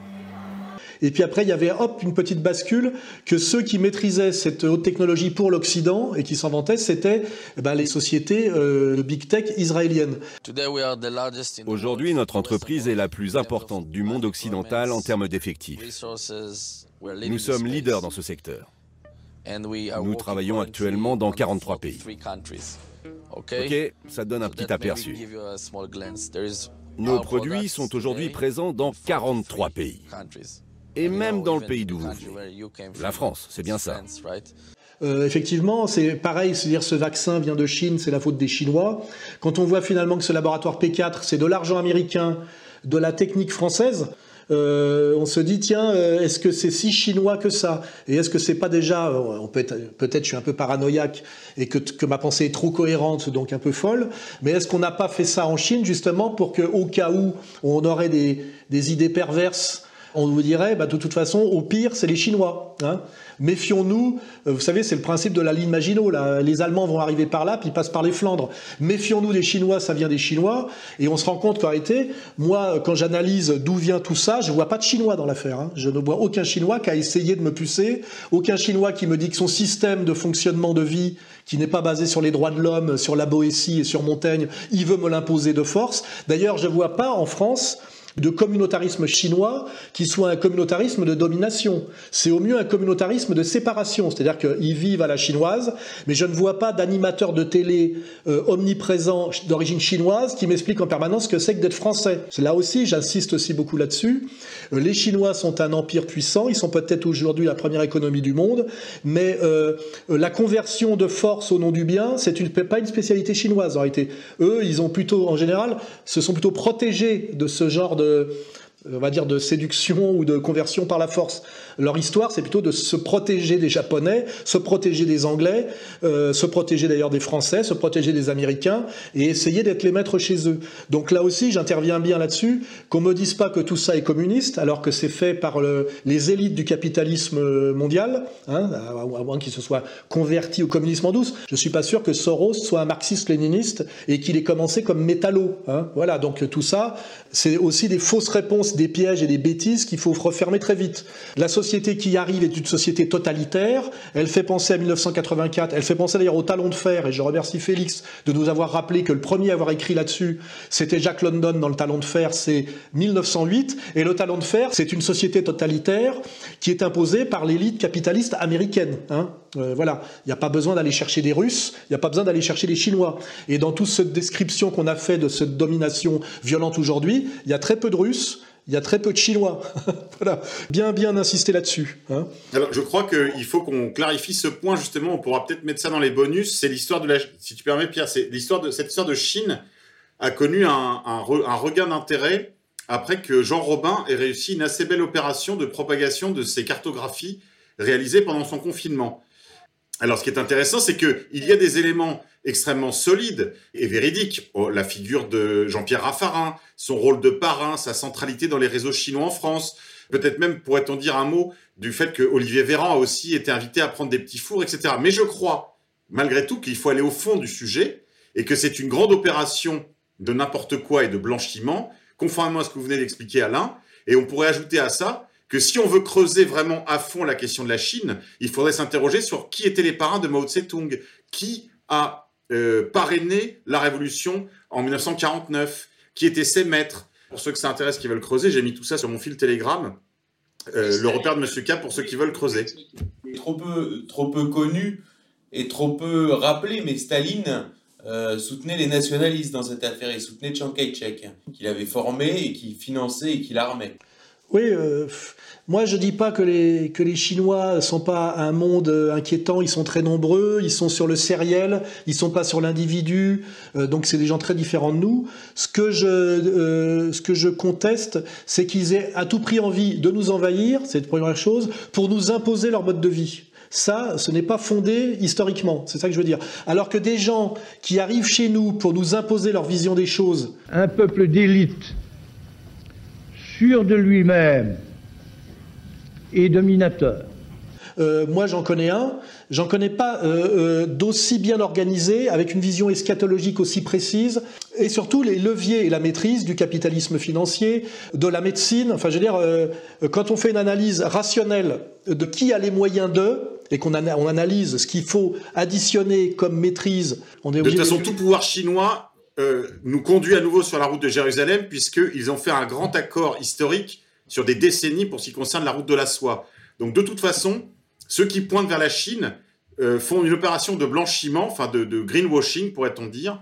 Et puis après, il y avait hop une petite bascule que ceux qui maîtrisaient cette haute technologie pour l'Occident et qui s'en vantaient, c'était eh ben, les sociétés euh, big tech israéliennes. Aujourd'hui, notre entreprise est la plus importante du monde occidental en termes d'effectifs. Nous sommes leaders dans ce secteur. Nous travaillons actuellement dans 43 pays. Ok, ça donne un petit aperçu. Nos produits sont aujourd'hui présents dans 43 pays. Et même dans le pays d'où vous venez. La France, c'est bien ça. Euh, effectivement, c'est pareil, c'est-à-dire ce vaccin vient de Chine, c'est la faute des Chinois. Quand on voit finalement que ce laboratoire P4, c'est de l'argent américain, de la technique française, euh, on se dit tiens, euh, est-ce que c'est si chinois que ça? Et est-ce que c'est pas déjà, peut peut-être je suis un peu paranoïaque et que, ma pensée est trop cohérente, donc un peu folle, mais est-ce qu'on n'a pas fait ça en Chine justement pour que au cas où on aurait des idées perverses on vous dirait, bah, de toute façon, au pire, c'est les Chinois. Hein. Méfions-nous, euh, vous savez, c'est le principe de la ligne Maginot. Là. Les Allemands vont arriver par là, puis ils passent par les Flandres. Méfions-nous des Chinois, ça vient des Chinois. Et on se rend compte qu'en réalité, moi, quand j'analyse d'où vient tout ça, je ne vois pas de Chinois dans l'affaire. Hein. Je ne vois aucun Chinois qui a essayé de me pucer, aucun Chinois qui me dit que son système de fonctionnement de vie, qui n'est pas basé sur les droits de l'homme, sur la Boétie et sur Montaigne, il veut me l'imposer de force. D'ailleurs, je ne vois pas en France de communautarisme chinois qui soit un communautarisme de domination. C'est au mieux un communautarisme de séparation, c'est-à-dire qu'ils vivent à la chinoise, mais je ne vois pas d'animateur de télé euh, omniprésent d'origine chinoise qui m'explique en permanence ce que c'est que d'être français. Là aussi, j'insiste aussi beaucoup là-dessus. Euh, les Chinois sont un empire puissant, ils sont peut-être aujourd'hui la première économie du monde, mais euh, la conversion de force au nom du bien, c'est une, pas une spécialité chinoise en réalité. Eux, ils ont plutôt, en général, se sont plutôt protégés de ce genre de 呃 on va dire de séduction ou de conversion par la force. Leur histoire, c'est plutôt de se protéger des Japonais, se protéger des Anglais, euh, se protéger d'ailleurs des Français, se protéger des Américains et essayer d'être les maîtres chez eux. Donc là aussi, j'interviens bien là-dessus, qu'on me dise pas que tout ça est communiste, alors que c'est fait par les élites du capitalisme mondial, hein, à moins qu'ils se soient convertis au communisme en douce. Je suis pas sûr que Soros soit un marxiste-léniniste et qu'il ait commencé comme métallo. Hein. Voilà, donc tout ça, c'est aussi des fausses réponses, des pièges et des bêtises qu'il faut refermer très vite. La société qui arrive est une société totalitaire. Elle fait penser à 1984. Elle fait penser d'ailleurs au talon de fer. Et je remercie Félix de nous avoir rappelé que le premier à avoir écrit là-dessus, c'était Jack London dans le talon de fer. C'est 1908. Et le talon de fer, c'est une société totalitaire qui est imposée par l'élite capitaliste américaine. Hein. Euh, voilà, il n'y a pas besoin d'aller chercher des Russes, il n'y a pas besoin d'aller chercher des Chinois. Et dans toute cette description qu'on a fait de cette domination violente aujourd'hui, il y a très peu de Russes, il y a très peu de Chinois. voilà, bien bien insister là-dessus. Hein. Alors, je crois qu'il faut qu'on clarifie ce point justement. On pourra peut-être mettre ça dans les bonus. C'est l'histoire de la, si tu permets, Pierre, c'est l'histoire de cette histoire de Chine a connu un, un, un regain d'intérêt après que Jean Robin ait réussi une assez belle opération de propagation de ses cartographies réalisées pendant son confinement. Alors, ce qui est intéressant, c'est qu'il y a des éléments extrêmement solides et véridiques. Oh, la figure de Jean-Pierre Raffarin, son rôle de parrain, sa centralité dans les réseaux chinois en France. Peut-être même pourrait-on dire un mot du fait que Olivier Véran a aussi été invité à prendre des petits fours, etc. Mais je crois, malgré tout, qu'il faut aller au fond du sujet et que c'est une grande opération de n'importe quoi et de blanchiment, conformément à ce que vous venez d'expliquer, Alain. Et on pourrait ajouter à ça que si on veut creuser vraiment à fond la question de la Chine, il faudrait s'interroger sur qui étaient les parrains de Mao Tse-tung, qui a euh, parrainé la révolution en 1949, qui étaient ses maîtres? Pour ceux que ça intéresse qui veulent creuser, j'ai mis tout ça sur mon fil Telegram. Euh, le repère de Monsieur K pour ceux qui veulent creuser. Trop peu, trop peu connu et trop peu rappelé, mais Staline euh, soutenait les nationalistes dans cette affaire. Il soutenait Chiang Kai-shek, qu'il avait formé et qui finançait et qui l'armait. Oui, euh, moi je dis pas que les, que les Chinois sont pas un monde inquiétant, ils sont très nombreux, ils sont sur le sériel, ils sont pas sur l'individu, euh, donc c'est des gens très différents de nous. Ce que je, euh, ce que je conteste, c'est qu'ils aient à tout prix envie de nous envahir, c'est la première chose, pour nous imposer leur mode de vie. Ça, ce n'est pas fondé historiquement, c'est ça que je veux dire. Alors que des gens qui arrivent chez nous pour nous imposer leur vision des choses. Un peuple d'élite sûr de lui-même et dominateur. Euh, moi, j'en connais un. J'en connais pas euh, euh, d'aussi bien organisé, avec une vision eschatologique aussi précise, et surtout les leviers et la maîtrise du capitalisme financier, de la médecine. Enfin, je veux dire, quand on fait une analyse rationnelle de qui a les moyens d'eux, et qu'on on analyse ce qu'il faut additionner comme maîtrise, on est De toute façon, tout pouvoir chinois euh, nous conduit à nouveau sur la route de Jérusalem, puisqu'ils ont fait un grand accord historique sur des décennies pour ce qui concerne la route de la soie. Donc de toute façon, ceux qui pointent vers la Chine euh, font une opération de blanchiment, enfin de, greenwashing, pourrait-on dire.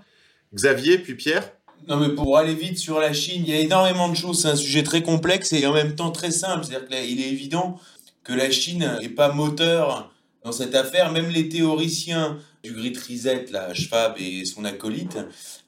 Xavier, puis Pierre non mais pour aller vite sur la Chine, il y a énormément de choses, c'est un sujet très complexe et en même temps très simple. C'est-à-dire qu'il est évident que la Chine n'est pas moteur dans cette affaire. Même les théoriciens du Great Reset, la Schwab et son acolyte,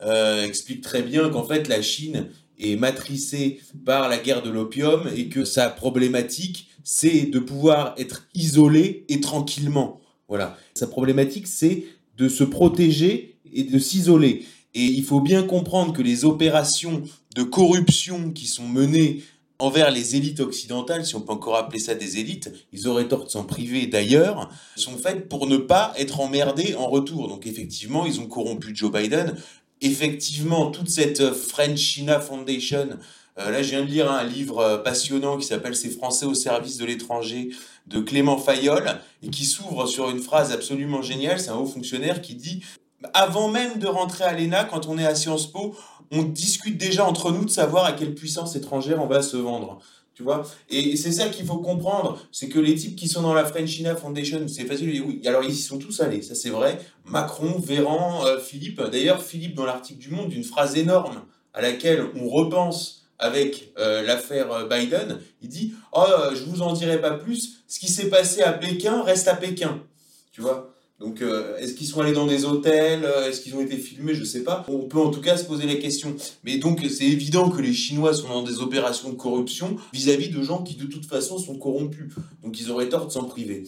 euh, expliquent très bien qu'en fait la Chine est matricée par la guerre de l'opium et que sa problématique, c'est de pouvoir être isolé et tranquillement. Voilà. Sa problématique, c'est de se protéger et de s'isoler. Et il faut bien comprendre que les opérations de corruption qui sont menées envers les élites occidentales, si on peut encore appeler ça des élites, ils auraient tort de s'en priver d'ailleurs, sont faites pour ne pas être emmerdés en retour. Donc effectivement, ils ont corrompu Joe Biden. Effectivement, toute cette French China Foundation, euh, là je viens de lire un livre euh, passionnant qui s'appelle Ces Français au service de l'étranger de Clément Fayol et qui s'ouvre sur une phrase absolument géniale, c'est un haut fonctionnaire qui dit avant même de rentrer à l'ENA, quand on est à Sciences Po, on discute déjà entre nous de savoir à quelle puissance étrangère on va se vendre. Tu vois Et c'est ça qu'il faut comprendre, c'est que les types qui sont dans la French China Foundation, c'est facile, oui, alors ils y sont tous allés, ça c'est vrai. Macron, Véran, euh, Philippe, d'ailleurs Philippe dans l'article du Monde, une phrase énorme à laquelle on repense avec euh, l'affaire euh, Biden, il dit « Oh, je vous en dirai pas plus, ce qui s'est passé à Pékin reste à Pékin. » Tu vois donc, euh, est-ce qu'ils sont allés dans des hôtels euh, Est-ce qu'ils ont été filmés Je ne sais pas. On peut en tout cas se poser la question. Mais donc, c'est évident que les Chinois sont dans des opérations de corruption vis-à-vis de gens qui, de toute façon, sont corrompus. Donc, ils auraient tort de s'en priver.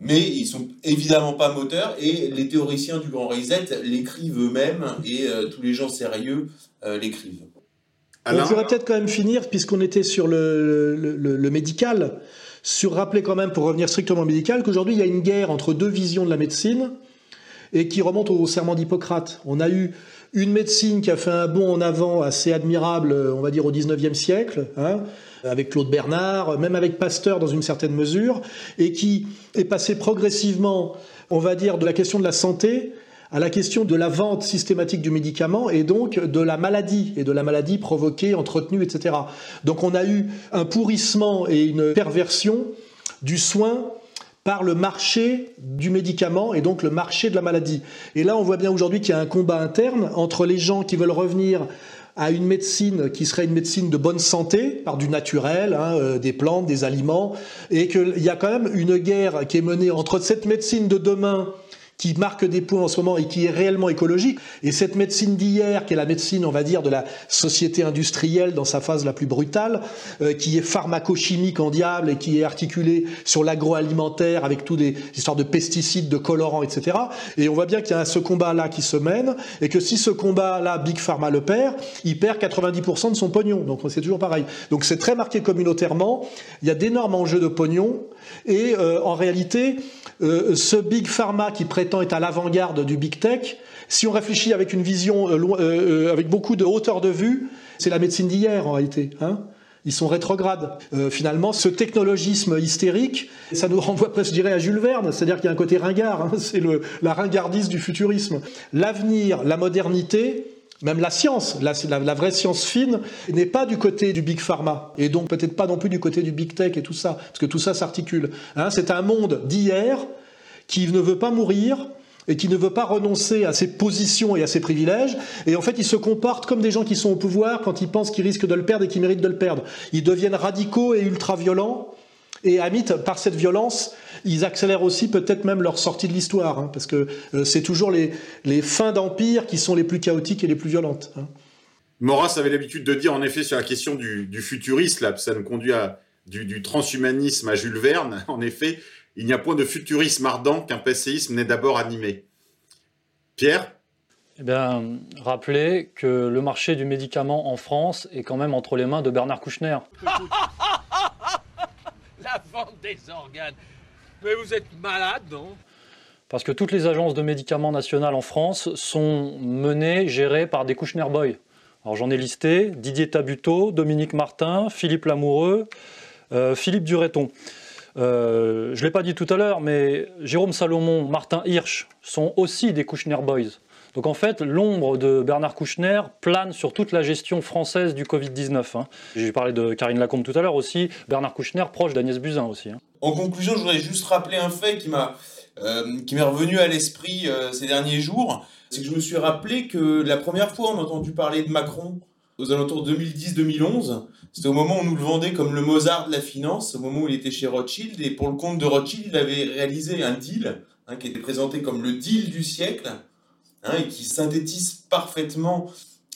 Mais ils sont évidemment pas moteurs et les théoriciens du Grand Reset l'écrivent eux-mêmes et euh, tous les gens sérieux l'écrivent. On pourrait peut-être quand même finir, puisqu'on était sur le, le médical, sur rappeler quand même, pour revenir strictement médical, qu'aujourd'hui il y a une guerre entre deux visions de la médecine et qui remonte au serment d'Hippocrate. On a eu une médecine qui a fait un bond en avant assez admirable, on va dire au 19e siècle, hein, avec Claude Bernard, même avec Pasteur dans une certaine mesure, et qui est passé progressivement, on va dire, de la question de la santé à la question de la vente systématique du médicament et donc de la maladie, et de la maladie provoquée, entretenue, etc. Donc on a eu un pourrissement et une perversion du soin par le marché du médicament et donc le marché de la maladie. Et là, on voit bien aujourd'hui qu'il y a un combat interne entre les gens qui veulent revenir à une médecine qui serait une médecine de bonne santé, par du naturel, hein, euh, des plantes, des aliments, et qu'il y a quand même une guerre qui est menée entre cette médecine de demain qui marque des points en ce moment et qui est réellement écologique. Et cette médecine d'hier, qui est la médecine, on va dire, de la société industrielle dans sa phase la plus brutale, euh, qui est pharmacochimique en diable et qui est articulée sur l'agroalimentaire avec toutes des histoires de pesticides, de colorants, etc. Et on voit bien qu'il y a ce combat-là qui se mène et que si ce combat-là, Big Pharma le perd, il perd 90% de son pognon. Donc c'est toujours pareil. Donc c'est très marqué communautairement. Il y a d'énormes enjeux de pognon et euh, en réalité, euh, ce Big Pharma qui prétend être à l'avant-garde du Big Tech, si on réfléchit avec une vision, euh, avec beaucoup de hauteur de vue, c'est la médecine d'hier en réalité. Hein ils sont rétrogrades. finalement, ce technologisme hystérique, ça nous renvoie presque, je à Jules Verne, c'est-à-dire qu'il y a un côté ringard, hein, c'est la ringardise du futurisme. L'avenir, la modernité, même la science, la, vraie science fine, n'est pas du côté du big pharma, et donc peut-être pas non plus du côté du big tech et tout ça, parce que tout ça s'articule. Hein, c'est un monde d'hier qui ne veut pas mourir, et qui ne veut pas renoncer à ses positions et à ses privilèges. Et en fait, ils se comportent comme des gens qui sont au pouvoir quand ils pensent qu'ils risquent de le perdre et qu'ils méritent de le perdre. Ils deviennent radicaux et ultra-violents. Et à par cette violence, ils accélèrent aussi peut-être même leur sortie de l'histoire, hein, parce que euh, c'est toujours les, fins d'empire qui sont les plus chaotiques et les plus violentes. Hein. Maurras avait l'habitude de dire, en effet, sur la question du, futurisme, là, ça nous conduit à du, transhumanisme à Jules Verne, en effet, il n'y a point de futurisme ardent qu'un passéisme n'est d'abord animé. Pierre? Eh bien, rappelez que le marché du médicament en France est quand même entre les mains de Bernard Kouchner. Vente des organes. Mais vous êtes malade, non? Parce que toutes les agences de médicaments nationales en France sont menées, gérées par des Kouchner Boys. Alors j'en ai listé Didier Tabuteau, Dominique Martin, Philippe Lamoureux, euh, Philippe Dureton. Euh, je ne l'ai pas dit tout à l'heure, mais Jérôme Salomon, Martin Hirsch sont aussi des Kouchner Boys. Donc en fait, l'ombre de Bernard Kouchner plane sur toute la gestion française du Covid-19. Hein. J'ai parlé de Karine Lacombe tout à l'heure aussi, Bernard Kouchner proche d'Agnès Buzyn aussi. Hein. En conclusion, je voudrais juste rappeler un fait qui m'a euh, qui m'est revenu à l'esprit euh, ces derniers jours, c'est que je me suis rappelé que la première fois on a entendu parler de Macron aux alentours de 2010-2011, c'était au moment où on nous le vendait comme le Mozart de la finance, au moment où il était chez Rothschild, et pour le compte de Rothschild, il avait réalisé un deal hein, qui était présenté comme le deal du siècle, Hein, et qui synthétise parfaitement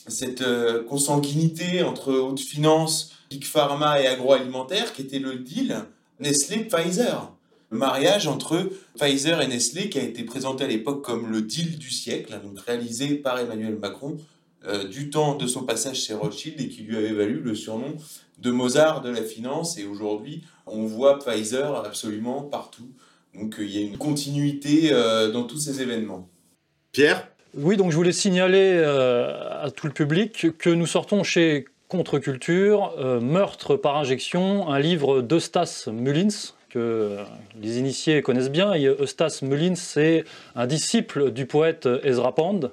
cette euh, consanguinité entre haute finance, big pharma et agroalimentaire, qui était le deal Nestlé-Pfizer. Le mariage entre Pfizer et Nestlé, qui a été présenté à l'époque comme le deal du siècle, donc réalisé par Emmanuel Macron du temps de son passage chez Rothschild et qui lui avait valu le surnom de Mozart de la finance. Et aujourd'hui, on voit Pfizer absolument partout. Donc il y a une continuité dans tous ces événements. Pierre? Oui, donc je voulais signaler à tout le public que nous sortons chez Contre-culture, Meurtre par injection, un livre d'Eustas Mullins, que les initiés connaissent bien. Eustace Mullins, c'est un disciple du poète Ezra Pound.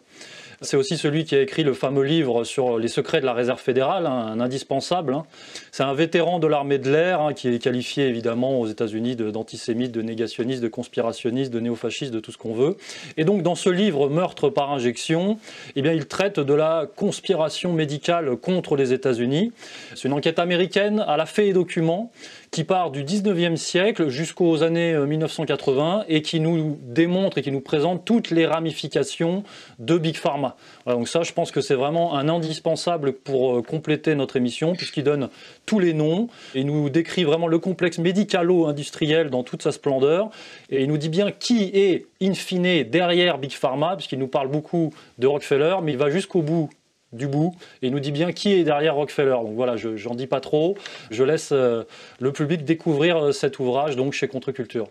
C'est aussi celui qui a écrit le fameux livre sur les secrets de la réserve fédérale, hein, un indispensable. Hein. C'est un vétéran de l'armée de l'air hein, qui est qualifié évidemment aux États-Unis d'antisémite, de, négationniste, de conspirationniste, de néofasciste, de tout ce qu'on veut. Et donc dans ce livre Meurtre par injection, eh il traite de la conspiration médicale contre les États-Unis. C'est une enquête américaine à la fait et documents qui part du 19e siècle jusqu'aux années 1980 euh, et qui nous démontre et qui nous présente toutes les ramifications de Big Pharma. donc ça, je pense que c'est vraiment un indispensable pour euh, compléter notre émission puisqu'il donne tous les noms et nous décrit vraiment le complexe médicalo-industriel dans toute sa splendeur et il nous dit bien qui est in fine derrière Big Pharma puisqu'il nous parle beaucoup de Rockefeller mais il va jusqu'au bout du bout et nous dit bien qui est derrière Rockefeller. Donc voilà, je n'en dis pas trop. Je laisse euh, le public découvrir euh, cet ouvrage donc chez Contre-Culture.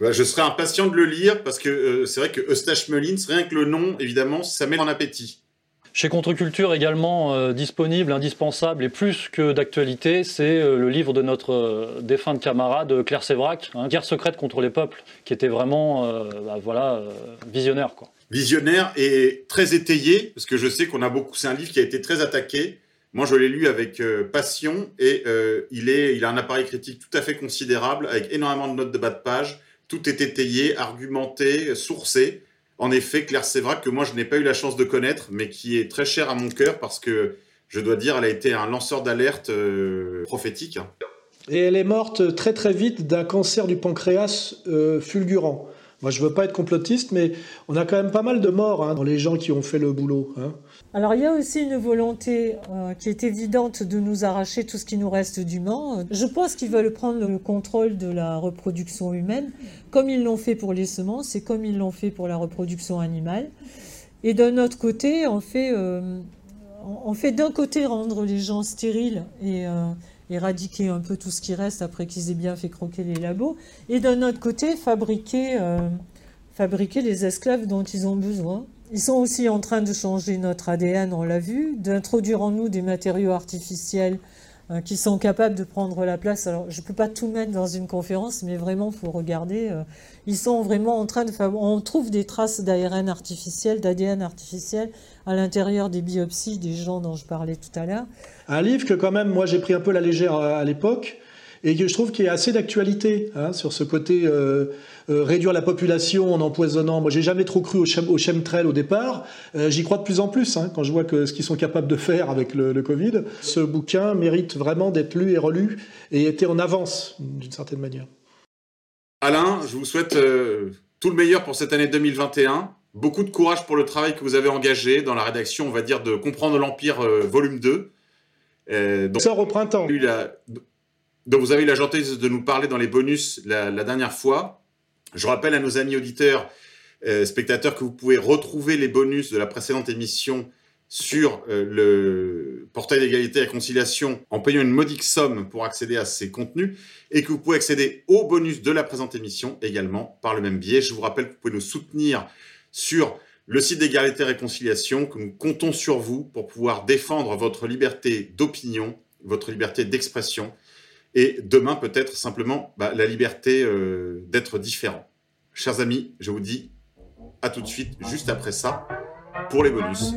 je serais impatient de le lire parce que euh, c'est vrai que Eustache Mullins, rien que le nom, évidemment, ça met en appétit. Chez Contre-Culture également disponible, indispensable et plus que d'actualité, c'est le livre de notre défunte camarade Claire Sévrac, hein, Guerre secrète contre les peuples, qui était vraiment bah, voilà, visionnaire. Quoi visionnaire et très étayé, parce que je sais qu'on a beaucoup. C'est un livre qui a été très attaqué. Moi, je l'ai lu avec euh, passion et euh, il, est, il a un appareil critique tout à fait considérable, avec énormément de notes de bas de page. Tout est étayé, argumenté, sourcé. En effet, Claire Sévrac, que moi, je n'ai pas eu la chance de connaître, mais qui est très chère à mon cœur parce que, je dois dire, elle a été un lanceur d'alerte euh, prophétique. Et elle est morte très très vite d'un cancer du pancréas fulgurant. Moi, je veux pas être complotiste, mais on a quand même pas mal de morts hein, dans les gens qui ont fait le boulot. Hein. Alors, il y a aussi une volonté euh, qui est évidente de nous arracher tout ce qui nous reste d'humain. Je pense qu'ils veulent prendre le contrôle de la reproduction humaine, comme ils l'ont fait pour les semences et comme ils l'ont fait pour la reproduction animale. Et d'un autre côté, on fait, euh, on fait d'un côté rendre les gens stériles et euh, éradiquer un peu tout ce qui reste après qu'ils aient bien fait croquer les labos, et d'un autre côté, fabriquer, euh, fabriquer les esclaves dont ils ont besoin. Ils sont aussi en train de changer notre ADN, on l'a vu, d'introduire en nous des matériaux artificiels euh, qui sont capables de prendre la place. Alors, je ne peux pas tout mettre dans une conférence, mais vraiment, il faut regarder. Euh, ils sont vraiment en train de. On trouve des traces d'ARN artificiel, d'ADN artificiel à l'intérieur des biopsies des gens dont je parlais tout à l'heure. Un livre que quand même, moi, j'ai pris un peu la légère à l'époque et que je trouve qu'il est assez d'actualité hein, sur ce côté euh, euh, réduire la population en empoisonnant. Moi, j'ai jamais trop cru au, chem au chemtrail au départ. Euh, j'y crois de plus en plus hein, quand je vois que ce qu'ils sont capables de faire avec le, le Covid. Ce bouquin mérite vraiment d'être lu et relu et été en avance d'une certaine manière. Alain, je vous souhaite tout le meilleur pour cette année 2021. Beaucoup de courage pour le travail que vous avez engagé dans la rédaction, on va dire, de Comprendre l'Empire, volume 2. Euh, donc, sort au printemps dont vous avez eu la gentillesse de nous parler dans les bonus la, dernière fois. Je rappelle à nos amis auditeurs, euh, spectateurs, que vous pouvez retrouver les bonus de la précédente émission sur euh, le portail d'égalité et conciliation en payant une modique somme pour accéder à ces contenus et que vous pouvez accéder aux bonus de la présente émission également par le même biais. Je vous rappelle que vous pouvez nous soutenir sur le site d'égalité et réconciliation, que nous comptons sur vous pour pouvoir défendre votre liberté d'opinion, votre liberté d'expression et demain peut-être simplement bah, la liberté euh, d'être différent. Chers amis, je vous dis à tout de suite, juste après ça, pour les bonus.